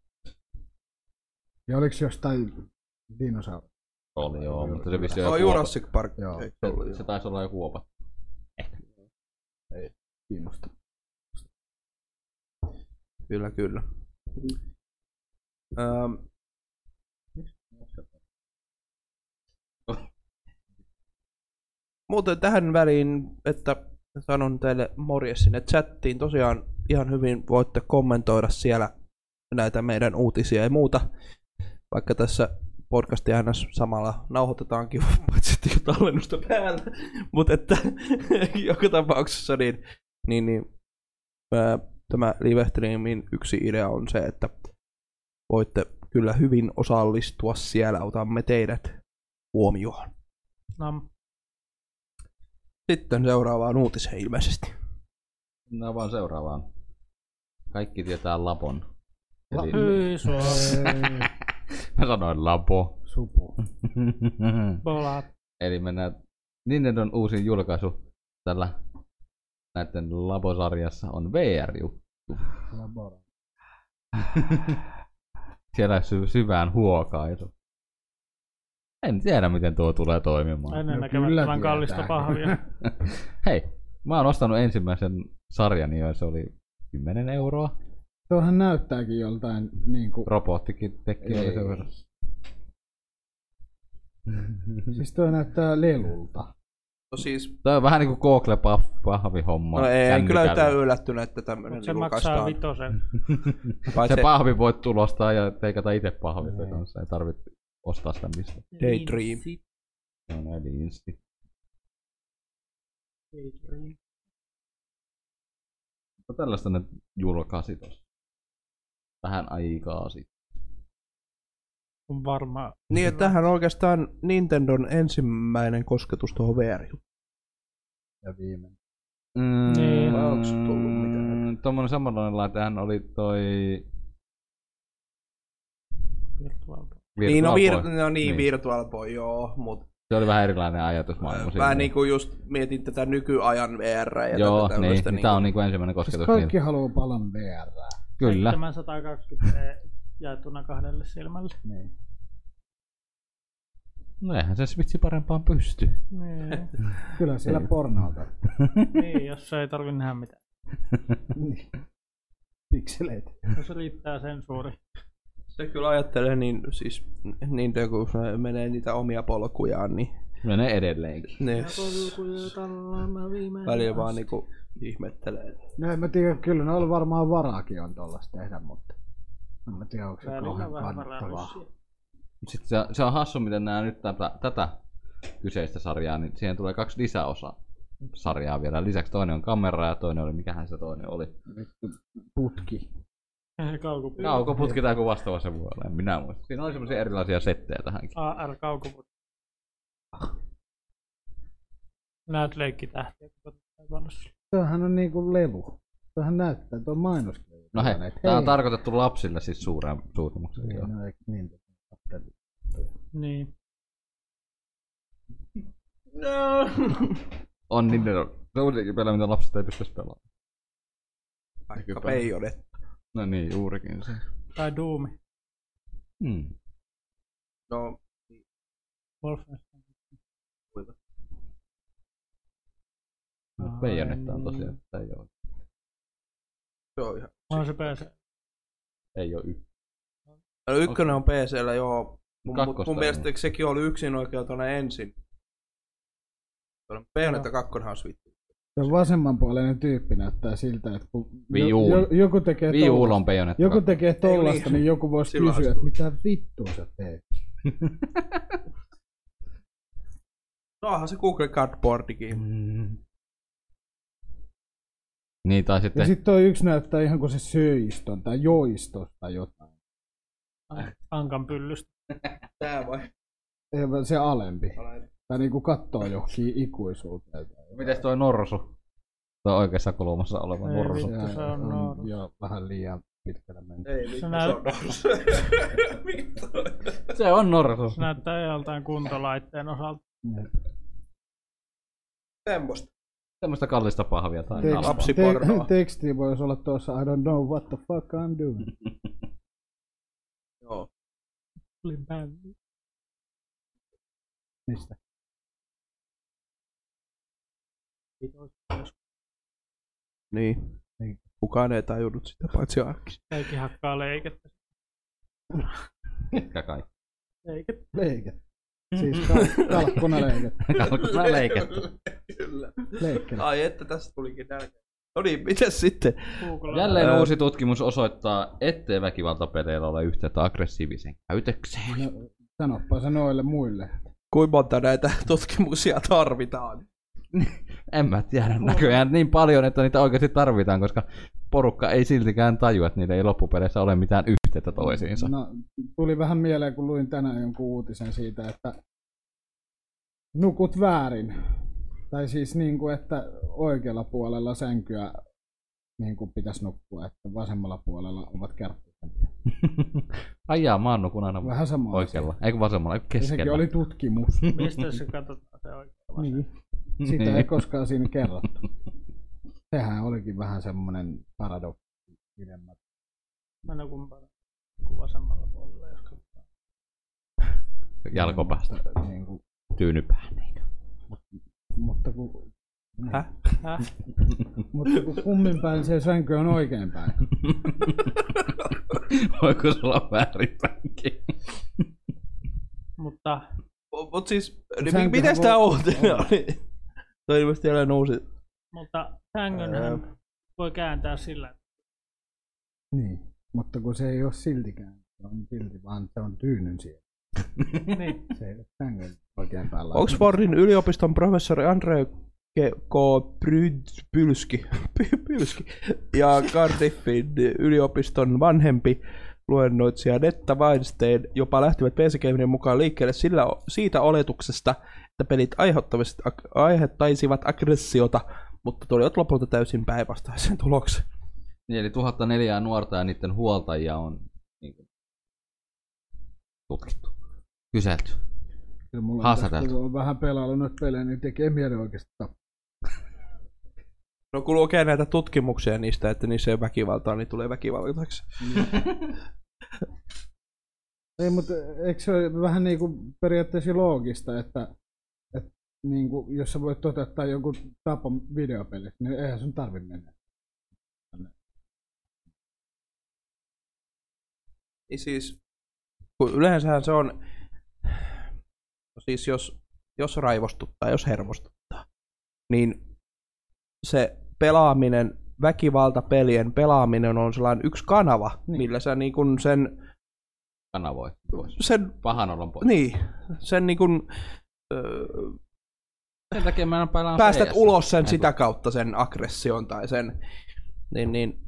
Ja oliks jostain dinosauri? Oli joo, mutta se vissi Oh, Jurassic Park. Joo. Se, se taisi olla joku opa. Kiinnosta. Kyllä, kyllä. Ähm, muuten tähän väliin, että sanon teille morjes sinne chattiin. Tosiaan ihan hyvin voitte kommentoida siellä näitä meidän uutisia ja muuta. Vaikka tässä podcasti aina samalla nauhoitetaankin, paitsi tallennusta päällä. Mutta että joka tapauksessa niin, niin, niin ää, tämä live streamin yksi idea on se, että voitte kyllä hyvin osallistua siellä, otamme teidät huomioon. Nam. Sitten seuraavaan uutiseen ilmeisesti. No vaan seuraavaan. Kaikki tietää Lapon. Eli, Hyi sua, mä sanoin Lapo. Supu. bolat. Eli mennään Nintendon uusin julkaisu tällä näiden Labo-sarjassa on VR-juttu. Labora. Siellä sy- syvään huokaisu. En tiedä, miten tuo tulee toimimaan. Ennen No näkemättömän kallista pahvia. Hei, mä oon ostanut ensimmäisen sarjan ja se oli 10 euroa. Tuohan näyttääkin joltain niinku... Robottikin teki oli sen verran. Siis tuo näyttää lelulta. No siis, Tämä on vähän niinku Google pahvihomma. no ei, en kyllä yhtään yllättynyt, että tämmöinen Mut se maksaa julkaistaan. vitosen. Paitsi Se pahvi voit tulostaa ja teikata itse pahvit Niin. kanssa. Ei tarvitse ostaa sitä mistä. Daydream. Se on eli insti. Mutta tällaista ne julkaisi tossa. Vähän aikaa sitten. On varmaan. Niin, että tämähän on oikeastaan Nintendon ensimmäinen kosketus tuohon vr Ja viimeinen. Mm, Niin. Vai onks tullut mitään? Tuommoinen samanlainen laitehan oli toi Virtual. Niin, no, vir- Boy. no niin, Niin. Virtual Boy, joo, mutta Se oli vähän erilainen ajatusmaailma. vähän siinä. niin kuin just mietin tätä nykyajan VR ja Joo, tätä niin. tämmöistä niin. Tämä on niinku ensimmäinen Siis kosketus. kaikki niille. haluaa palan VR. Kyllä. 720 jaettuna kahdelle silmälle. Niin. No eihän se Switchi parempaan pysty. Niin, Kyllä siellä pornoa niin jos ei tarvi nähdä mitään. Niin. Pikseleitä. Jos riittää sensuuri. Se kyllä ajattelee niin, siis niin kun se menee niitä omia polkujaan, niin Menee edelleenkin. ne välillä vaan niinku ihmettelee. No en mä tiedä, kyllä ne on varmaan varaakin on tollasta tehdä, mutta en mä tiedä, onko se kauhean kannattavaa. Sitten se, se on hassu, miten nämä nyt tätä, tätä kyseistä sarjaa, niin siihen tulee kaksi lisäosaa sarjaa vielä. Lisäksi toinen on kamera ja toinen oli, mikähän se toinen oli. Putki. Kaukoputki. Kaukoputki tai kuin vastaava se voi olla, en minä muista. Siinä oli semmoisia erilaisia settejä tähänkin. AR kaukoputki. Näet leikkitähtiä. kun. Tuohan on niinku lelu. Tuohan näyttää, tuo mainoskin. No hei, Et tää on hei. tarkoitettu lapsille siis suureen suutumukseen. Niin, no eikö niin? Niin. No. On niin, ne on. Se on kuitenkin pelejä, mitä lapset ei pysty pelaamaan. Vaikka peijonet. No niin, juurikin se. Tai Doomi. Hmm. No, Wolfenstein. No, Bayonetta on tosiaan, että ei oo, se on ihan. On se PC. ei oo y- No, ykkönen on PCllä, joo. Mun, mut Kakkosta mun mielestä sekin oli yksin oikein tuonne ensin. Bayonetta 2 on Switch. Tuo vasemmanpuoleinen tyyppi näyttää siltä, että kun jo, jo, joku tekee tollasta, joku tekee tollasta, niin. joku voisi Silloin kysyä, että mitä vittua sä teet. No onhan se Google Cardboardikin. Mm. Niin, tai Ja sitten, sitten toi yksi näyttää ihan kuin se söiston tai joistos tai jotain. Ankan pyllystä. Tää vai? Vaan Se alempi. Tai niinku kattoo johonkin ikuisuuteen. mites toi norsu? Tuo oikeassa kulmassa oleva Ei norsu. vittu. se on norsu. jo vähän liian pitkälle mennyt. Ei Se vittu, se on nousu. Mikä toi? Se on norsu. Se näyttää joltain kuntolaitteen osalta. Semmosta. Semmoista kallista pahvia tai Teksti, nalpaa. Lapsipornoa. te, teksti voisi olla tuossa I don't know what the fuck I'm doing. Joo. Tuli. Mistä? Niin. Kukaan ei tajunnut sitä paitsi Arkki. Kaikki hakkaa leikettä. Mitkä kaikki? Leikettä. Leike. Siis kal- kalkkunaleike. Kalkkuna leiketty. Kyllä. Leikkele. Ai että tästä tulikin nälkä. No niin, mitäs sitten? Google. Jälleen Ää. uusi tutkimus osoittaa, ettei väkivaltapeleillä ole yhteyttä aggressiiviseen käytökseen. No, sanoppa se noille muille. Kuinka monta näitä tutkimuksia tarvitaan? En mä tiedä, näköjään niin paljon, että niitä oikeasti tarvitaan, koska porukka ei siltikään tajua, että niillä ei loppupeleissä ole mitään yhteyttä toisiinsa. No, tuli vähän mieleen, kun luin tänään jonkun uutisen siitä, että nukut väärin. Tai siis niin kuin, että oikealla puolella sänkyä niin kuin pitäisi nukkua, että vasemmalla puolella ovat kärppisempiä. Ai jaa, mä oon nukun aina Vähän sama oikealla. Eikö vasemmalla, eikö Ja sekin keskellä. oli tutkimus. Mistä se katsotaan se oikein? niin. Sitä Niin. ei koskaan siinä kerrottu. Sehän olikin vähän semmoinen paradoksi. dilemma. Mä en kumpaan kuin vasemmalla puolella, jos katsotaan. Jalkopäästä. Niin kuin, Tyynypään. niinkö? mutta kun, niin. Häh? Häh? mutta kun kummin päin se sänky on oikein päin. Voiko se olla väärinpäinkin? Mutta Mut siis, niin, miten tää uutinen oli? Toi ilmeisesti jälleen uusi. Mutta sängynhän voi kääntää sillä. Niin. Mutta kun se ei ole siltikään. Se on silti, vaan se on tyynyn siellä. niin. Se ei ole sängyn oikein päällä. Oxfordin yliopiston professori Andre K. Bryd- Pylski, Py- Pylski ja Cardiffin yliopiston vanhempi luennoitsija Netta Weinstein jopa lähtivät Gamerin mukaan liikkeelle sillä, siitä oletuksesta, että pelit aiheuttaisivat, aiheuttaisivat aggressiota, mutta tulivat lopulta täysin päinvastaisen tuloksen. Niin, eli 1004 nuorta ja niiden huoltajia on niin kuin, tutkittu. Kyselty. Kyllä mulla on Haastateltu. kun on vähän pelaillut noita pelejä, niin tekee mieli oikeasti tappaa. No kun lukee näitä tutkimuksia niistä, että niissä ei ole väkivaltaa, niin tulee väkivaltaksi. Ei, mutta eikö se ole vähän niin kuin periaatteessa loogista, että niin kuin, jos sä voit toteuttaa jonkun tapon videopelissä, niin eihän sun tarvi mennä. Niin siis, kun yleensähän se on, siis jos, jos raivostuttaa, jos hermostuttaa, niin se pelaaminen, väkivaltapelien pelaaminen on sellainen yksi kanava, Niin. millä sä niin kun sen, Kanavoi pois. sen, Pahan olon pois. niin, sen niin kun, öö, Sen takia mä en pelaan päästät CS. ulos sen sitä kautta, sen aggression tai sen, niin, niin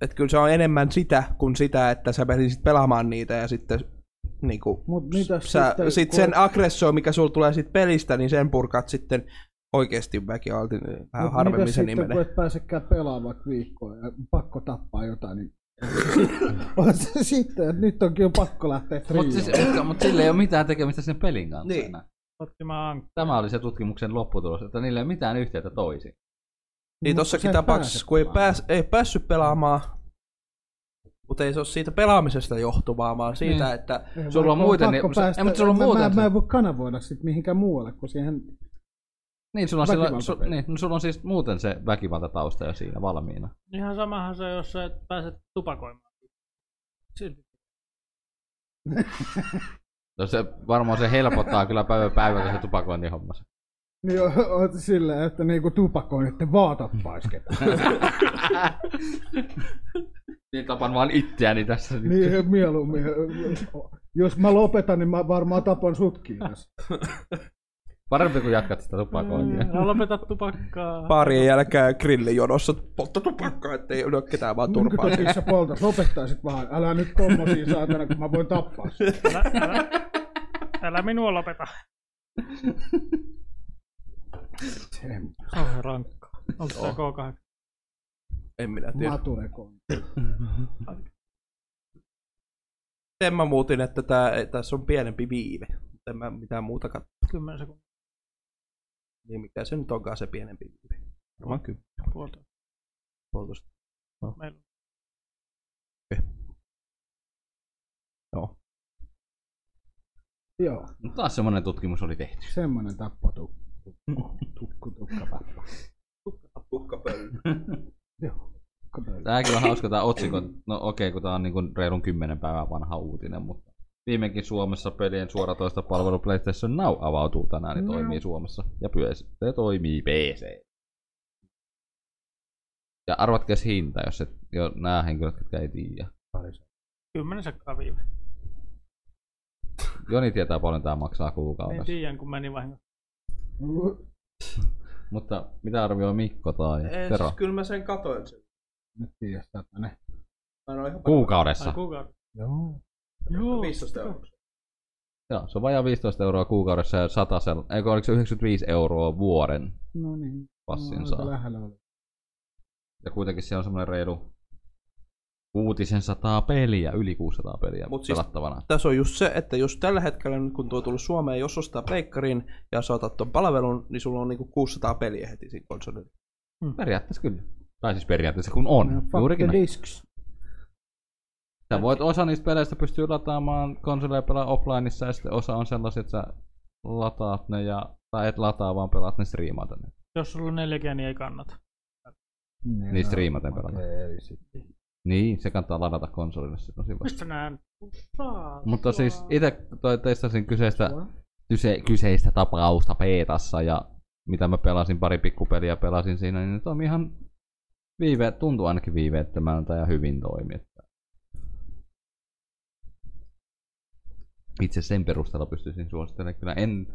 että kyllä se on enemmän sitä kuin sitä, että sä menisit pelaamaan niitä ja sitten niin kuin, Mut mitä sä, sitten, sit kun- sen aggressio, mikä sulla tulee sit pelistä, niin sen purkat sitten oikeasti väkivaltin vähän Mut harvemmin se sitten, nimenee. kun et pääsekään pelaamaan vaikka viikkoa ja pakko tappaa jotain, niin on se sitten, että nyt onkin jo pakko lähteä Mutta trioon. siis, mutta, mutta sillä ei ole mitään tekemistä sen pelin kanssa Niin. enää. Ankkaa. Tämä oli se tutkimuksen lopputulos, että niillä ei ole mitään yhteyttä toisiin. Niin tossakin tapauksessa, kun ei, pääs, ei päässyt pelaamaan, mutta ei se ole siitä pelaamisesta johtuvaa, vaan siitä, Niin. että Ei, sulla on muuten, niin- se- päästä, ei, mutta sulla on mä, muuten mä, mä en voi kanavoida sit mihinkään muualle, kun siihen Niin, sulla on, sillä, su, niin, no, sulla on siis muuten se väkivaltatausta jo siinä valmiina. Ihan samahan se, jos sä et pääse tupakoimaan. Silti. No se, varmaan se helpottaa kyllä päivä päivältä se tupakoinnin hommassa. niin on, on silleen, että niinku tupakoin, että vaatat paisketaan. niin tapan vaan itseäni tässä. nyt. niin mieluummin. Jos mä lopetan, niin mä varmaan tapan sutkin. tässä. Parempi kuin jatkat sitä tupakointia. Älä lopeta tupakkaa. Paarien jälkeen grillijonossa poltta tupakkaa, ettei ole ketään vaan turpaa. Minkä sä poltat? Lopettaisit vaan. Älä nyt tommosia saatana, kun mä voin tappaa sut. Älä, älä, älä minua lopeta. Se on rankkaa. Onko tämä K8? En minä tiedä. Mature kon. Sen mä muutin, että tää, tässä on pienempi viive. En mä mitään muuta katso. 10 sekuntia. Niin mikä se nyt onkaan se pienempi viive. Varmaan kyllä. Puolta. Puolitoista. Meillä. Joo. Joo, Taas semmonen tutkimus oli tehty. semmonen tappotukku. Tukku, tukka, tappa. Tukkapöly. Joo. tukkapöly. Tääkin on hauska tää otsikko. No okei, kun tää on niinku reilun 10 päivää vanha uutinen, mutta viimekin Suomessa pelien suoratoista palvelu PlayStation Now avautuu tänään, niin toimii Suomessa. Ja se toimii PC. Ja arvatkes hinta, jos et jo nää henkilöt, jotka ei tiedä. 10 sekkaa viive. Joni tietää paljon tää maksaa En kuukaudessa. tiedä, kun meni vahingossa. Mutta mitä arvioi Mikko tai Ei, Tero? siis kyllä mä sen katoin sen. Nyt tiedä, satane. Mä en ole ihan Kuukaudessa. Ai kuukausi. Joo. Joo. 15 euroa. Joo, se on vajaa 15 euroa kuukaudessa ja 100 eikö oliko se 95 euroa vuoden No niin. passin no, saa. lähellä oli. Ja kuitenkin siellä on semmoinen reilu kuutisen sataa peliä, yli 600 peliä Mut siis- pelattavana. Tässä on just se, että jos tällä hetkellä nyt kun tuo tullut Suomeen, jos ostaa pleikkariin ja sä otat ton palvelun, niin sulla on niinku 600 peliä heti siinä konsolilla. Periaatteessa kyllä. Tai siis periaatteessa kun on. No, Juurikin discs. Sä voit osa niistä peleistä pystyy lataamaan konsoleja pelaa offlineissa ja sitten osa on sellaisia, että sä lataat ne ja, tai et lataa vaan pelaat ne striimaata ne. Jos sulla on 4G, niin ei kannata. Niin striimaten pelata. Ei sitten. Niin, se kannattaa ladata konsolille se tosi vasta. Mistä saa? Mutta siis itse toi testasin kyseistä, kyse, kyseistä tapausta Peetassa ja mitä mä pelasin, pari pikkupeliä pelasin siinä, niin ne toimi ihan viive, tuntuu ainakin viiveettömältä ja hyvin toimi. Itse sen perusteella pystyisin suosittelemaan. Kyllä en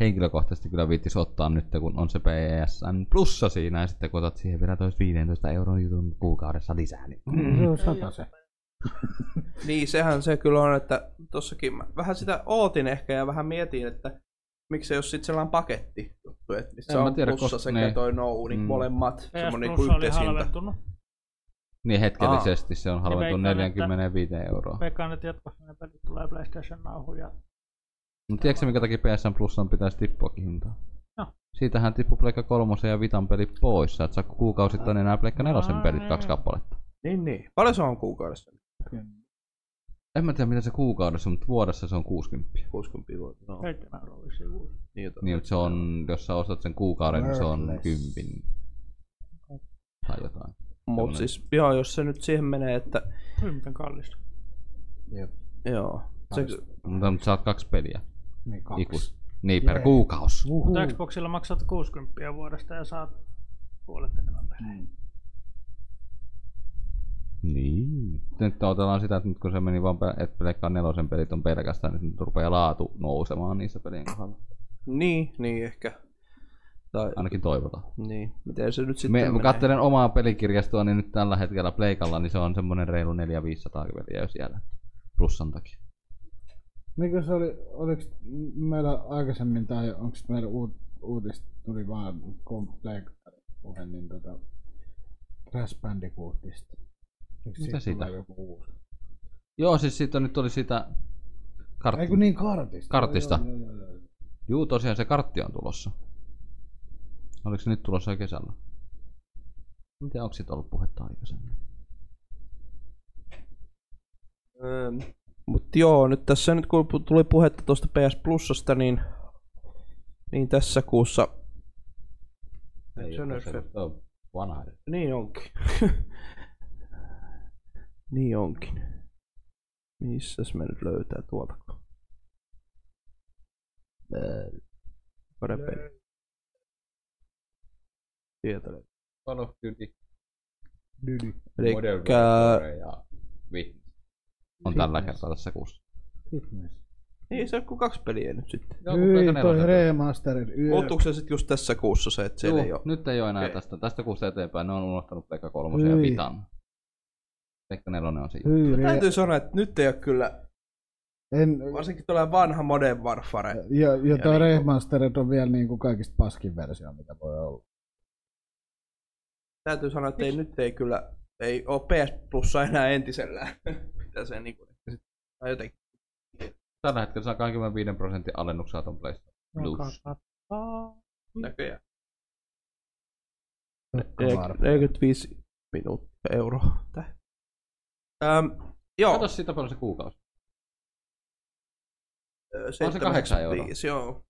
henkilökohtaisesti kyllä viittis ottaa nyt, kun on se PSN plussa siinä, ja sitten kun otat siihen vielä tois 15 euron jutun kuukaudessa lisää, niin Se on sata se. Niin, sehän se kyllä on, että tossakin mä vähän sitä ootin ehkä ja vähän mietin, että miksi jos sitten sellainen paketti juttu, että missä En mä on tiedä, plussa sekä niin. toi no, niin Mm. molemmat, PS semmonen niinku Plus oli yhteishinta. halventunut. Niin hetkellisesti se on veikkaan, että- 45 euroa. Veikkaan, että jatkossa ne pelit tulee PlayStation Nauhun ja Mutta tiedätkö minkä takia PSN Plusan pitäisi tippuakin hintaa? No. Siitähän tippu Pleikka kolmosen ja Vitan pelit pois. Sä et saa kuukausittain enää Pleikka nelosen pelit kaksi kappaletta. Niin, niin. Paljon se on kuukaudessa? En mä tiedä mitä se kuukaudessa, mutta vuodessa se on 60. 60 vuotta. No. 7 euroa vissiin vuosi. Niin. Niin, mutta se on, jos sä ostat sen kuukauden, niin se on kympin. Tai jotain. Mut semmonen- siis, joo, jos se nyt siihen menee, että Hyvin miten kallista. joo. Se, Mutta nyt saat kaksi peliä. Niin kaksi. Ikus. Niin, per Jee. Mutta Xboxilla maksat 60 vuodesta ja saat puolet enemmän pelejä. Niin. Nyt otellaan sitä, että nyt kun se meni vaan, että Pleikka nelosen pelit on pelkästään, niin nyt rupeaa laatu nousemaan niissä pelien kohdalla. niin, niin ehkä. Tai, Ainakin toivotaan. niin, miten se nyt sitten Me, katselen omaa pelikirjastoa, niin nyt tällä hetkellä Pleikalla, niin se on semmonen reilu 400-500 peliä jo siellä. Plussan takia. Mikä se oli, oliko meillä aikaisemmin tai onko meillä uut, uutista tuli vaan komplekt puhe, niin tota Crash Bandicootista. Eikö Mitä siitä Joku uusi? Joo, siis siitä nyt oli sitä kartti. Ei kun niin kartista. Kartista. Joo, joo, joo, joo. Juu, tosiaan se kartti on tulossa. Oliko se nyt tulossa kesällä? En tiedä, onko siitä ollut puhetta aikaisemmin. Öö, Mutta joo, nyt tässä nyt kun tuli puhetta tuosta PS Plusasta, niin, niin tässä kuussa... Ei se se, on vanha. Niin onkin. niin onkin. Missäs me nyt löytää tuolta? Parempi. Löytyy. Call of Duty. Elikkä Modern Warfare ja Witness. On tällä kertaa tässä kuussa. Fitness. Niin, se on kuin kaksi peliä nyt sitten. Hyi, toi remastered. Yö. Muuttuuko se sitten just tässä kuussa se, että siellä Juu, ei ole? nyt ei ole enää Okei. tästä, tästä kuusta eteenpäin. Ne on unohtanut Pekka 3 ja Hyi. Vitan. Pekka 4 on siinä. Hyi, Täytyy sanoa, että nyt ei ole kyllä, en, varsinkin tuolla vanha Modern Warfare. ja, ja toi niinku- remastered on vielä niinku kaikista paskin versio, mitä voi olla. Täytyy sanoa, että ei, nyt ei kyllä, ei ole PS Plussa enää entisellään. Mitä se niinku, sit- tai jotenkin. Tällä hetkellä saa 25 prosentin alennuksia ton PlayStation Plus. näköjään. Varmaan. 45 minuuttia euroa. Tää. Ähm, joo. Kato siitä paljon se kuukausi. Ö, On se kahdeksan euroa. 7,95, Joo.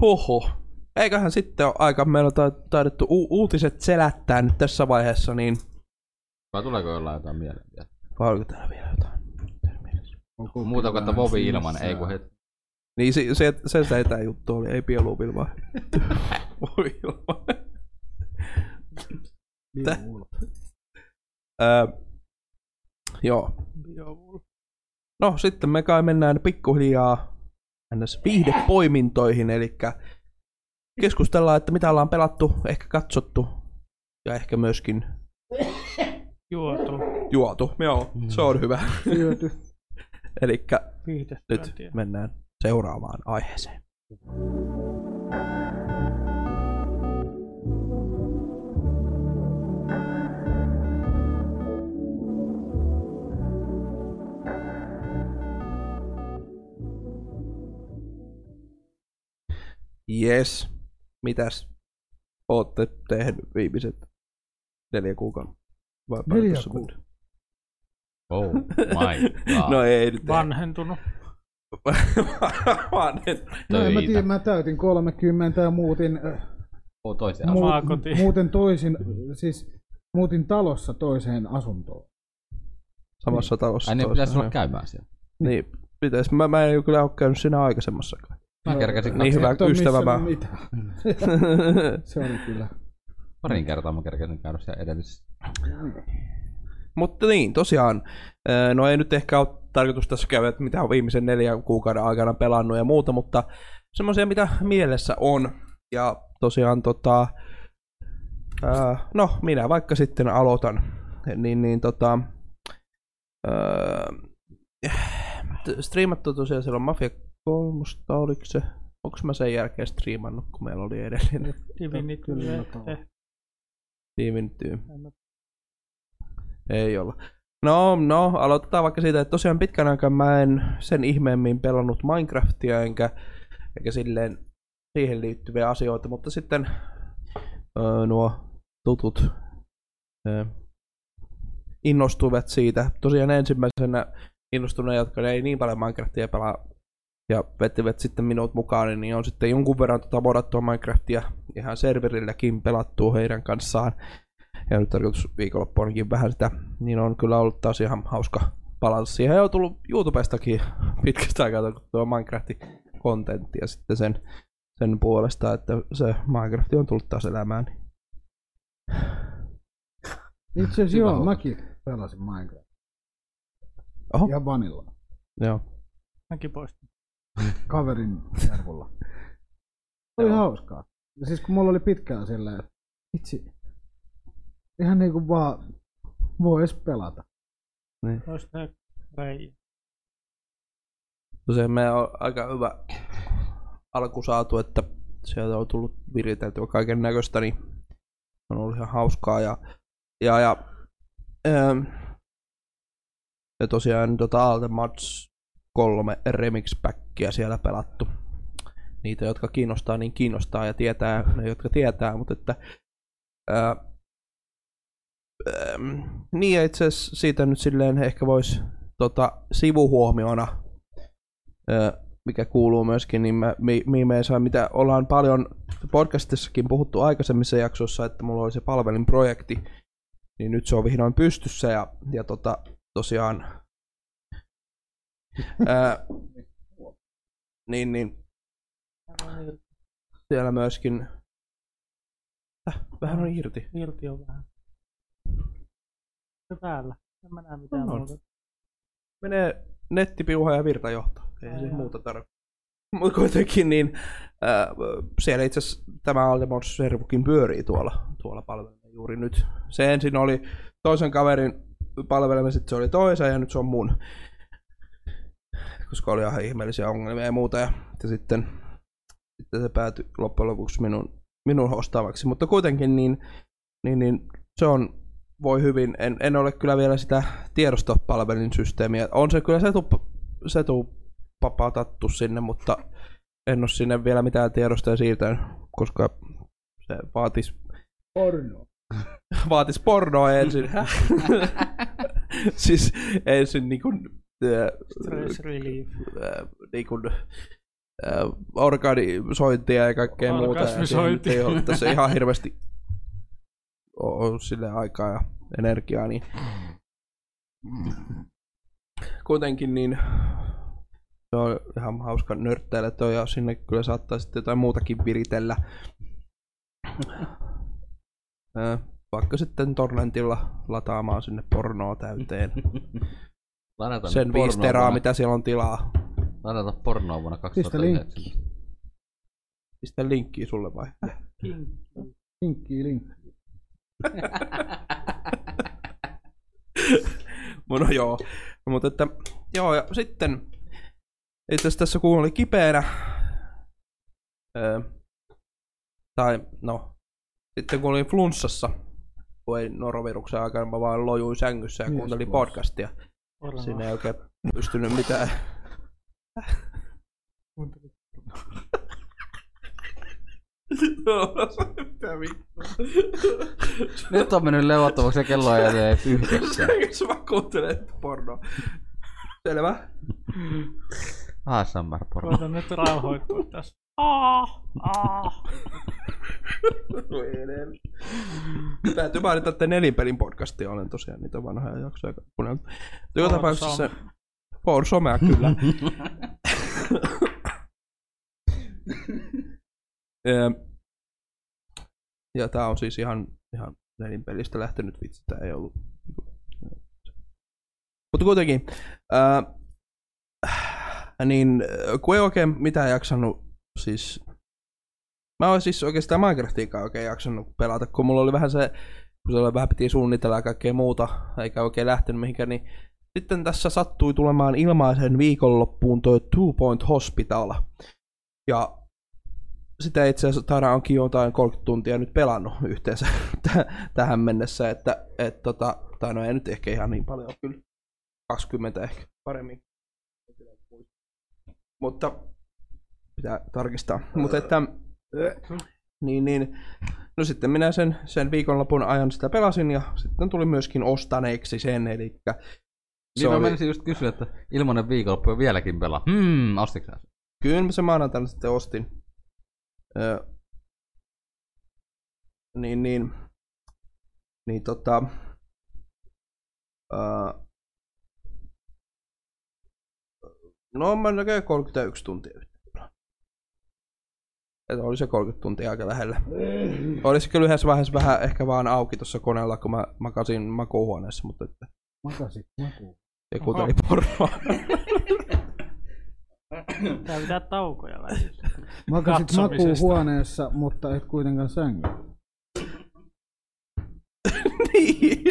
Huhhuh. Eiköhän sitten ole aika, meillä on ta- taidettu u- uutiset selättää nyt tässä vaiheessa, niin Vai tuleeko jollain jotain mieleen vielä? vai oliko täällä vielä jotain? Muuta kuin, että Vovi ilman, ei kun hetki. Niin se, se, se, se tämä juttu oli, ei Bioluvil vaan. Voi ilman. Tä- Öö, joo. No sitten me kai mennään pikkuhiljaa ns. viihdepoimintoihin, eli keskustellaan, että mitä ollaan pelattu, ehkä katsottu ja ehkä myöskin Juotu. juotu. Joo, se on hyvä. Eli nyt mennään seuraavaan aiheeseen. Yes. Mitäs ootte tehnyt viimeiset neljä kuukautta? Vai Neljä kuukautta. Oh my god. No ei nyt. Vanhentunut. Et- No en mä tiedä, mä täytin 30 ja muutin, äh, Oh, toiseen. Maakotiin. muuten toisin, siis muutin talossa toiseen asuntoon. samassa talossa. Ai niin pitäisi olla käymään siellä. Niin, pitäis. Mä, mä en kyllä ole käynyt siinä aikaisemmassakaan. Mä kerkäsin Niin hyvä ystävä mä. Se oli kyllä. Parin kertaa mä kerkäsin käydä siellä edellisessä. Mutta niin, tosiaan, ää, no ei nyt ehkä ole tarkoitus tässä käydä, että mitä on viimeisen neljän kuukauden aikana pelannut ja muuta, mutta semmoisia, mitä mielessä on. Ja tosiaan, tota, ää, no minä vaikka sitten aloitan, niin, niin tota, ää, t- striimattu tosiaan silloin Mafia 3, oliko se, onko mä sen jälkeen striimannut, kun meillä oli edellinen Divinity. Kyllä, mä- Ei olla. No, no, aloitetaan vaikka siitä, että tosiaan pitkän aikaa mä en sen ihmeemmin pelannut Minecraftia, enkä, eikä silleen siihen liittyviä asioita, mutta sitten öö, nuo tutut öö, innostuivat siitä. Tosiaan ensimmäisenä innostuneet, jotka ei niin paljon Minecraftia pelaa, ja vetivät sitten minut mukaan, niin on sitten jonkun verran tota vodattua Minecraftia ihan serverilläkin pelattua heidän kanssaan ja nyt tarkoitus viikonloppuunkin vähän sitä, niin on kyllä ollut taas ihan hauska palata siihen. Ja on tullut YouTubestakin pitkästä aikaa tuo Minecraftin kontenttia sitten sen, sen puolesta, että se Minecraft on tullut taas elämään. Itse asiassa joo, homma. mäkin pelasin Minecraft. Oho, Ja Vanilla. joo. Mäkin poistin. Kaverin servulla. Oli Joo. hauskaa. Ja siis kun mulla oli pitkään silleen, että itse ihan niinku vaan vois pelata. Reijä. Tosiaan meidän on aika hyvä alku saatu, että sieltä on tullut viriteltyä kaiken näköistä, niin on ollut ihan hauskaa. Ja, ja, ja, ähm, ja tosiaan tota Alten Mats 3 Remix Packia siellä pelattu. Niitä, jotka kiinnostaa, niin kiinnostaa ja tietää, ne jotka tietää, mutta että ää, ähm, niin ja itse asiassa siitä nyt silleen ehkä voisi tota, sivuhuomiona ö, mikä kuuluu myöskin, niin mä, mi, mi, mitä ollaan paljon podcastissakin puhuttu aikaisemmissa jaksoissa, että mulla oli se palvelinprojekti, niin nyt se on vihdoin pystyssä ja, ja tota, tosiaan niin, niin siellä myöskin äh, vähän on irti. Irti on vähän. Se päällä. En mä näe mitään On. muuta. Menee nettipiuha ja virtajohto. Ei Ai se muuta tarvitse. Mutta kuitenkin niin, äh, siellä itse asiassa tämä Aldemons servukin pyörii tuolla, tuolla palvelilla juuri nyt. Se ensin oli toisen kaverin palvelema, sitten se oli toisen ja nyt se on mun. Koska oli ihan ihmeellisiä ongelmia ja muuta. Ja, ja sitten, sitten se päätyi loppujen lopuksi minun, minun hostaavaksi. Mutta kuitenkin niin, niin, niin se on, voi hyvin. En, en ole kyllä vielä sitä tiedostopalvelin systeemiä. On se kyllä setu, setu papatattu sinne, mutta en ole sinne vielä mitään tiedostoja siirtänyt, koska se vaatis, Porno. vaatis pornoa ensin. siis ensin niin kuin, äh, äh, niin kuin, äh, organisointia ja kaikkea muuta. Orgasmisointia. ei ole tässä ihan hirveästi ole sille aikaa ja energiaa, niin kuitenkin niin se on ihan hauska nörtteillä toi ja sinne kyllä saattaa sitten jotain muutakin viritellä. Ö, Vaikka sitten torrentilla lataamaan sinne pornoa täyteen. Ladata Sen pornoa viisi teraa, vuonna- mitä siellä on tilaa. Ladata pornoa vuonna Pistä 2009. Pistä linkkiä sulle vai? Linkki, linkki. No joo. Mutta että, joo, ja sitten itse asiassa tässä kun oli kipeänä, öö, tai no, sitten kun olin flunssassa, kun ei noroviruksen aikana, mä vaan lojuin sängyssä ja kuuntelin flunssa. podcastia. Varmaan. Siinä ei oikein pystynyt mitään. Mitä vittua? Nyt on mennyt levottomaksi ja kello ei ole yhdeksän. Sängyssä mä kuuntelen pornoa. Selvä. ASMR porno. Koitan nyt rauhoittua tässä. Ah, ah. Täytyy mainita, että nelinpelin podcastia olen tosiaan niitä vanhoja jaksoja kuunnellut. Joka tapauksessa For Somea kyllä. Ö, ja tää on siis ihan, ihan nelinpelistä lähtenyt vitsi, tää ei ollut. Mutta kuitenkin, ää, niin kun ei oikein mitään jaksanut, siis Mä oon siis oikeastaan Minecraftiinkaan oikein jaksanut pelata, kun mulla oli vähän se, kun se vähän piti suunnitella ja kaikkea muuta, eikä oikein lähtenyt mihinkään, niin sitten tässä sattui tulemaan ilmaisen viikonloppuun toi Two Point Hospital. Ja sitä itse asiassa Tara onkin jotain 30 tuntia nyt pelannut yhteensä tä- tähän mennessä, että et, tota, tai no ei nyt ehkä ihan niin paljon kyllä, 20 ehkä paremmin. Mutta pitää tarkistaa. Mutta että niin, niin. No sitten minä sen, sen viikonlopun ajan sitä pelasin ja sitten tuli myöskin ostaneeksi sen, eli se Niin mä oli, menisin just kysyä, että ilmanen viikonloppu on vieläkin pelaa. Hmm, ostitko sä sen? kyllä mä sen maanantaina sitten ostin. Ö, niin, niin, niin tota, ö, no mä näkään 31 tuntia. Että oli se 30 tuntia aika lähellä. Olisi kyllä yhdessä vaiheessa vähän ehkä vaan auki tuossa koneella, kun mä makasin makuuhuoneessa, mutta että Makasit makuun. ei kuunteli pornoa. Tää pitää taukoja välillä. Makasit makuuhuoneessa, mutta et kuitenkaan sängyllä. niin.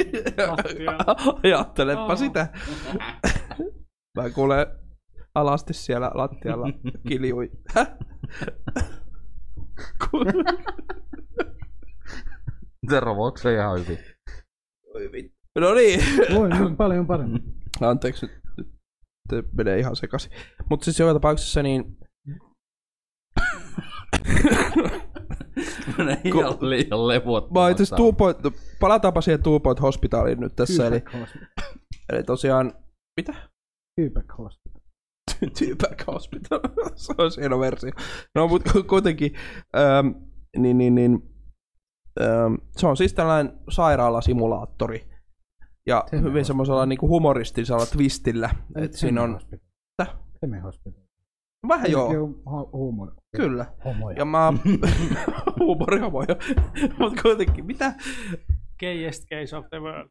Lattia. Ajattelepa Oh. sitä. Mä kuulen alasti siellä lattialla kiljui. Se ihan hyvin? Oi vittu. No niin. Voi paljon paremmin. Anteeksi, nyt, menee ihan sekaisin. Mutta siis joka tapauksessa niin... Menee ihan liian itse asiassa Two Point, palataanpa siihen Two Point Hospitaliin nyt tässä, eli, Hospital. eli tosiaan, mitä? Tyypäk Hospital. Tyyback Hospital, se on hieno versio. No mutta kuitenkin, ähm, niin, niin, niin, ähm, se on siis tällainen sairaalasimulaattori. Ja Semi hyvin semmoisella niinku humoristisella twistillä. että siinä on? Semi Hospital. vähän joo, huumori. kyllä. Homoja. Ja mä, huumorihomo jo, mutta kuitenkin, mitä? Gayest case of the world.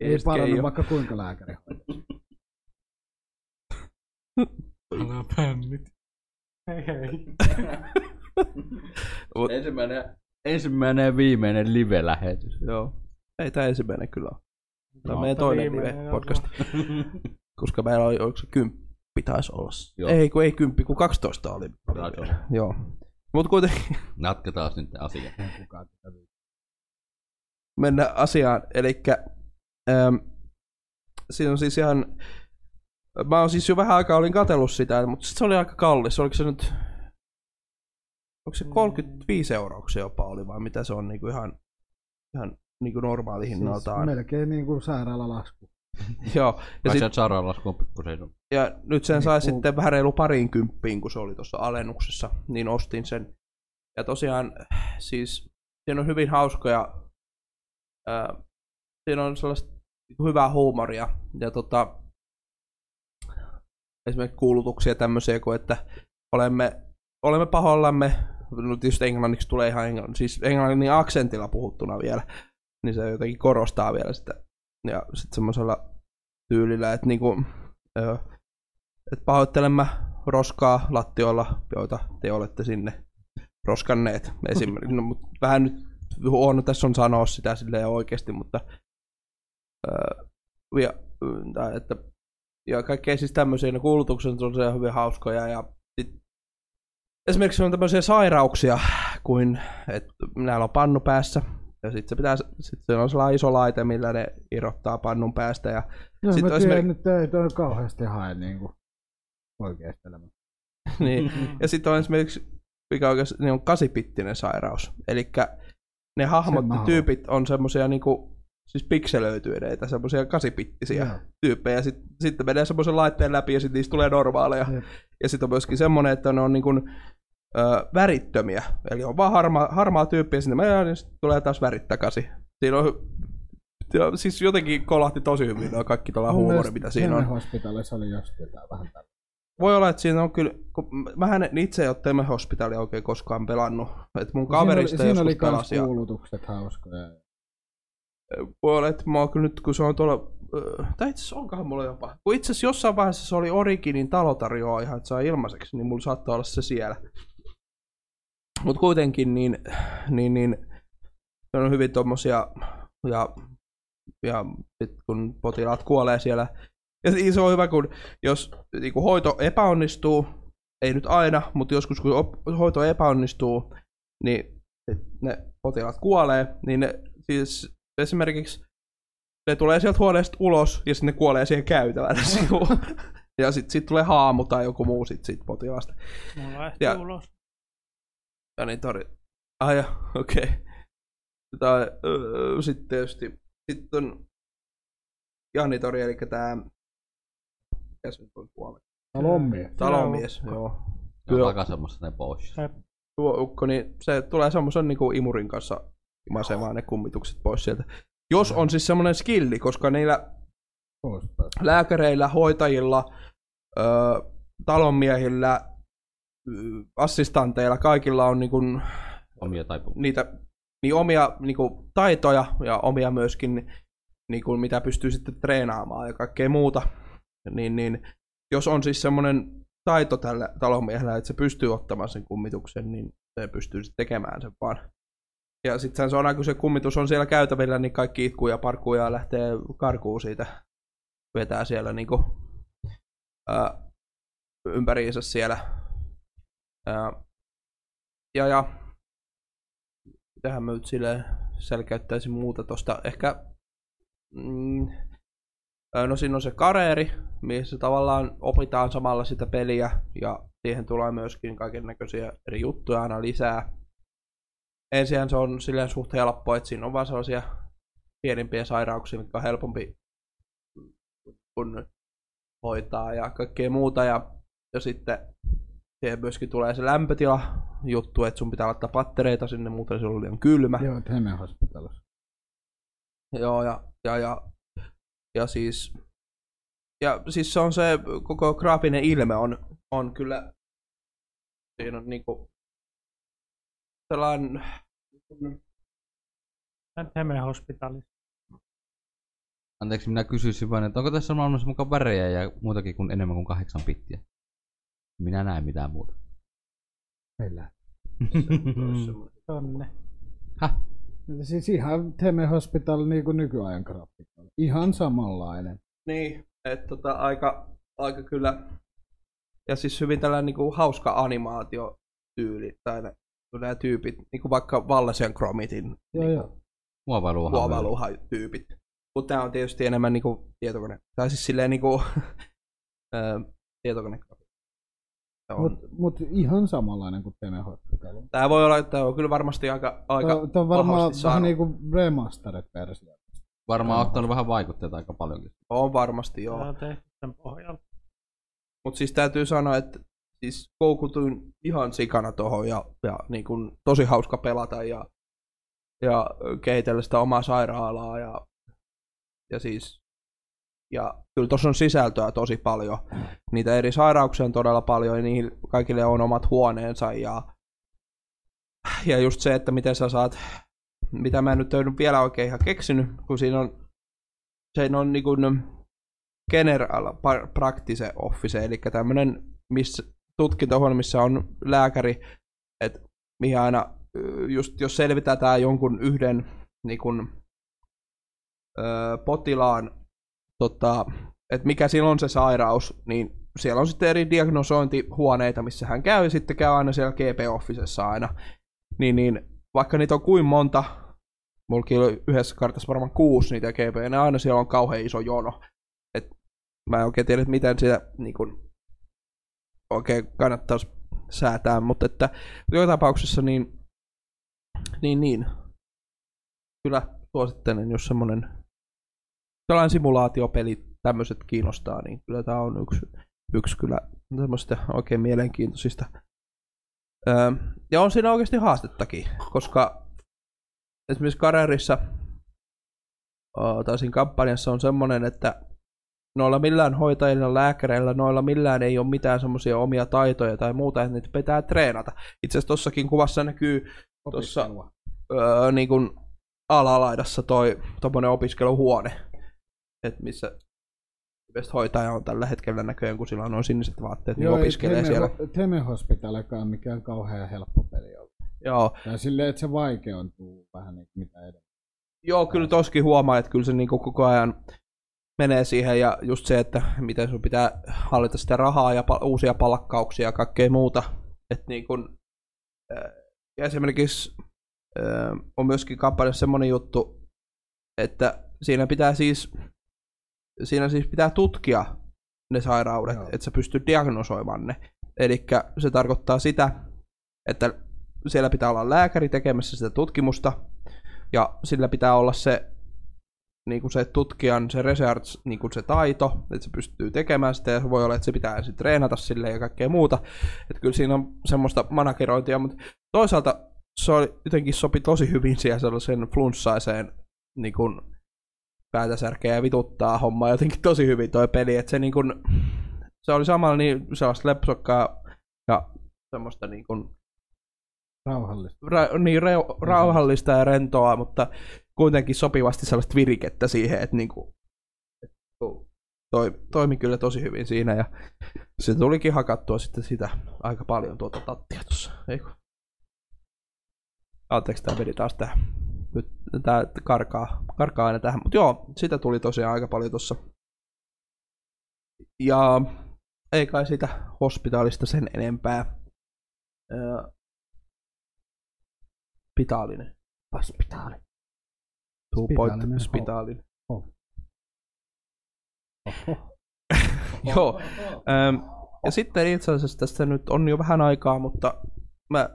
Ei parannu vaikka kuinka lääkäri. Älä pännit. Hei hei. Mut- Ensimmäinen, ensimmäinen ja viimeinen live-lähetys. Joo. Ei tämä ensimmäinen kyllä ole. Tämä on No, meidän toinen live-podcast. Koska meillä oli, oliko se kymppi taisi olla. Joo. Ei, kun ei kymppi, kun 12 oli. Taisi. Joo. Mutta kuitenkin Jatketaan nyt asia. Kukaan tätä mennä asiaan. Eli ähm, siinä on siis ihan... Mä oon siis jo vähän aikaa olin katsellut sitä, mutta sit se oli aika kallis. Oliko se nyt... Onko se 35 euroa se jopa oli, vai mitä se on niinku ihan, ihan niinku normaali hinnaltaan? Siis melkein niin kuin sairaalalasku. Joo, ja, sit, sairaalalasku on pikkusen ja nyt sen sai Niin, sitten vähän reilu parin kymppiin, kun se oli tuossa alennuksessa, niin ostin sen. Ja tosiaan siis siinä on hyvin hauskoja, ää, siinä on sellaista niinku hyvää huumoria ja tota, esimerkiksi kuulutuksia tämmöisiä kuin, että olemme, olemme pahoillamme, no tietysti englanniksi tulee ihan englannin, siis englannin aksentilla puhuttuna vielä, niin se jotenkin korostaa vielä sitä. Ja sitten semmoisella tyylillä, että niinku, että pahoittelemme roskaa lattioilla, joita te olette sinne roskanneet esimerkiksi. No, mutta vähän nyt huono tässä on sanoa sitä silleen oikeasti, mutta öö, ja, että, ja kaikkea siis tämmöisiä, ne kuulutukset on hyvin hauskoja ja sit, esimerkiksi on tämmöisiä sairauksia kuin, että näillä on pannu päässä ja sitten se pitää, sit se on sellainen iso laite, millä ne irrottaa pannun päästä ja No, Sitten mä esimerk- tiedän, nyt ei toi kauheasti hae niin kuin oikeasta elämästä. niin. Ja sitten on esimerkiksi, mikä oikeasti niin on kasipittinen sairaus. Eli ne hahmot, ne tyypit on semmoisia niinku, siis pikselöityineitä, semmoisia kasipittisiä Joo. tyyppejä. Sitten sit menee semmoisen laitteen läpi ja sitten niistä tulee normaaleja. Jep. Ja sitten on myöskin semmoinen, että ne on niinku, ö, värittömiä. Eli on vaan harmaa, harmaa tyyppi ja sinne menee, niin sitten tulee taas värit takaisin. Siinä on ja siis jotenkin kolahti tosi hyvin nuo kaikki tuolla huumori, mitä siinä on. Hospitalissa oli just jotain vähän tällä. Voi olla, että siinä on kyllä, kun mähän en itse ei ole Teme Hospitalia oikein koskaan pelannut. Et mun kaverista siinä oli, siinä oli joskus pelasi. Ja, kuulutukset hauskoja. Voi olla, että mä oon nyt, kun se on tuolla, ö, tai itse asiassa onkohan mulla jopa, kun itse asiassa jossain vaiheessa se oli Originin talo tarjoaa ihan, että saa ilmaiseksi, niin mulla saattaa olla se siellä. Mutta kuitenkin, niin, niin, niin, se on hyvin tommosia, ja, ja sit kun potilaat kuolee siellä, ja se on hyvä, kun jos niin kun hoito epäonnistuu, ei nyt aina, mutta joskus kun op- hoito epäonnistuu, niin ne potilaat kuolee, niin ne siis esimerkiksi ne tulee sieltä huoneesta ulos ja sitten ne kuolee siihen käytävällä sivuun. Ja sitten sit tulee haamu tai joku muu sit siitä potilaasta. Mulla lähti Ja- ulos. Ja niin tori. Ah ja, okei. Okay. Tai öö, sitten tietysti sitten on Janitori, eli tää mikä se nyt on suomeksi? Talommi. Talomies, joo. Joo. Kyllä. Takasemassa ne pois. tuo ukko, niin se tulee semmoisen niin imurin kanssa imasemaan ne kummitukset pois sieltä. Jos on siis semmoinen skilli, koska niillä lääkäreillä, hoitajilla, ö, talonmiehillä, assistanteilla, kaikilla on niin kuin Omia taipumuksia. niitä niin omia niin kuin, taitoja ja omia myöskin, niin kuin, mitä pystyy sitten treenaamaan ja kaikkea muuta. Niin, niin, jos on siis semmoinen taito tällä talonmiehellä, että se pystyy ottamaan sen kummituksen, niin se pystyy sitten tekemään sen vaan. Ja sitten se on aina, kun se kummitus on siellä käytävillä, niin kaikki itkuu ja parkuu ja lähtee karkuun siitä. Vetää siellä niinku, ää, ympäriinsä siellä. Ää, ja, ja mitähän mä nyt silleen selkeyttäisin muuta tosta. Ehkä, mm, no siinä on se kareeri, missä tavallaan opitaan samalla sitä peliä ja siihen tulee myöskin kaiken näköisiä eri juttuja aina lisää. Ensin se on silleen suht helppo, että siinä on vaan sellaisia pienimpiä sairauksia, mitkä on helpompi kun hoitaa ja kaikkea muuta. Ja, ja sitten siihen myöskin tulee se lämpötila juttu, että sun pitää laittaa pattereita sinne, muuten se on liian kylmä. Joo, Hemme Hospitalissa. Joo, ja, ja, ja, ja siis, ja siis se on se koko graafinen ilme on, on kyllä, siinä on niinku sellainen, Heme Hospitalissa. Anteeksi, minä kysyisin vain, että onko tässä maailmassa mukaan värejä ja muutakin kuin enemmän kuin kahdeksan pittiä? Minä näen mitään muuta. Meillä. Tonne. Häh? Siis ihan Theme Hospital niin kuin nykyajan grafiikka. Ihan samanlainen. Niin, että tota, aika, aika kyllä, ja siis hyvin tällainen niinku hauska animaatiotyyli, tai nämä tyypit, niinku vaikka Vallesen Chromitin Joo, joo. Muovailuhan. tyypit. Mutta tämä on tietysti enemmän niinku tietokone, tai siis silleen niinku ö, tietokone. Mutta mut ihan samanlainen kuin Hospital. Tämä voi olla, että on kyllä varmasti aika, aika Tämä on varmaan vähän niin kuin remastered-versio. Varmaan ottanut vähän vaikutteita aika paljonkin. On varmasti, Joo. joo. on tehty sen pohjalta. Mutta siis täytyy sanoa, että siis koukutuin ihan sikana tohon ja, ja niin kun, tosi hauska pelata ja, ja kehitellä sitä omaa sairaalaa ja, ja siis ja kyllä tuossa on sisältöä tosi paljon. Niitä eri sairauksia on todella paljon ja niihin kaikille on omat huoneensa ja, ja just se, että miten sä saat, mitä mä en nyt ole vielä oikein ihan keksinyt, kun siinä on, se on niin kuin, General Practice Office, eli tämmöinen missä, tutkintohuone, missä on lääkäri, että mihin aina, just jos selvitetään jonkun yhden niin kun, ö, potilaan, tota, että mikä sillä on se sairaus, niin siellä on sitten eri diagnosointihuoneita, missä hän käy, ja sitten käy aina siellä GP-officessa aina. Niin, niin vaikka niitä on kuin monta, mullakin oli yhdessä kartassa varmaan kuusi niitä GP, ja aina siellä on kauhean iso jono mä en oikein tiedä, miten sitä niin kun, oikein kannattaisi säätää, mutta että joka tapauksessa niin, niin, niin kyllä suosittelen, jos semmoinen tällainen simulaatiopeli tämmöiset kiinnostaa, niin kyllä tämä on yksi, yksi kyllä semmoista oikein mielenkiintoisista. Öö, ja on siinä oikeasti haastettakin, koska esimerkiksi Karerissa öö, tai siinä kampanjassa on semmoinen, että noilla millään hoitajilla, lääkäreillä, noilla millään ei ole mitään semmoisia omia taitoja tai muuta, että niitä pitää treenata. Itse asiassa tossakin kuvassa näkyy tuossa öö, niin kuin alalaidassa toi tommonen opiskeluhuone, että missä hoitaja on tällä hetkellä näköjään, kun sillä on noin siniset vaatteet, niin opiskelee Theme, siellä. Theme Hospitalikaan mikään kauhean helppo peli ollut. Joo, Ja silleen, että se vaikeuntuu vähän niin mitä edellä. Joo, kyllä toskin huomaa, että kyllä se niinku koko ajan menee siihen ja just se, että miten sun pitää hallita sitä rahaa ja pal- uusia palkkauksia ja kaikkea muuta. Että niin kun, äh, ja esimerkiksi äh, on myöskin kampanjassa semmoinen juttu, että siinä pitää siis, siinä siis pitää tutkia ne sairaudet, Joo. että sä pystyt diagnosoimaan ne. Eli se tarkoittaa sitä, että siellä pitää olla lääkäri tekemässä sitä tutkimusta, ja sillä pitää olla se, niin kuin se tutkijan, se research, niin kuin se taito, että se pystyy tekemään sitä, ja voi olla, että se pitää ensin treenata sille ja kaikkea muuta. Että kyllä siinä on semmoista managerointia, mutta toisaalta se oli, jotenkin sopi tosi hyvin siihen sellaisen flunssaiseen niin kuin päätä särkeä ja vituttaa hommaa jotenkin tosi hyvin toi peli, että se niin kuin, se oli samalla niin sellaista lepsokkaa ja semmoista niin kuin Rauhallista. ra- niin reu- rauhallista ja rentoa, mutta kuitenkin sopivasti sellaista virikettä siihen, että niinku, toi, toimi kyllä tosi hyvin siinä ja se tulikin hakattua sitten sitä aika paljon tuota tattia tuossa, eikö? Anteeksi, tää meni taas tähän. Nyt tää karkaa, karkaa aina tähän, mutta joo, sitä tuli tosiaan aika paljon tuossa. Ja ei kai sitä hospitaalista sen enempää. Pitaalinen. Spitaali. Two point ho. Joo. Ähm, ja sitten itse asiassa tästä nyt on jo vähän aikaa, mutta mä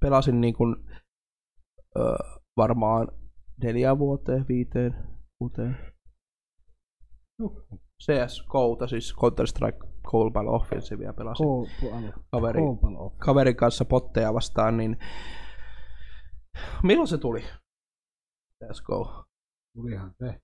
pelasin niin kuin, ö, varmaan neljä vuoteen, viiteen, kuuteen. CSGOta, siis Counter-Strike Global Offensivea pelasin kaveri, kaverin kanssa potteja vastaan, niin milloin se tuli? CSGO. Tulihan se.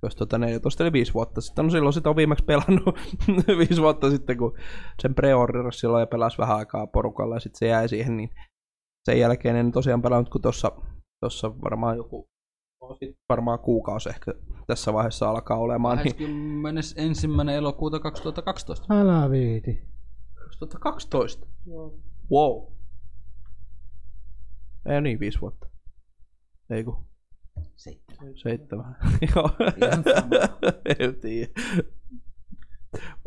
2014 eli viisi vuotta sitten. No silloin sitä on viimeksi pelannut viisi vuotta sitten, kun sen pre silloin ja pelasi vähän aikaa porukalla ja sitten se jäi siihen, niin sen jälkeen en tosiaan pelannut kuin tuossa Tuossa varmaan joku, varmaan kuukausi ehkä tässä vaiheessa alkaa olemaan. Niin 21. elokuuta 2012. Älä viiti. 2012. Wow. Ei niin, viisi vuotta. Ei kun. Seitsemän. Seitsemän. Joo. En tiedä.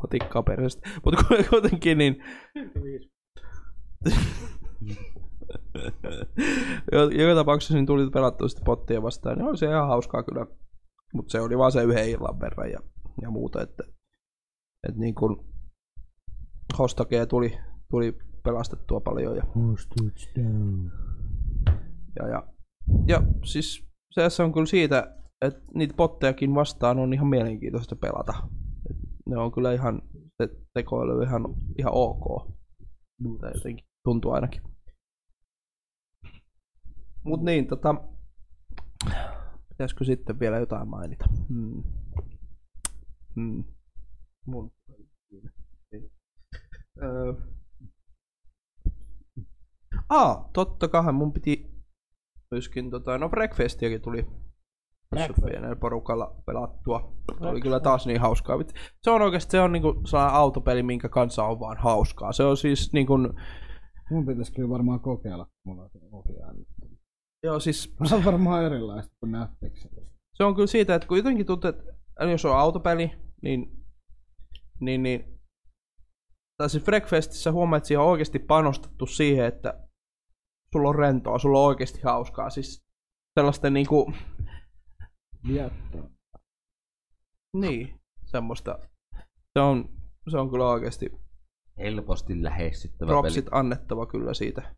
Patikkaa perheestä. Mutta kuitenkin niin... Jo- Joka tapauksessa niin tuli pelattua sitten pottia vastaan. Niin oli se ihan hauskaa kyllä. Mutta se oli vaan se yhden illan verran ja, ja muuta. Että, että niin kuin hostakeja tuli, tuli pelastettua paljon. Ja, ja, ja, ja siis se on kyllä siitä, että niitä pottejakin vastaan on ihan mielenkiintoista pelata. Et ne on kyllä ihan, se tekoilu on ihan, ihan ok. Tai jotenkin tuntuu ainakin. Mut niin, tota, pitäisikö sitten vielä jotain mainita? Hmm. Hmm. Mun. Öö. Aa, totta kai mun piti myöskin, tota, no Breakfastiakin tuli tuossa pienellä porukalla pelattua. Oli kyllä taas niin hauskaa. Se on oikeasti se on niinku sellainen autopeli, minkä kanssa on vaan hauskaa. Se on siis niinku, Mun pitäisi kyllä varmaan kokeilla, kun mulla on se ohjaaja. joo siis Se on varmaan erilaista kuin Netflix. se on kyllä siitä, että kun jotenkin tuntuu, että jos on autopeli, niin, niin, niin tai siis Breakfastissa huomaat, että siihen on oikeasti panostettu siihen, että sulla on rentoa, sulla on oikeasti hauskaa. Siis sellaisten niinku, Vietto. niin, semmoista. Se on, se on kyllä oikeasti Helposti lähestyttävä propsit peli. annettava kyllä siitä.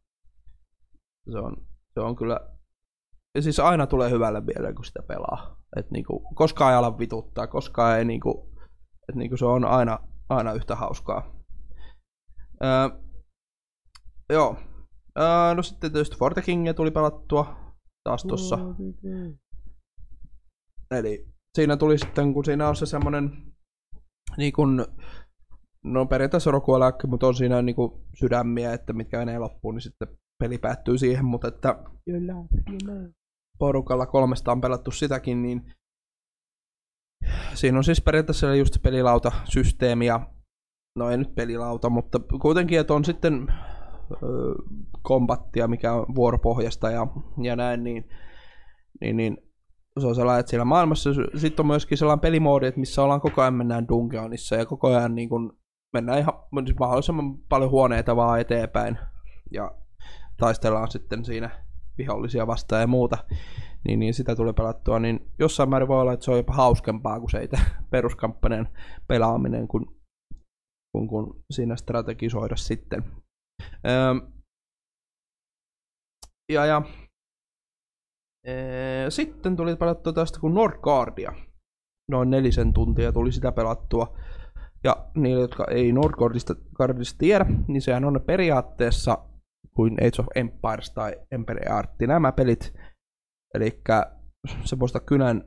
Se on, se on kyllä, ja siis aina tulee hyvälle mielelle, kun sitä pelaa. Et niinku, koskaan ei ala vituttaa, koskaan ei niinku, et niinku se on aina, aina yhtä hauskaa. Öö, joo. Öö, no sitten tietysti Forte Kingia tuli pelattua taas tossa. Eli siinä tuli sitten, kun siinä on se semmonen niin kun, no periaatteessa rokueläkkä, mutta on siinä niin kuin sydämiä, että mitkä menee loppuun, niin sitten peli päättyy siihen, mutta että porukalla kolmesta on pelattu sitäkin, niin siinä on siis periaatteessa just pelilauta-systeemi ja no ei nyt pelilauta, mutta kuitenkin, että on sitten kombattia, mikä on vuoropohjasta ja, ja näin, niin, niin, niin se on sellainen, että siellä maailmassa sitten on myöskin sellainen pelimoodi, että missä ollaan koko ajan mennään dungeonissa ja koko ajan niin kuin mennään ihan siis mahdollisimman paljon huoneita vaan eteenpäin ja taistellaan sitten siinä vihollisia vastaan ja muuta, niin, niin sitä tulee pelattua, niin jossain määrin voi olla, että se on jopa hauskempaa kuin se itse peruskampanjan pelaaminen, kun, kun, kun siinä strategisoida sitten. Öö, ja, ja Ee, sitten tuli pelattua tästä kuin Nordgardia. Noin nelisen tuntia tuli sitä pelattua. Ja niille, jotka ei Nordgardista Gardista tiedä, niin sehän on periaatteessa kuin Age of Empires tai Empire Art, nämä pelit. Eli se poistaa kynän,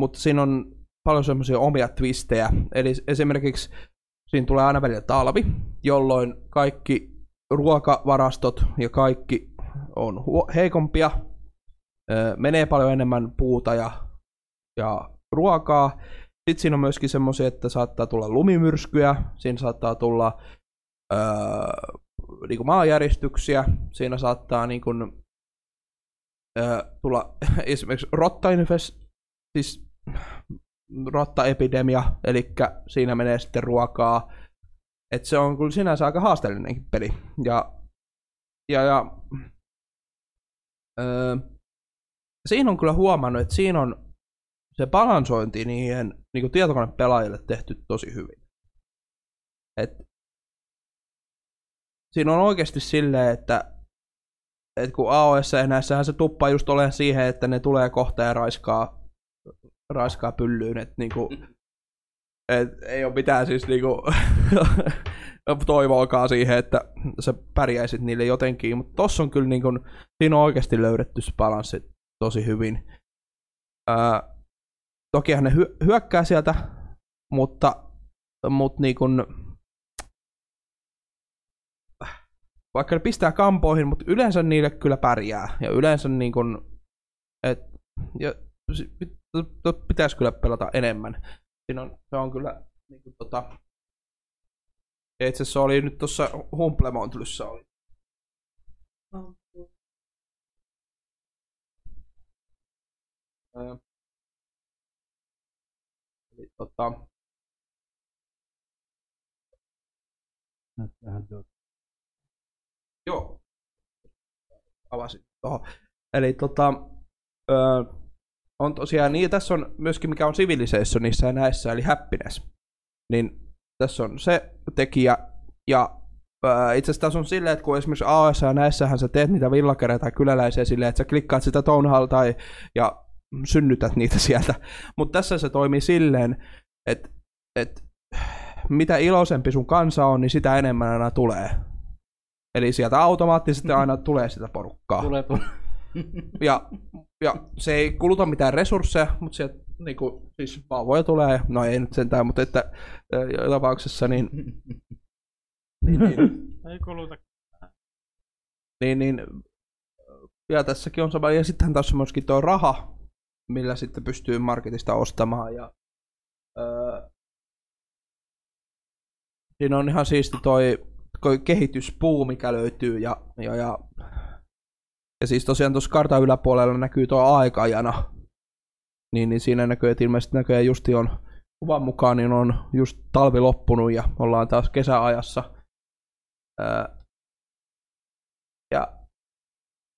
mutta siinä on paljon semmoisia omia twistejä. Eli esimerkiksi siinä tulee aina välillä talvi, jolloin kaikki ruokavarastot ja kaikki on heikompia, menee paljon enemmän puuta ja, ja ruokaa. Sitten siinä on myöskin semmoisia, että saattaa tulla lumimyrskyjä, siinä saattaa tulla öö, niin maanjäristyksiä, siinä saattaa niin kuin, öö, tulla esimerkiksi rottainfest, siis rottaepidemia, eli siinä menee sitten ruokaa. Et se on kyllä sinänsä aika haasteellinenkin peli. Ja, ja, ja öö, siinä on kyllä huomannut, että siinä on se balansointi niihin niin kuin tietokonepelaajille tehty tosi hyvin. Et siinä on oikeasti silleen, että, että kun AOS ja näissähän se tuppaa just olemaan siihen, että ne tulee kohta ja raiskaa, raiskaa pyllyyn, että niinku, et ei ole mitään siis niinku, toivoakaan siihen, että sä pärjäisit niille jotenkin, mutta tossa on kyllä niinku, siinä on oikeasti löydetty se balanssi tosi hyvin. Ää, tokihan ne hy- hyökkää sieltä, mutta, mutta niin kun, vaikka ne pistää kampoihin, mutta yleensä niille kyllä pärjää. Ja yleensä niin kun, Et, ja, pitäisi kyllä pelata enemmän. Siinä on, se on kyllä niin kuin, tota, ja itse asiassa oli nyt tuossa Humplemontlyssä oli. Ää, Eli, tota, tuo. Joo. Avasin tuohon. Eli tota, öö, on tosiaan niin, tässä on myöskin mikä on Civilizationissa ja näissä, eli happiness. Niin tässä on se tekijä, ja öö, itse asiassa tässä on silleen, että kun esimerkiksi AS ja näissähän sä teet niitä villakereja tai kyläläisiä silleen, että sä klikkaat sitä Town Hall tai, ja synnytät niitä sieltä. Mutta tässä se toimii silleen, että, että mitä iloisempi sun kansa on, niin sitä enemmän aina tulee. Eli sieltä automaattisesti aina tulee sitä porukkaa. Tulee, tulee. Ja, ja se ei kuluta mitään resursseja, mutta sieltä niinku, siis vauvoja tulee, no ei nyt sentään, mutta että joka tapauksessa niin, niin, niin, Ei kuluta. niin, niin. Ja tässäkin on sama, ja sittenhän tässä on myöskin tuo raha, millä sitten pystyy marketista ostamaan, ja öö, siinä on ihan siisti toi, toi kehityspuu, mikä löytyy, ja, ja, ja, ja siis tosiaan tuossa kartan yläpuolella näkyy tuo aikajana, niin, niin siinä näkyy, että ilmeisesti näköjään justi on kuvan mukaan, niin on just talvi loppunut ja ollaan taas kesäajassa. Öö, ja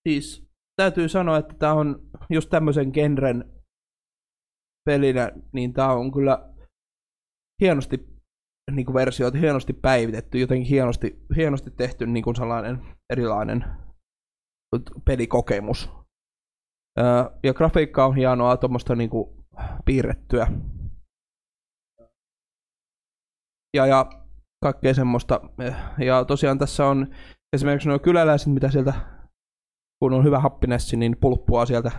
siis täytyy sanoa, että tämä on just tämmöisen genren pelinä, niin tämä on kyllä hienosti niin kuin versioita hienosti päivitetty, jotenkin hienosti, hienosti tehty niin kuin sellainen erilainen pelikokemus. Öö, ja grafiikka on hienoa, tuommoista niin kuin piirrettyä. Ja, ja kaikkea semmoista. Ja tosiaan tässä on esimerkiksi nuo kyläläiset, mitä sieltä, kun on hyvä happinessi, niin pulppua sieltä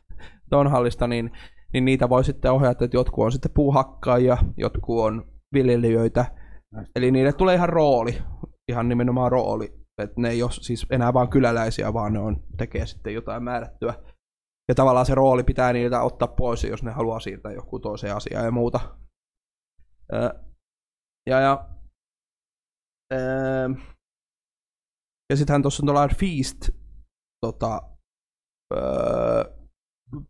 tonhallista, niin, niin niitä voi sitten ohjata, että jotkut on sitten puuhakkaajia, jotkut on viljelijöitä. Eli niille tulee ihan rooli, ihan nimenomaan rooli. Että ne ei ole siis enää vaan kyläläisiä, vaan ne on, tekee sitten jotain määrättyä. Ja tavallaan se rooli pitää niiltä ottaa pois, jos ne haluaa siirtää joku toiseen asiaan ja muuta. Ja, ja, ja sittenhän tuossa on tuollainen Feast tota,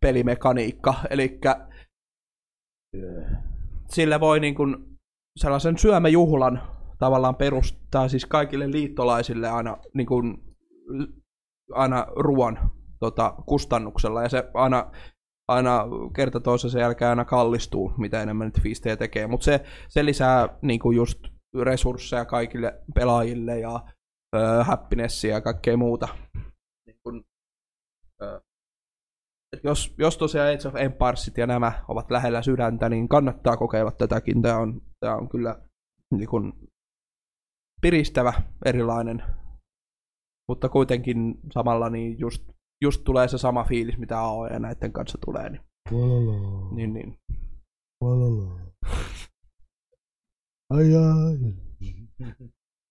pelimekaniikka, eli sillä voi niin kuin sellaisen syömäjuhlan tavallaan perustaa siis kaikille liittolaisille aina, niin kuin, aina ruoan tota, kustannuksella ja se aina, aina kerta toisensa jälkeen aina kallistuu, mitä enemmän nyt fiistejä tekee, mutta se, se lisää niin kuin just resursseja kaikille pelaajille ja ö, happinessia ja kaikkea muuta. Niin kun, ö, jos, jos tosiaan Age of Empiresit ja nämä ovat lähellä sydäntä, niin kannattaa kokeilla tätäkin. Tämä on, tämä on kyllä niin kun, piristävä, erilainen, mutta kuitenkin samalla niin just, just tulee se sama fiilis, mitä AO ja näiden kanssa tulee. Niin, niin, niin. Ai ai.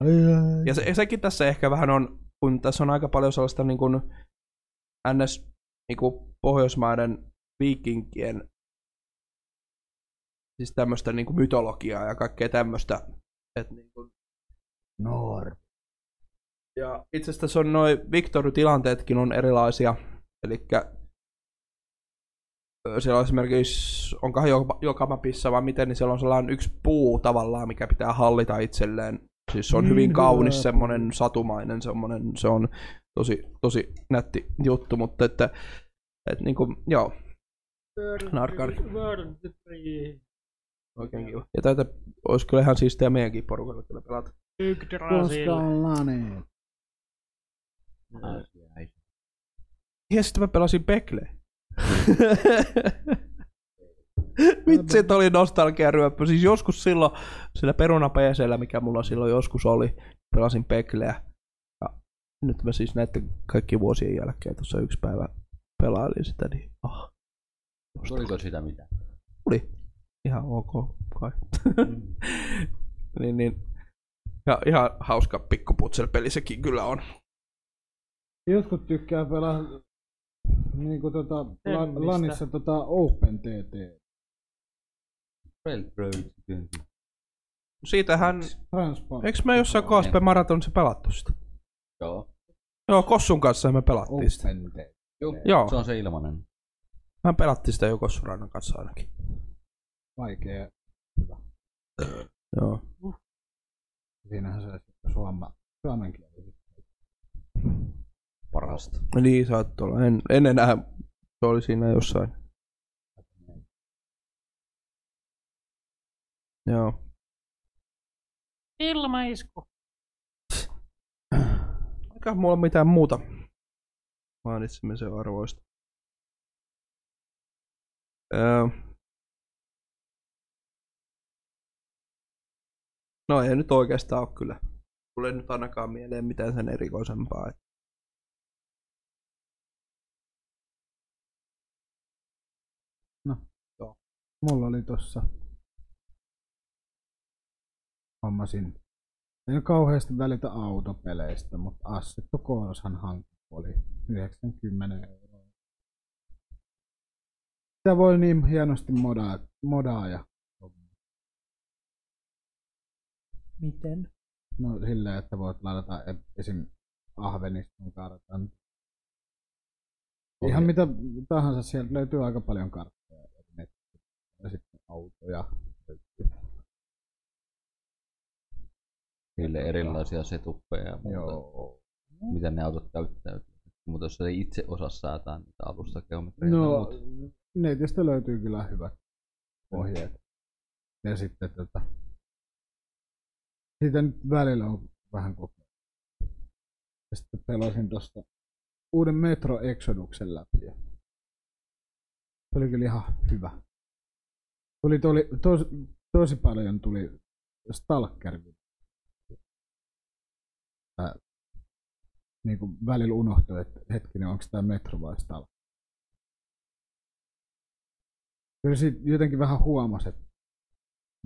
Ai ai. Ja, se, sekin tässä ehkä vähän on, kun tässä on aika paljon sellaista niin kuin NS niin kuin Pohjoismaiden viikinkien siis tämmöistä niin kuin mytologiaa ja kaikkea tämmöistä. Että niin kuin, Noor. ja itse asiassa on noin Victory-tilanteetkin on erilaisia. Eli siellä on esimerkiksi, onkohan joka, joka mapissa vai miten, niin siellä on sellainen yksi puu tavallaan, mikä pitää hallita itselleen. Siis se on Niin hyvin hyvä kaunis, puu. semmoinen satumainen, semmoinen, se on tosi, tosi nätti juttu, mutta että, että niin kuin, joo, Narkari. Oikein kiva. Ja tätä olisi kyllä ihan siistiä meidänkin porukalla kyllä pelata. Yggdrasil. Koskalainen. Ja sitten mä pelasin Bekle. Vitsi, että oli nostalgia ryöppö. Siis joskus silloin, sillä peruna PCllä, mikä mulla silloin joskus oli, pelasin Bekleä. Ja nyt mä siis näiden kaikki vuosien jälkeen tuossa yksi päivä pelailin sitä, niin ah, Tuliko sitä mitään? oli ihan ok kai. niin, niin. Ja ihan hauska pikkuputsel-peli sekin kyllä on. Jotkut tykkää pelata niin kuin tota, Lanissa tota Open TT. Siitähän, Transport. eikö me jossain KSP Marathonissa pelattu sitä? Joo. Joo, Kossun kanssa me pelattiin sitä. Open TT. Joo, Se on se ilmanen. mä pelattiin sitä jo Kossurannan kanssa ainakin. Vaikea. Joo. Siinähän se sitten suoma, suomen kieli. Parasta. Niin, saattoi olla. En, en enää, se oli siinä jossain. Joo. Ilmaisku. Eikä mulla ole mitään muuta mainitsemisen arvoista. Öö. No ei nyt oikeastaan ole kyllä. Tulee nyt ainakaan mieleen mitään sen erikoisempaa. et- Mulla oli tossa hommasin en kauheasti välitä autopeleistä, mutta Assetto Corsan hankki oli 90 euroa. Sitä voi niin hienosti modaa, modaa ja Miten? no silleen, että voit ladata e- esim. Ahveniston kartan. Ihan mitä tahansa, sieltä löytyy aika paljon karttoja. Ja sitten autoja. Niille erilaisia setuppeja ja muuta. Joo. Miten ne autot käyttäytyy. Mutta jos ei itse osaa säätää niitä alustageometreja tai No, netistä löytyy kyllä hyvät ohjeet. Ja sitten tota, siitä nyt välillä on vähän kokeillut. Ja sitten pelasin tosta uuden Metro Exoduksen läpi. Se oli kyllä ihan hyvä. Tuli, tuli tos, tosi paljon tuli Stalker. Niin kuin välillä unohtui, että hetkinen, onko tämä Metro vai Stalker. Kyllä siitä jotenkin vähän huomasi, että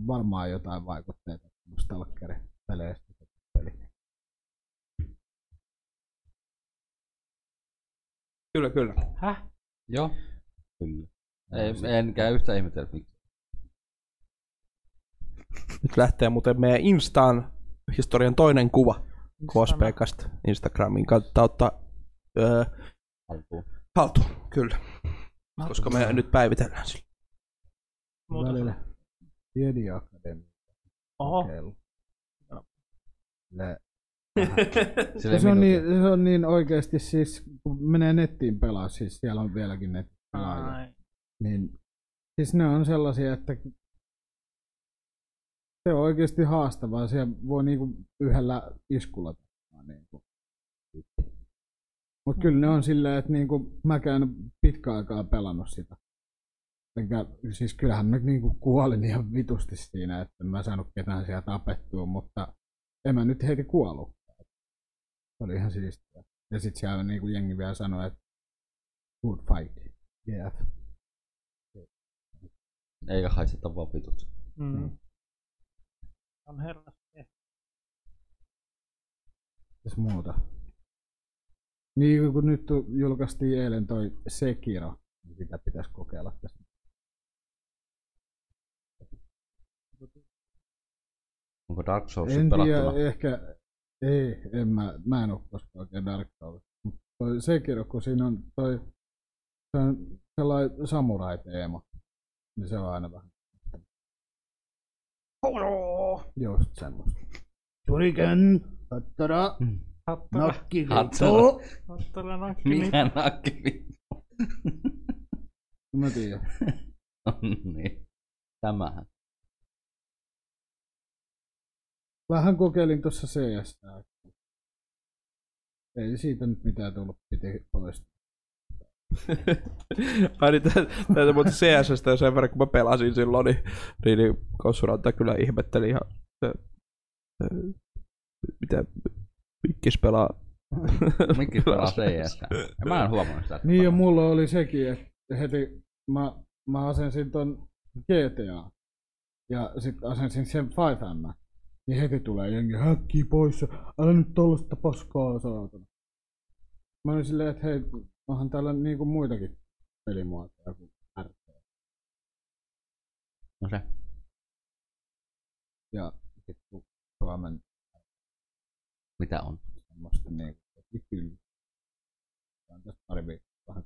varmaan jotain vaikutteita Stalkerin peleistä se peli. Kyllä, kyllä. Häh? Joo. Kyllä. Ei, enkä yhtään ihmetellä, miksi. Nyt lähtee muuten meidän Instaan historian toinen kuva KSPkasta Instagramin kautta öö, Alkuun. haltuun. Kyllä. Koska me nyt päivitellään sillä. Muuta Välillä Jedi Academy Oho. kokeilu. Le- Sillä Ja se, on niin, se on niin oikeasti siis, kun menee nettiin pelaa, siis siellä on vieläkin nettipelaajia, niin siis ne on sellaisia, että se on oikeasti haastavaa. Siellä voi niinku yhdellä iskulla tehdä niinku. Mutta kyllä ne on silleen, että niinku, mäkään en ole pitkään aikaa pelannut sitä. Enkä, siis kyllähän mä niinku kuolin ihan vitusti siinä, että en mä saanut ketään siellä tapettua, mutta en mä nyt heti kuollut. Se oli ihan siistiä. Ja sit siellä niinku jengi vielä sanoi, että good fight. Yeah. Eikä haisteta vaan vitut. Mm. On herras. Mitäs muuta? Niin kun nyt julkaistiin eilen toi Sekiro, niin sitä pitäisi kokeilla tässä. Onko Dark Souls En tiedä, pelattuna? ehkä ei, en mä, mä en oo koskaan oikein Dark Souls. Mut toi Sekiro, kun siinä on toi se on sellainen samurai-teema, niin se on aina vähän. Just semmoista. Shuriken, tattara, Hattara. nakki, Hatsala. Hattara nakki. Mikä nakki vittu? Mä tiedän. niin. Tämähän. Vähän kokeilin tuossa CS. Ei siitä nyt mitään tullut, piti poistaa. Ai niin, tä- täytyy muuten CSstä sen verran, kun mä pelasin silloin, niin, niin, niin Kossuranta kyllä ihmetteli ihan, se, se, mitä Mikkis pelaa. Mikki pelaa CS. Ja Mä en huomannut sitä. että Niin ja mulla oli sekin, että heti mä, mä asensin ton GTA ja sitten asensin sen 5M. Niin heti tulee jengi häkkii pois ja älä nyt tollaista paskaa saatana. Mä olin silleen, että hei, onhan täällä niinku muitakin pelimuotoja kuin RP. No se. Ja sit kun Suomen Mitä on? semmoista niinku kyllä. On tässä pari viikkoa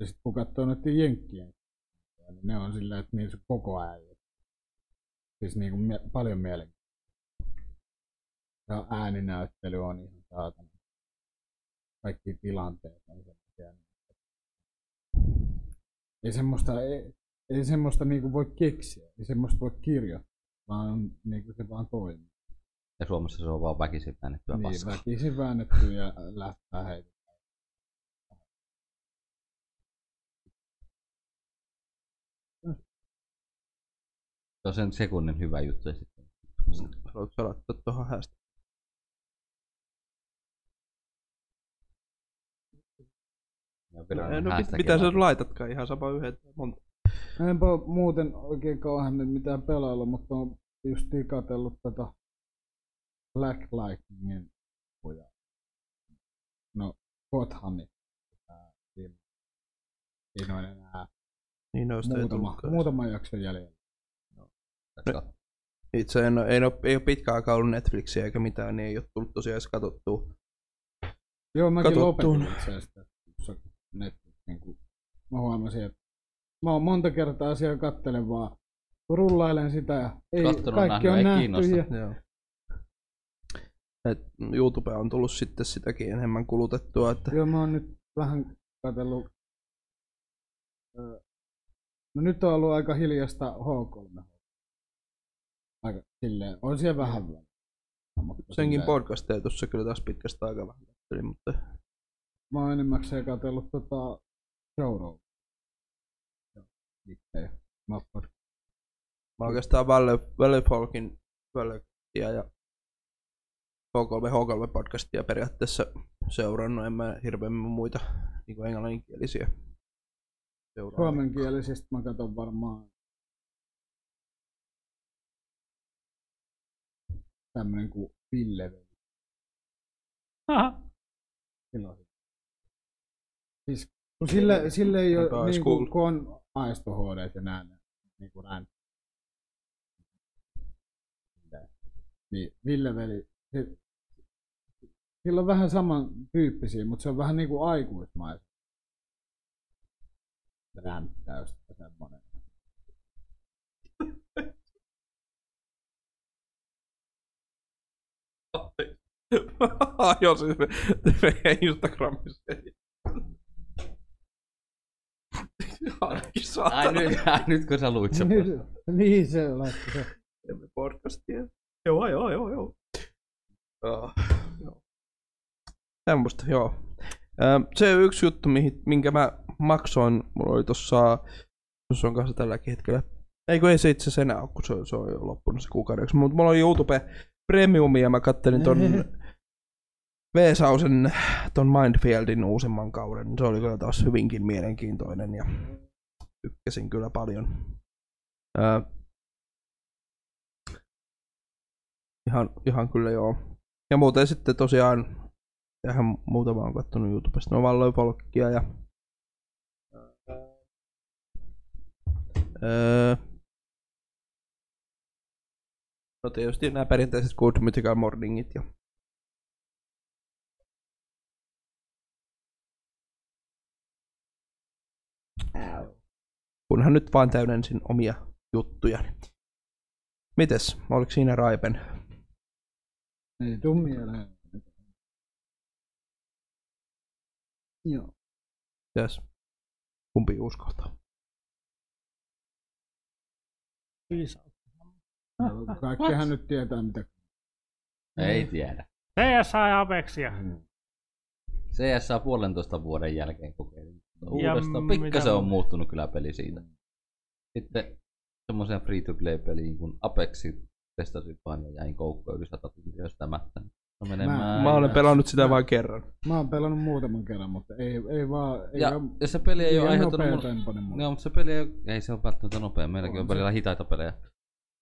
Ja sit kun katsoo noiden jenkkien, niin ne on silleen, että niissä on koko ajan. Siis niinku mie- paljon mielenkiintoista. Ja ääninäyttely on ihan saatana. Kaikki tilanteet on semmoisia. Ei semmoista, ei, ei semmoista niinku voi keksiä, ei semmoista voi kirjoittaa, vaan niinku se vaan toimii. Ja Suomessa se on vaan väkisin väännettyä Niin, paskaa. väkisin väännetty ja lähtää heitä. Se on sen sekunnin hyvä juttu. Haluatko laittaa tuohon hästä? Ja No, no mit, mitä sä laitatkaan, ihan sama yhden tai monta. Enpä muuten oikein kauhean nyt mitään pelailla, mutta on just katsellut tätä Black Lightningin kuja. No, Gothami. Tää Siinä on enää Niin muutama, muutama jakso jäljellä. Itse en ole, ei, ole, ei ole pitkään aikaa ollut Netflixiä eikä mitään, niin ei ole tullut tosiaan edes katsottua. Joo, mäkin Katsottuun. lopetin itse asiassa Netflix, niin kuin mä huomasin, että mä oon monta kertaa siellä kattelen vaan, rullailen sitä ja ei, Kattonut, kaikki nähnyt, on ei nähty kiinnosta. ja Joo. Et YouTube on tullut sitten sitäkin enemmän kulutettua, että Joo, mä oon nyt vähän katsellut. No nyt on ollut aika hiljasta H3. Aika silleen, on siellä vähän väliä. Mutta senkin silleen, podcasteja tuossa kyllä taas pitkästä aikaa vähän mutta Mä oon enimmäkseen katsellut tota Showroom. Miksei. Mä oon mä oikeastaan Valley, Valley Folkin Valleytia ja H3, H3 podcastia periaatteessa seurannut, en mä hirveämmin muita niin englanninkielisiä seurannut. Suomenkielisistä mä katson varmaan tämmönen kuin Ville. Aha. Silloin. Siis, kun sille, sille ei ole, niin kuin, kun on Aisto HD ja näin, niin kuin näin. Niin, Ville veli, se, sillä on vähän saman tyyppisiä, mutta se on vähän niin kuin aikuismaista. Ränttäystä semmonen. Joo, siis me, meidän Instagramissa. Ainakin Ai nyt, ai, nyt kun sä luit sen. niin, niin se laittoi se. Teemme podcastia. Joo, joo, joo, joo. Joo. joo. Semmosta, joo. Se yksi juttu, mihin, minkä mä maksoin, mulla oli tossa, se on kanssa tälläkin hetkellä. Eikö ei se itse asiassa enää ole, kun se, on- se on jo loppunut se kuukaudeksi. Mutta mulla oli YouTube Premiumia ja mä kattelin ton Veesausen ton Mindfieldin uusimman kauden. Se oli kyllä taas hyvinkin mielenkiintoinen ja tykkäsin kyllä paljon. Ö, ihan, ihan kyllä joo. Ja muuten sitten tosiaan, tähän muutama on kattonut YouTubesta, no Valloin Folkkia ja öö, no tietysti nämä perinteiset Good Mythical Morningit ja kunhan nyt vaan täydensin omia juttuja. Mites, oliko siinä Raipen? Ei tuu mieleen. Joo. Mitäs? Kumpi uskaltaa? Viisaus. Kaikkihan nyt tietää mitä. Ei tiedä. TSA ja Apexia. CS puolentoista vuoden jälkeen kokeilin. Ja Uudestaan pikkasen on mu- muuttunut kyllä peli siitä. Sitten semmoiseen free-to-play-peliin kuin Apexi testasin vaan ja jäin koukkoon yli 100 tuntia sitä mättä. No menemään. Mä olen pelannut sitä Mä- vain kerran. Mä oon pelannut muutaman kerran, mutta ei, ei vaan... Ei Ja, oo, ja se peli ei ole liian aiheuttanut mulle. Joo, mutta se peli ei, ole- ei se ole välttämättä nopea. Meilläkin On on välillä hitaita pelejä.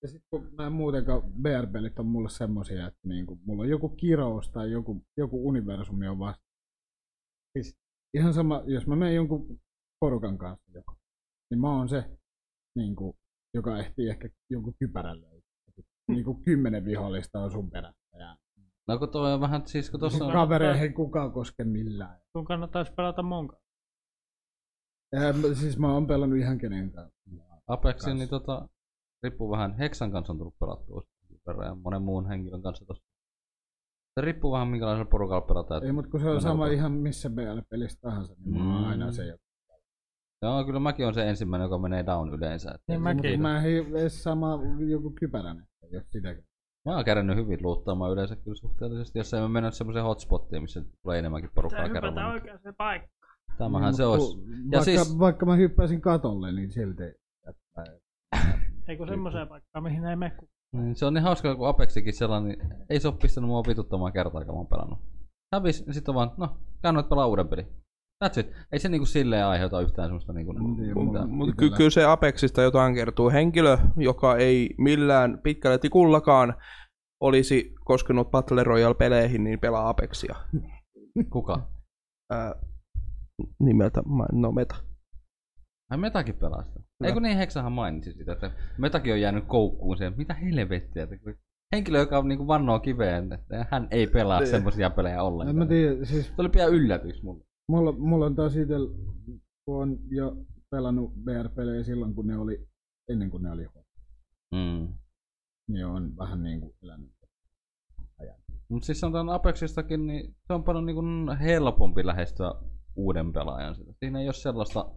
ja sit kun mä en muutenkaan VR-pelit on mulle semmosia, että niinku, mulla on joku kirous tai joku, joku universumi on vasta. Siis ihan sama, jos mä menen jonkun porukan kanssa joko, niin mä oon se, niinku, joka ehtii ehkä jonkun kypärän löytää. Niinku kymmenen vihollista on sun perässä. Ja No kun toi on vähän, siis kun tossa on... kavereihin ei kukaan koske millään. Sun kannattaisi pelata mun kanssa. Ja, mä- siis mä oon pelannut ihan kenen kanssa. Apexin, niin tota, riippuu vähän, Hexan kanssa on tullut pelattua verran ja monen muun henkilön kanssa tossa. Se riippuu vähän minkälaisella porukalla pelataan. Ei, mutta kun se on sama rupeaa. ihan missä BL-pelissä tahansa, niin Mm. aina se, joka Joo, kyllä mäkin on se ensimmäinen, joka menee down yleensä. Niin ei- mäkin. Mä edes sama joku kypärän, jos sitäkään. Mä oon kärännyt hyvin luuttaamaan yleensä kyllä suhteellisesti, jos ei mä mennä semmoiseen hotspottiin, missä tulee enemmänkin porukkaa Pitää kerralla. oikeaan se paikka. Tämähän Niin, se olisi. kun- Ja Vaikka, siis- vaikka mä hyppäisin katolle, niin silti. Että, Eikö semmoiseen paikkaan, mihin ei mene kukaan. Niin, se on niin hauskaa, kun Apexikin sellainen, niin ei se ole pistänyt mua vituttamaan kertaa, kun mä oon pelannut. Hävis, niin sit on vaan, no, kannat pelaa uuden peli. That's it. Ei se niinku silleen aiheuta yhtään semmoista niinku... Niin, mun- Mutta ky- Itellä. kyllä se Apexista jotain kertoo. Henkilö, joka ei millään pitkällä tikullakaan olisi koskenut Battle Royale-peleihin, niin pelaa Apexia. Kuka? Ää, nimeltä, no meta. Ai Metakin pelaa sitä. Eikö niin Hexahan mainitsi sitä, että Metakin on jäänyt koukkuun siihen. Mitä helvettiä? Että kun henkilö, joka on niinku vannoo kiveen, että hän ei pelaa Niin. semmoisia pelejä en ollenkaan. mä tiedä, siis Se oli pian yllätys mulle. mulla, mulla on taas itse, kun on jo pelannut VR-pelejä silloin, kun ne oli, ennen kuin ne oli hot, Mm. niin on vähän niin kuin elänyt. Mutta siis sanotaan Apexistakin, niin se on paljon niinku helpompi lähestyä uuden pelaajan sitä. Siinä ei ole sellaista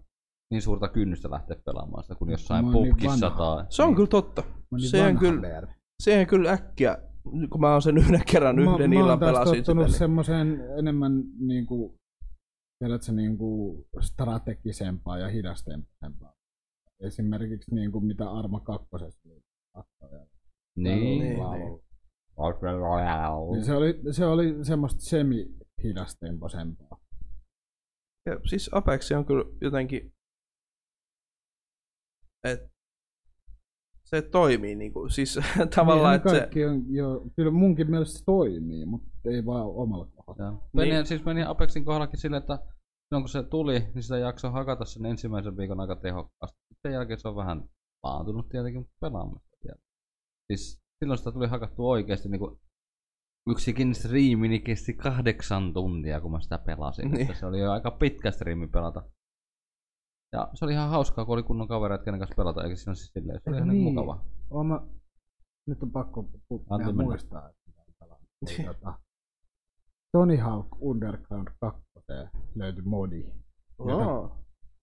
niin suurta kynnystä lähteä pelaamaan sitä kuin jossain Mä oon niin pubkissa vanha. tai... Se on kyllä totta. Mä oon niin kyllä, sehän kyllä äkkiä, kun mä oon sen yhden kerran yhden mä, mä illan oon taas pelasin tottunut sitä. Niin. semmoiseen enemmän niinku, tiedätkö, niinku strategisempaa ja hidastempaa. Esimerkiksi niinku mitä Arma 2. Niin. Niin, niin. niin. Niin se, oli, se oli semmoista semi-hidastemposempaa. Ja siis Apex on kyllä jotenkin, et se toimii niinku, siis tavallaan, että se, kaikki on jo, kyllä munkin mielestä se toimii, mutta ei vaan omalla kohdalla. Joo. Niin. Meni, siis meni Apexin kohdallakin silleen, että silloin kun se tuli, niin sitä jaksoi hakata sen ensimmäisen viikon aika tehokkaasti. Sen jälkeen se on vähän laantunut tietenkin, mutta pelaamista vielä. Siis silloin sitä tuli hakattua oikeasti niin kuin yksikin striimi niin kesti kahdeksan tuntia, kun mä sitä pelasin. Niin. Että se oli jo aika pitkä striimi pelata. Ja se oli ihan hauskaa, kun oli kunnon kavereita, kenen kanssa pelata, eikä siinä siis silleen, se oli ihan niin. niin? mukava. Oon mä, nyt on pakko pu- ihan muistaa, että mitä on pelannut. Eli tota, Tony Hawk Underground 2 löytyi modi. Aa,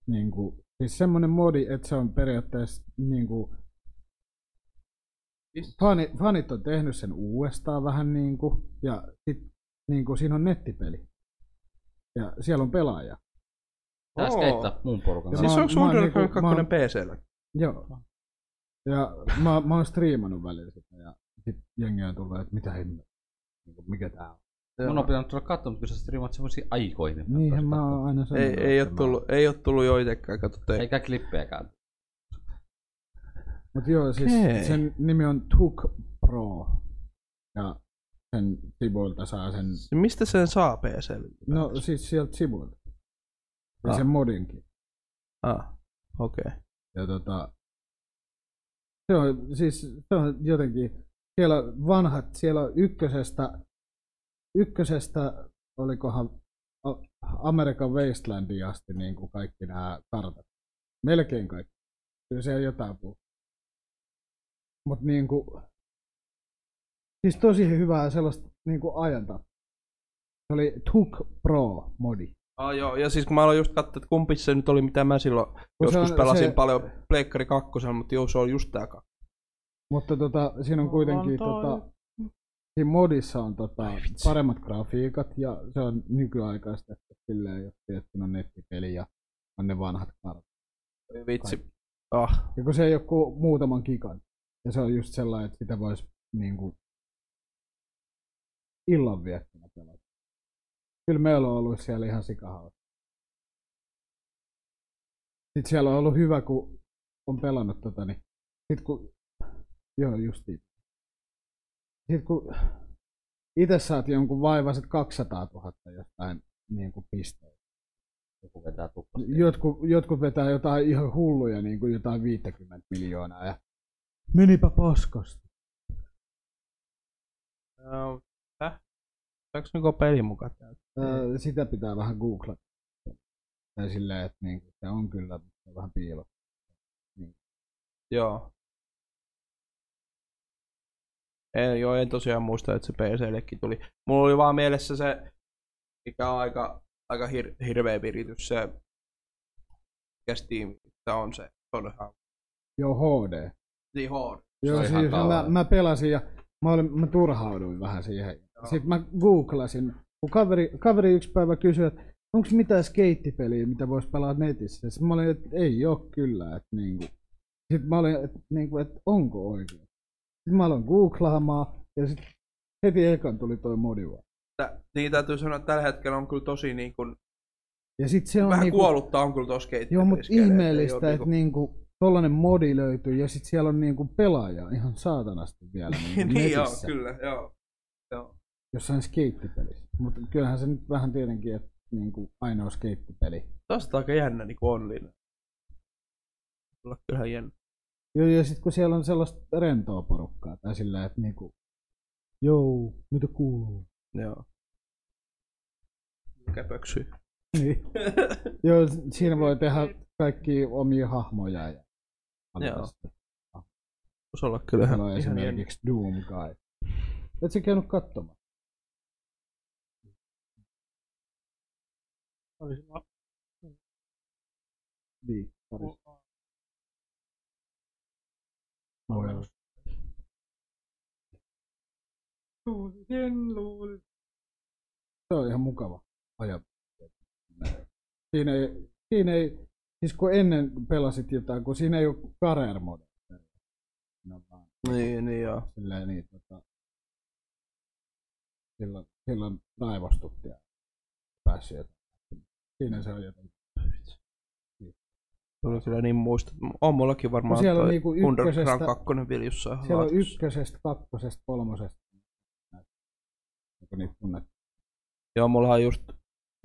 Niin kuin, siis semmonen modi, että se on periaatteessa niin kuin, fani, fanit on tehnyt sen uudestaan vähän niin kuin, ja sit niin kuin, siinä on nettipeli. Ja siellä on pelaaja. Tää Oo. skeittää muun porukan Ja kanssa. siis onko niinku- mä 2 oon- PCllä? Joo. Ja mä, mä oon striimannut välillä sitä ja sit jengi on tullut, että mitä hemmettiä. Niinku, mikä tää on. Mun on pitänyt tulla katsomaan, kyllä sä striimaat semmosia aikoihin. Niinhän mä oon aina Ei, sanonut. ei, että ole tullut, ei ole tullut joitekään, kato te. Eikä klippejäkään. Mut joo, siis Okei. sen nimi on Tuk Pro. Ja sen sivuilta saa sen, Mistä sen saa PCllä? no siis sieltä sivuilta. Ja Ah. sen modinkin. Ah, okei. Okay. Ja tota, se on siis, se on jotenkin, siellä vanhat, siellä on ykkösestä, ykkösestä olikohan Amerikan Wastelandiin asti niin kuin kaikki nämä kartat. Melkein kaikki. Kyllä siellä jotain puhuu. Mutta niin kuin, siis tosi hyvää sellaista niin kuin ajanta. Se oli Tuk Pro modi. Ah, joo, ja siis kun mä aloin just katsoa, että kumpi se nyt oli, mitä mä silloin se joskus on- pelasin se- paljon Pleikkari 2, mutta joo, se on just tää kakkonen. Mutta tota, siinä on kuitenkin On toi- tota, siinä modissa on tota, paremmat grafiikat ja se on nykyaikaistettu silleen, jos siinä on nettipeli ja on ne vanhat kartat. Vitsi. Ah, Ja kun se ei ole kuin muutaman gigan. Ja se on just sellainen, että sitä voisi niinku illanviettona pelata. Kyllä meillä on ollut siellä ihan sikahauska. Sitten siellä on ollut hyvä, kun on pelannut tota, niin sit kun Joo, justiin. Sitten kun itse saat jonkun vaivaiset 200 000 jostain niin kuin pisteitä. Joku vetää tuppasti. Jotkut, jotkut vetää jotain ihan hulluja, niin kuin jotain 50 miljoonaa. Ja menipä paskasti. No? Saanko niinku peli mukaan? Öö, sitä pitää vähän googlata. Tai silleen, että niin kuin, se on kyllä vähän piilo. Joo. En, joo, en tosiaan muista, että se PCllekin tuli. Mulla oli vaan mielessä se, mikä on aika, aika hir- hirveä viritys, se mikä Steam, on se todella Joo, HD. niin HD. Joo, siis mä, mä, pelasin ja mä, olin, mä turhauduin vähän siihen. Sitten mä googlasin, kun kaveri, kaveri yksi päivä kysyi, että onko mitään skeittipeliä, mitä voisi pelata netissä. Sitten mä olin, että ei ole kyllä. Että niinku. Sitten mä olin, että, niinku, että onko oikein. Sitten mä aloin googlaamaan ja sitten heti ekan tuli toi modi. Tä, niin täytyy sanoa, että tällä hetkellä on kyllä tosi niin kuin, Ja sitten se on vähän niinku, kuollutta on kyllä tuossa Joo, mutta ihmeellistä, että niinku, niinku, tollanen modi löytyy ja sitten siellä on niinku pelaaja ihan saatanasti vielä niinku niin joo, kyllä, joo. joo. Jossain skeittipelissä. Mutta kyllähän se nyt vähän tietenkin, että niinku ainoa skeittipeli. On aika jännä niin kuin online. Olla kyllähän jännä. Joo, ja sitten kun siellä on sellaista rentoa porukkaa, tai sillä, että niinku, joo, mitä kuuluu? Joo. Mikä. Niin. joo, siinä voi tehdä kaikki omia hahmoja. Ja Joo. Voisi olla kyllä ihan, ihan esimerkiksi Doom Guy. Et sä käynyt katsomaan? Niin, parissa. Voi olla. Se on ihan mukava ajatus. Siinä ei, siinä ei, siis kun ennen pelasit jotain, kun siinä ei ole career mode. On vaan Niin, niin joo. silleen niin, tota, silloin, silloin raivostut ja päässyt jotain. Siinä se on jotain. Tuli kyllä niin muista. On mullakin varmaan No siellä on toi niinku Underground ykkösestä- 2 vielä jossain Siellä on ykkösestä, kakkosesta, kolmosesta. Onko niitä tunnet? Joo, mulla on just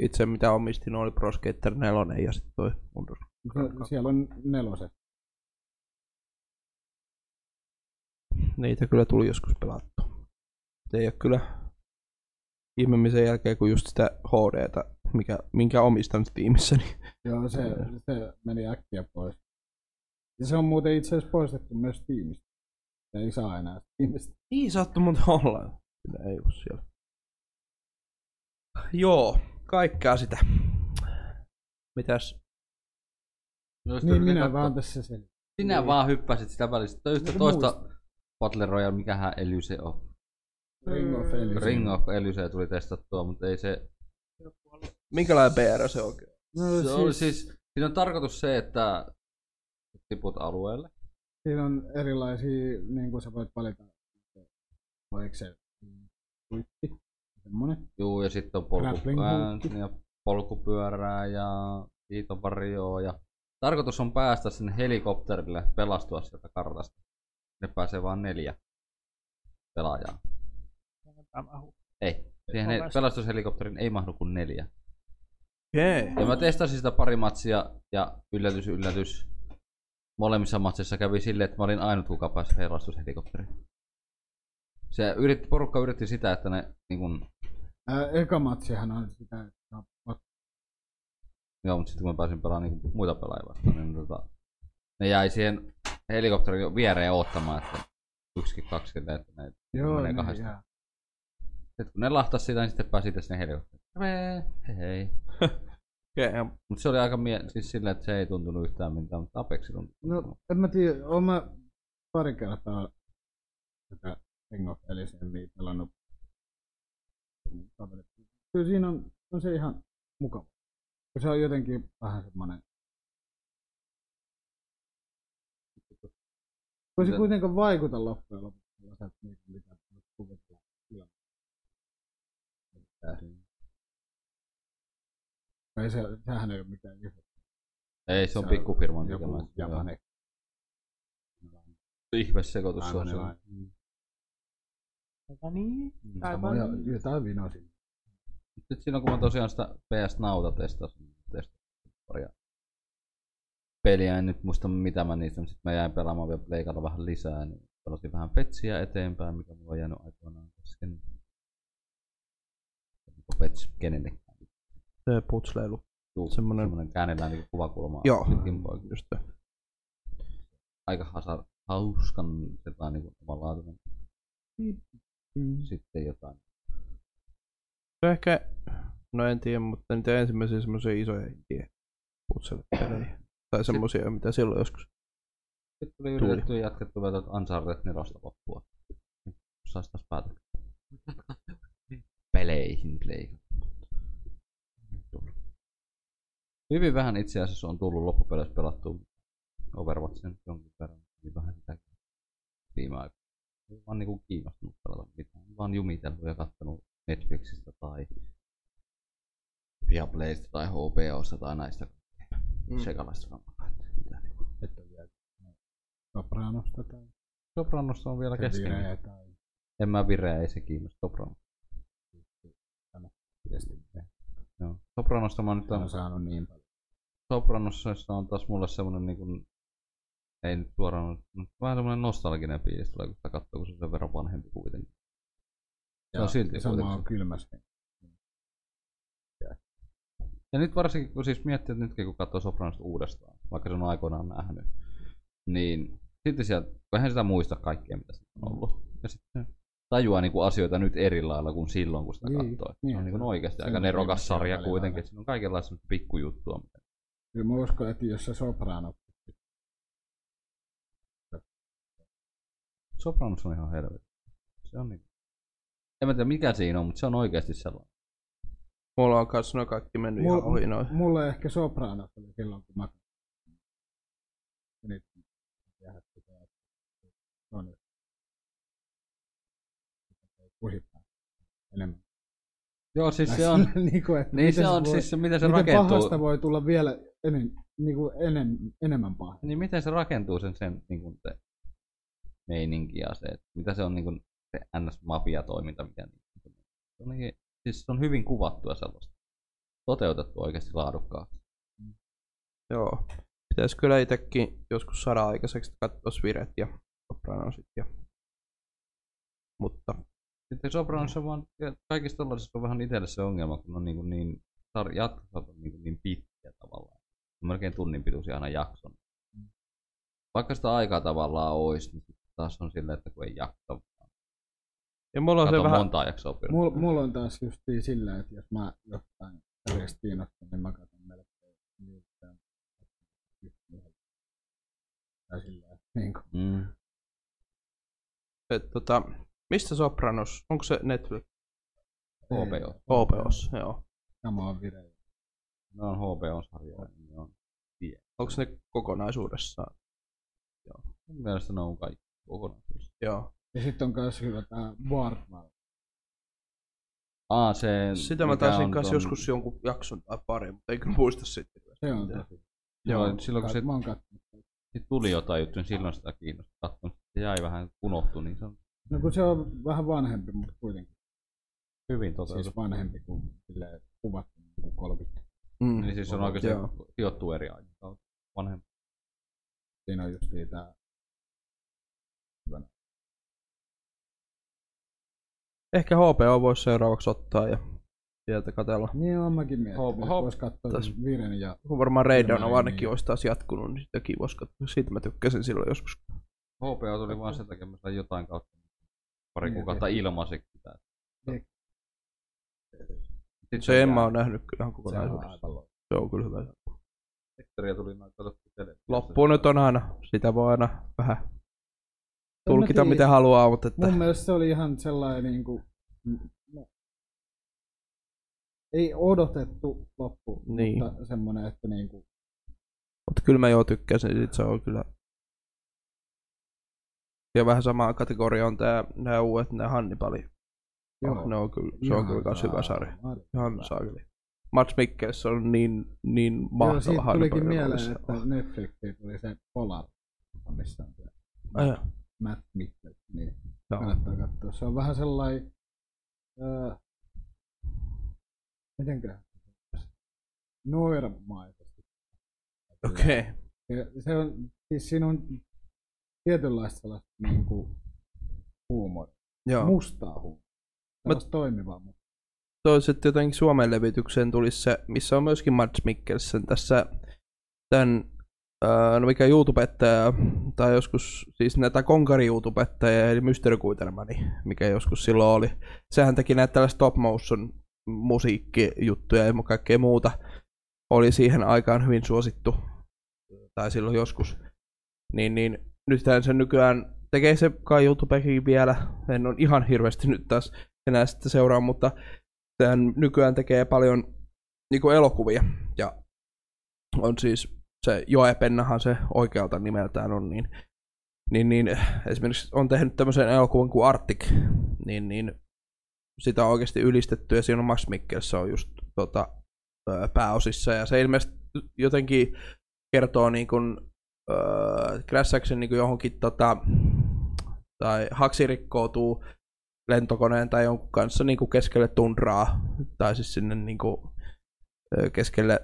itse mitä omistin oli Pro Skater 4 ja sitten toi Underground. Se- Siellä on neloset. Niitä kyllä tuli joskus pelattua. Ei ole kyllä ihmemisen jälkeen kuin just sitä HDtä, mikä, minkä omistan tiimissä. Niin Joo, se, se meni äkkiä pois. Ja se on muuten itse asiassa poistettu myös tiimistä. Se ei saa enää tiimistä. Niin sattuu muuten olla. Kyllä ei ole siellä. Joo, kaikkea sitä. Mitäs? Jos Niin yritin minä katsoa- vaan tässä sen. Sinä Niin. vaan hyppäsit sitä välistä. Just No, toista muista. Battle Royale, mikähän Elyse on. Ring of Elysium. Ring of Elyse tuli testattua, mutta ei se... Minkälainen PR se oikein? No, Se oli siis... Siinä on tarkoitus se, että tiput alueelle. Siinä on erilaisia, niin kuin sä voit valita, oliko se kuitti, semmonen. Juu, ja sitten on Grappling polku, hook. ja polkupyörää ja viitovarjoa. Ja tarkoitus on päästä sinne helikopterille pelastua sieltä kartasta. Ne pääsee vaan neljä pelaajaa. Ei. Siihen On pelastushelikopterin ei mahdu kuin neljä. Okei. Ja mä testasin sitä pari matsia ja yllätys yllätys. Molemmissa matseissa kävi silleen, että mä olin ainut kuka pääsi pelastushelikopteriin. Se yritti, porukka yritti sitä, että ne niin kun, Ää, eka matsihan on sitä, että joo, mutta sitten kun mä pääsin pelaamaan niin muita pelaajia vastaan, niin tota, ne jäi siihen helikopterin viereen oottamaan, että yksikin kaksi, että ne joo, menee kahdesta. Sitten kun ne lahtas sitä, niin sitten pääsi itse sinne helikopteriin. Hei, hei. Okei, ja Mutta se oli aika mie- siis silleen, että se ei tuntunut yhtään mitään, mutta Apexi tuntui. No, en mä tiedä, oon mä pari kertaa tätä Ring of Elysiumia pelannut. Kyllä siinä on, on se ihan mukava. Se on jotenkin vähän semmonen... Kun se Miten- kuitenkaan vaikuta loppujen lopuksi niin kuin mitä ilman. Ei se, sehän ei ole mikään iso. Ei, se on pikkufirman Joku tekemä. Japane. Ihme sekoitus se on. se. Aivan niin. Samoja, jotain vinosia. Sitten silloin kun mä tosiaan sitä PS Nauta testasin, testasin paria peliä, en nyt muista mitä mä niistä, mutta sitten mä jäin pelaamaan vielä leikalla vähän lisää, niin pelasin vähän Petsiä eteenpäin, mikä mulla on jäänyt aikoinaan kesken. Onko Pets kenellekään? Se putsleilu. Juu, Semmonen- semmonen käännellään niinku kuvakulmaa. Joo, just se. Aika hasa, hauskan sellainen niinku omanlaatuinen. Sitten jotain. Se on ehkä, no en tiedä, mutta niitä ensimmäisiä semmoisia isoja indie putselipelejä. Tai semmoisia, mitä silloin joskus. Sitten tuli yritetty ja jatkettu vielä tuota Uncharted 4 loppua. Saisi taas päätä. Peleihin leikata. Hyvin vähän itse asiassa on tullut loppupeleissä pelattua Overwatchin jonkin verran. Niin vähän sitä viime aikoina. Ei vaan niinku kiinnostunut pelata mitään. Vaan jumitellut ja kattonut Netflixistä tai Viaplaysta tai HBOsta tai näistä Mm. sekalaista kamaa. Mitä niinku. Että vielä Sopranosta tai Sopranossa on vielä kesken. Vireä tai En mä vireä, ei se kiinnosta Sopranos. viestiä. Joo. Sopranosta mä nyt on saanut niin paljon. Sopranossa on taas mulle semmonen niinku, ei nyt suoraan, mutta vähän semmonen nostalginen fiilis tulee, kun sitä katsoo, kun se on sen verran vanhempi kuitenkin. Se on silti sama kuitenkin. on kylmäs. Ja nyt varsinkin, kun siis miettii, että nytkin kun katsoo Sopranosta uudestaan, vaikka se on aikoinaan nähnyt, niin sitten sieltä, kun eihän sitä muista kaikkea, mitä siinä on ollut. Ja sitten se tajuaa niinku asioita nyt eri lailla kuin silloin, kun sitä Niin, katsoo. niin, se on niinku se- oikeasti se aika nerokas sarja kuitenkin, siinä on kaikenlaista pikkujuttua. Kyllä mä uskon, että jos se Soprano Sopranos on ihan helvetti. Se on niin. En mä tiedä mikä siinä on, mutta se on oikeasti sellainen. Mulla on kanssa no kaikki mennyt ihan ohi noin. mulle ehkä Sopranos oli silloin, kun mä Ja nyt kusittaa enemmän. Joo, siis se on, niin, kuin, että niin miten se on, voi, siis se, miten se miten rakentuu. pahasta voi tulla vielä enem, niin kuin enem, enemmän pahaa. Niin miten se rakentuu sen, sen niin kuin se meininki ja se, että mitä se on niin kuin se NS-mafia-toiminta, mikä niin, se on, niin, siis se on hyvin kuvattua sellaista. Toteutettu oikeasti laadukkaasti. Joo. Pitäisi kyllä itsekin joskus saada aikaiseksi katsoa Viret ja Sopranosit. Ja... Mutta Sitten Sopranos on vaan, kaikista tällaisista on vähän itselle se ongelma, kun on niin, kuin niin sar- jatkosat on niin, kuin niin pitkiä tavallaan. On melkein tunnin pituisia aina jakson. Vaikka sitä aikaa tavallaan olisi, niin taas on silleen, että kun ei jaksa. ja mulla on se Kato vähän... montaa jaksoa. Mulla, mulla on taas justiin sillä, että jos mä jostain sarjasta kiinnostun, niin mä katson melkein niitä. Tai silleen, niin kuin, Mm. Et, tota, mistä Sopranos? Onko se Netflix? HBO. HBOs, joo. sama on vireillä. Ne on HBO-sarjoja. Niin ne on. Onko ne kokonaisuudessaan? Mun mielestä ne on kaikki kokonaisuudessa. Joo. Ja sitten on myös hyvä tää Wardwell. Aa, se... Sitä mä taisin on kanssa ton- joskus jonkun jakson tai pari, mutta ei kyllä muista sitten. Se on tosi. Joo, Joo. silloin kun se Mä oon sit tuli jotain juttuja, niin silloin sitä kiinnosti katsoa. Se jäi vähän unohtu, niin se on No kun se on vähän vanhempi, mutta kuitenkin. hyvin toteutettu. Siis vanhempi kuin silleen kuvattu niin kuin 30. Mm. Niin siis se on oikeasti Joo. sijoittuu eri aikaan. Vanhempi. Siinä on just tää Ehkä HBO voisi seuraavaksi ottaa ja sieltä katella. Niin on mäkin miettinyt, Hop- että hop. vois katsoa Viren ja Kun varmaan Kyllä, on ainakin olisi taas jatkunut, niin sitäkin voisi katsoa. Siitä mä tykkäsin silloin joskus. HBO tuli vaan sen takia, että mä sain jotain kautta pari Niin, kuukautta tehty. ilmaiseksi sitä. Niin. Sitten Se en mä jää- oon nähnyt kyllä ihan se on. Se on kyllä hyvä. Sektoria tuli noin katsottu televisiossa. Loppu nyt on aina, sitä voi aina vähän tulkita mitä haluaa, mutta että Mun mielestä se oli ihan sellainen niin kuin, no, ei odotettu loppu, Niin. mutta semmoinen, että niin kuin, Mutta kyllä mä joo tykkäsin, sit se on kyllä... Ja vähän samaa kategoria on tää, nää uudet, nää Hannibali. joo, Ne on kyllä, se on kyllä kans hyvä sarja. Ihan saakeli. Mats Mikkels on niin, niin Joo, mahtava siitä Hannibali tulikin mieleen, roolissa. että Netflixiin tuli se Polar, missä on se Ai joo. Matt niin Joo. kannattaa katsoa. Se on vähän sellainen, öö, mitenkö, noiramaisesti. Okei. Okay. Ja se on, siis siinä on tietynlaista sellaista niin kuin huumoria. Joo. Mustaa huumoria. Sellaista toimivaa, mutta toiset jotenkin Suomen levitykseen tulisi se, missä on myöskin Mads Mikkelsen tässä tämän, ää, no mikä YouTubettaja, tai joskus, siis näitä konkari YouTubettaja, eli Mystery Kuitermani, mikä joskus silloin oli. Sehän teki näitä tällaista stop motion musiikkijuttuja ja kaikkea muuta. Oli siihen aikaan hyvin suosittu, tai silloin joskus. Niin, niin nythän se nykyään tekee se kai YouTubekin vielä. En ole ihan hirveästi nyt taas enää sitten seuraa, mutta sehän nykyään tekee paljon niin kuin elokuvia. Ja on siis se Joe Pennahan se oikealta nimeltään on, niin, niin, niin esimerkiksi on tehnyt tämmöisen elokuvan kuin Arctic, niin, niin sitä on oikeasti ylistetty ja siinä on Max Mikkelsen on just tota, pääosissa ja se ilmeisesti jotenkin kertoo niin kuin öö, Crashaksen niin kuin johonkin tota, tai haksi rikkoutuu lentokoneen tai jonkun kanssa niin kuin keskelle tundraa, tai siis sinne niin kuin, keskelle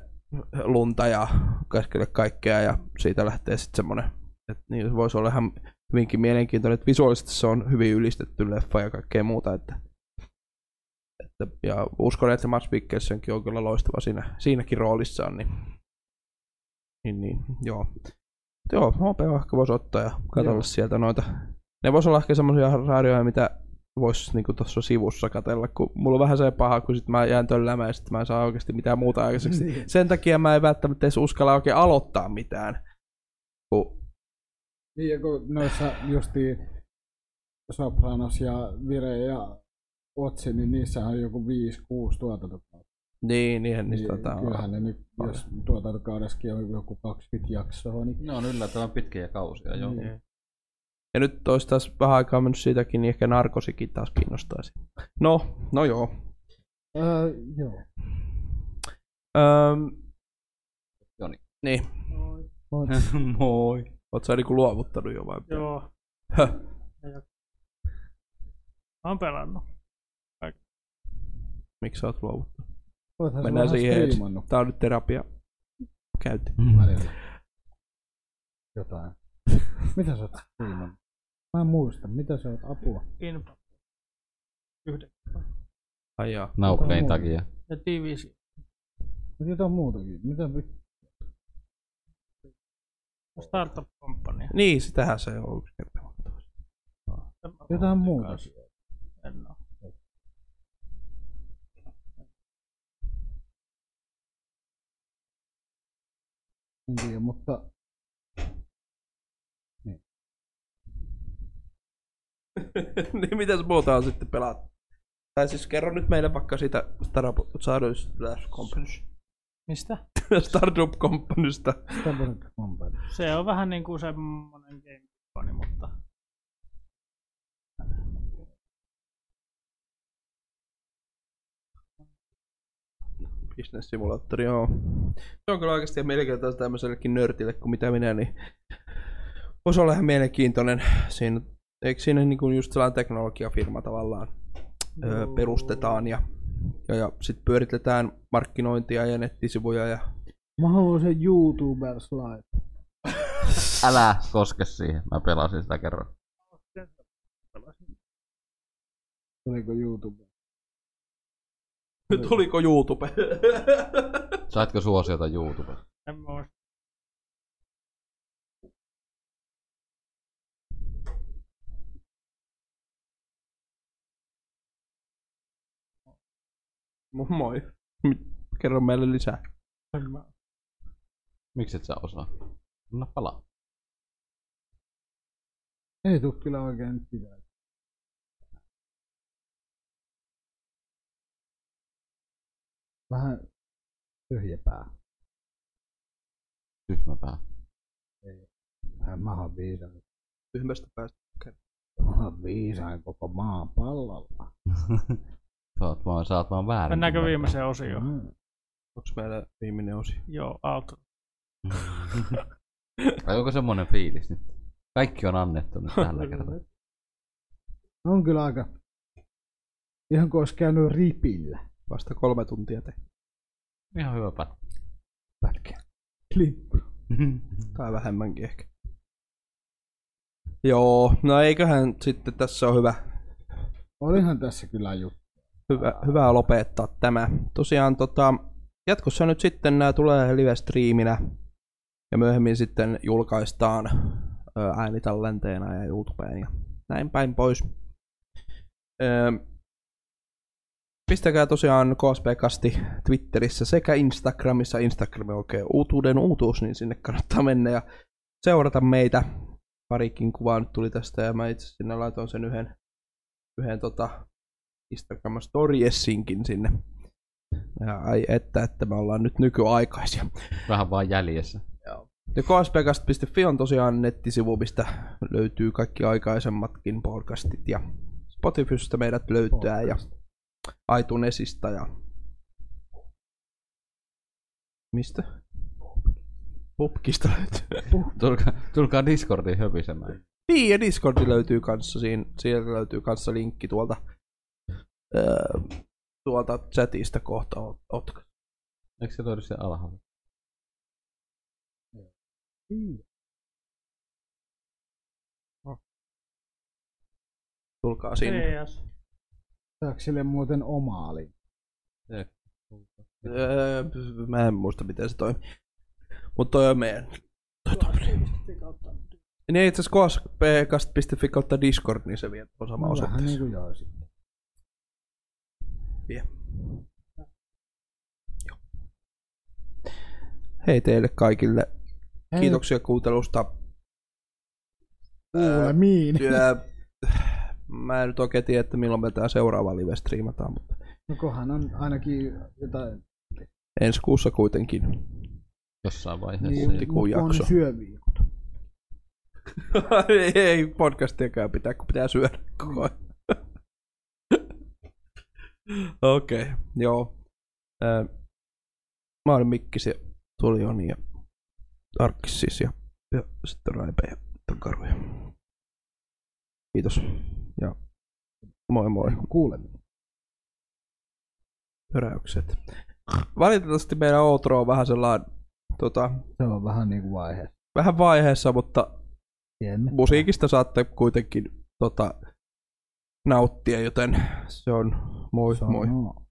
lunta ja keskelle kaikkea, ja siitä lähtee sitten semmoinen, että niin voisi olla ihan hyvinkin mielenkiintoinen, että visuaalisesti se on hyvin ylistetty leffa ja kaikkea muuta, että, että ja uskon, että Mats Mikkelsenkin on kyllä loistava siinä, siinäkin roolissaan, niin, niin, niin joo. Joo, HP ehkä voisi ottaa ja katsella Joo. sieltä noita. Ne voisi olla ehkä semmoisia radioja, mitä voisi niinku tuossa sivussa katella, kun mulla on vähän se paha, kun sit mä jään tölläämään ja sit mä en saa oikeasti mitään muuta aikaiseksi. Niin. Sen takia mä en välttämättä edes uskalla oikein aloittaa mitään. Kun, Niin, ja kun noissa justi Sopranos ja Vire ja Otsi, niin niissä on joku 5-6 tuotantokautta. Niin, niinhän niistä Niin, tota, kyllähän ne nyt, jos tuotantokaudessakin on joku 20 jaksoa, niin Ne on yllättävän pitkiä kausia, joo. Niin. Ja nyt olisi taas vähän aikaa mennyt siitäkin, niin ehkä narkosikin taas kiinnostaisi. No, no joo. öö, joo. Öm, Joni. niin, Oot, Moi. oot sä niinku luovuttanut jo vai? Joo, Höh. mä oon pelannut. Miksi sä oot luovuttanut? Oothan Mennään siihen striimannut Tää on nyt terapia. Käynti. välillä. Jotain. Mitä sä oot striimannut? Mä en muista, mitä sä oot apua. Info. Yhden. Ai jaa. Naukkein takia. Ja Division. Mut jotain muutakin. Mitä vi- Startup Company. Niin, sitähän se on yksi kerta. Jotain muuta. En oo. En tiedä, mutta niin mitäs muuta on sitten pelattu? Tai siis kerro nyt meille vaikka siitä Startup Companysta. Mistä? Startup Companysta. Stubborn Company. Se on vähän niinku semmonen game company, mutta Business Simulaattori, joo. Se on kyllä oikeasti mielenkiintoista tämmöisellekin nörtille kuin mitä minä, niin voisi olla ihan mielenkiintoinen. Siinä, eikö siinä niin kuin just sellainen teknologiafirma tavallaan öö, perustetaan ja, ja, ja sitten pyöritetään markkinointia ja nettisivuja ja Mä haluan sen YouTubers live. Älä koske siihen. Mä pelasin sitä kerran. Tuliko YouTube? Tuliko YouTube? Saitko suosiota YouTubesta? en muista. Moi. Kerro meille lisää. Miksi et sä osaa? Anna palaa. Ei tuu kyllä oikein nyt Vähän tyhjäpää. Tyhmä pää. Vähän maha viisaan. Tyhmästä päästä. Maha viisaan koko maan pallolla. sä oot vaan, sä oot vaan väärin. Mennäänkö viimeiseen osioon? Mm. Onko meillä viimeinen osio? Joo, auto. Vai onko semmonen fiilis nyt? Kaikki on annettu nyt tällä kertaa. On kyllä aika... Ihan kuin olisi käynyt ripillä. Vasta kolme tuntia te Ihan hyvä pätkä. pätkiä. Klippi. Tai vähemmänkin ehkä. Joo, no eiköhän sitten tässä on hyvä, Olihan tässä kyllä juttu. hyvä, hyvä lopettaa tämä. Tosiaan tota, jatkossa nyt sitten nämä tulee live-striiminä ja myöhemmin sitten julkaistaan äänitallenteena ja YouTubeen ja näin päin pois. Ö, pistäkää tosiaan KSP-kasti Twitterissä sekä Instagramissa. Instagram on oikein uutuuden uutuus, niin sinne kannattaa mennä ja seurata meitä. Parikin kuvaa nyt tuli tästä ja mä itse sinne laitoin sen yhden, yhden tota Instagram storiessinkin sinne. Ja ai että, että me ollaan nyt nykyaikaisia. Vähän vaan jäljessä. Ja kspcast.fi on tosiaan nettisivu, mistä löytyy kaikki aikaisemmatkin podcastit ja Spotifysta meidät löytää ja iTunesista ja mistä? Pupkista löytyy. Tulkaa, tulkaa Discordiin höpisemään. Niin, ja Discordi löytyy kanssa, siinä, siellä löytyy kanssa linkki tuolta, öö, tuolta chatista kohta ot. Eikö se löydy siellä alhaalla? Tulkaa sinne. Saako sille muuten omaa linkkiä? Öö, mä en muista miten se toimii. Mutta toi on meidän. Niin itse asiassa kspcast.fi kautta Discord, niin se vie on sama No, vähän osoitteessa. niin kuin joo sitten. Vie. Hei teille kaikille. Hei, Kiitoksia kuuntelusta. Kuulemiin. Ja, mä en nyt oikein tiedä, että milloin me tää seuraava live striimataan, mutta No kohan on ainakin jotain ensi kuussa kuitenkin. Jossain vaiheessa. niin, Niin, Huhtikuun mut on jakso. syöviikot. ei, ei podcastiakaan pitää, kun pitää syödä koko ajan. Okei, okay, joo. Ö, mä olen Mikkis ja Tulioni ja Arkkis siis ja, ja sitten Raipe ja Takaru. Kiitos. Ja moi moi. Kuulemiin. Töräykset. Valitettavasti meidän outro on vähän sellainen, tota, Se on vähän niin kuin vaihe. vähän vaiheessa, mutta Tiedämme. musiikista saatte kuitenkin tota, nauttia, joten se on moi moi. Sanoo.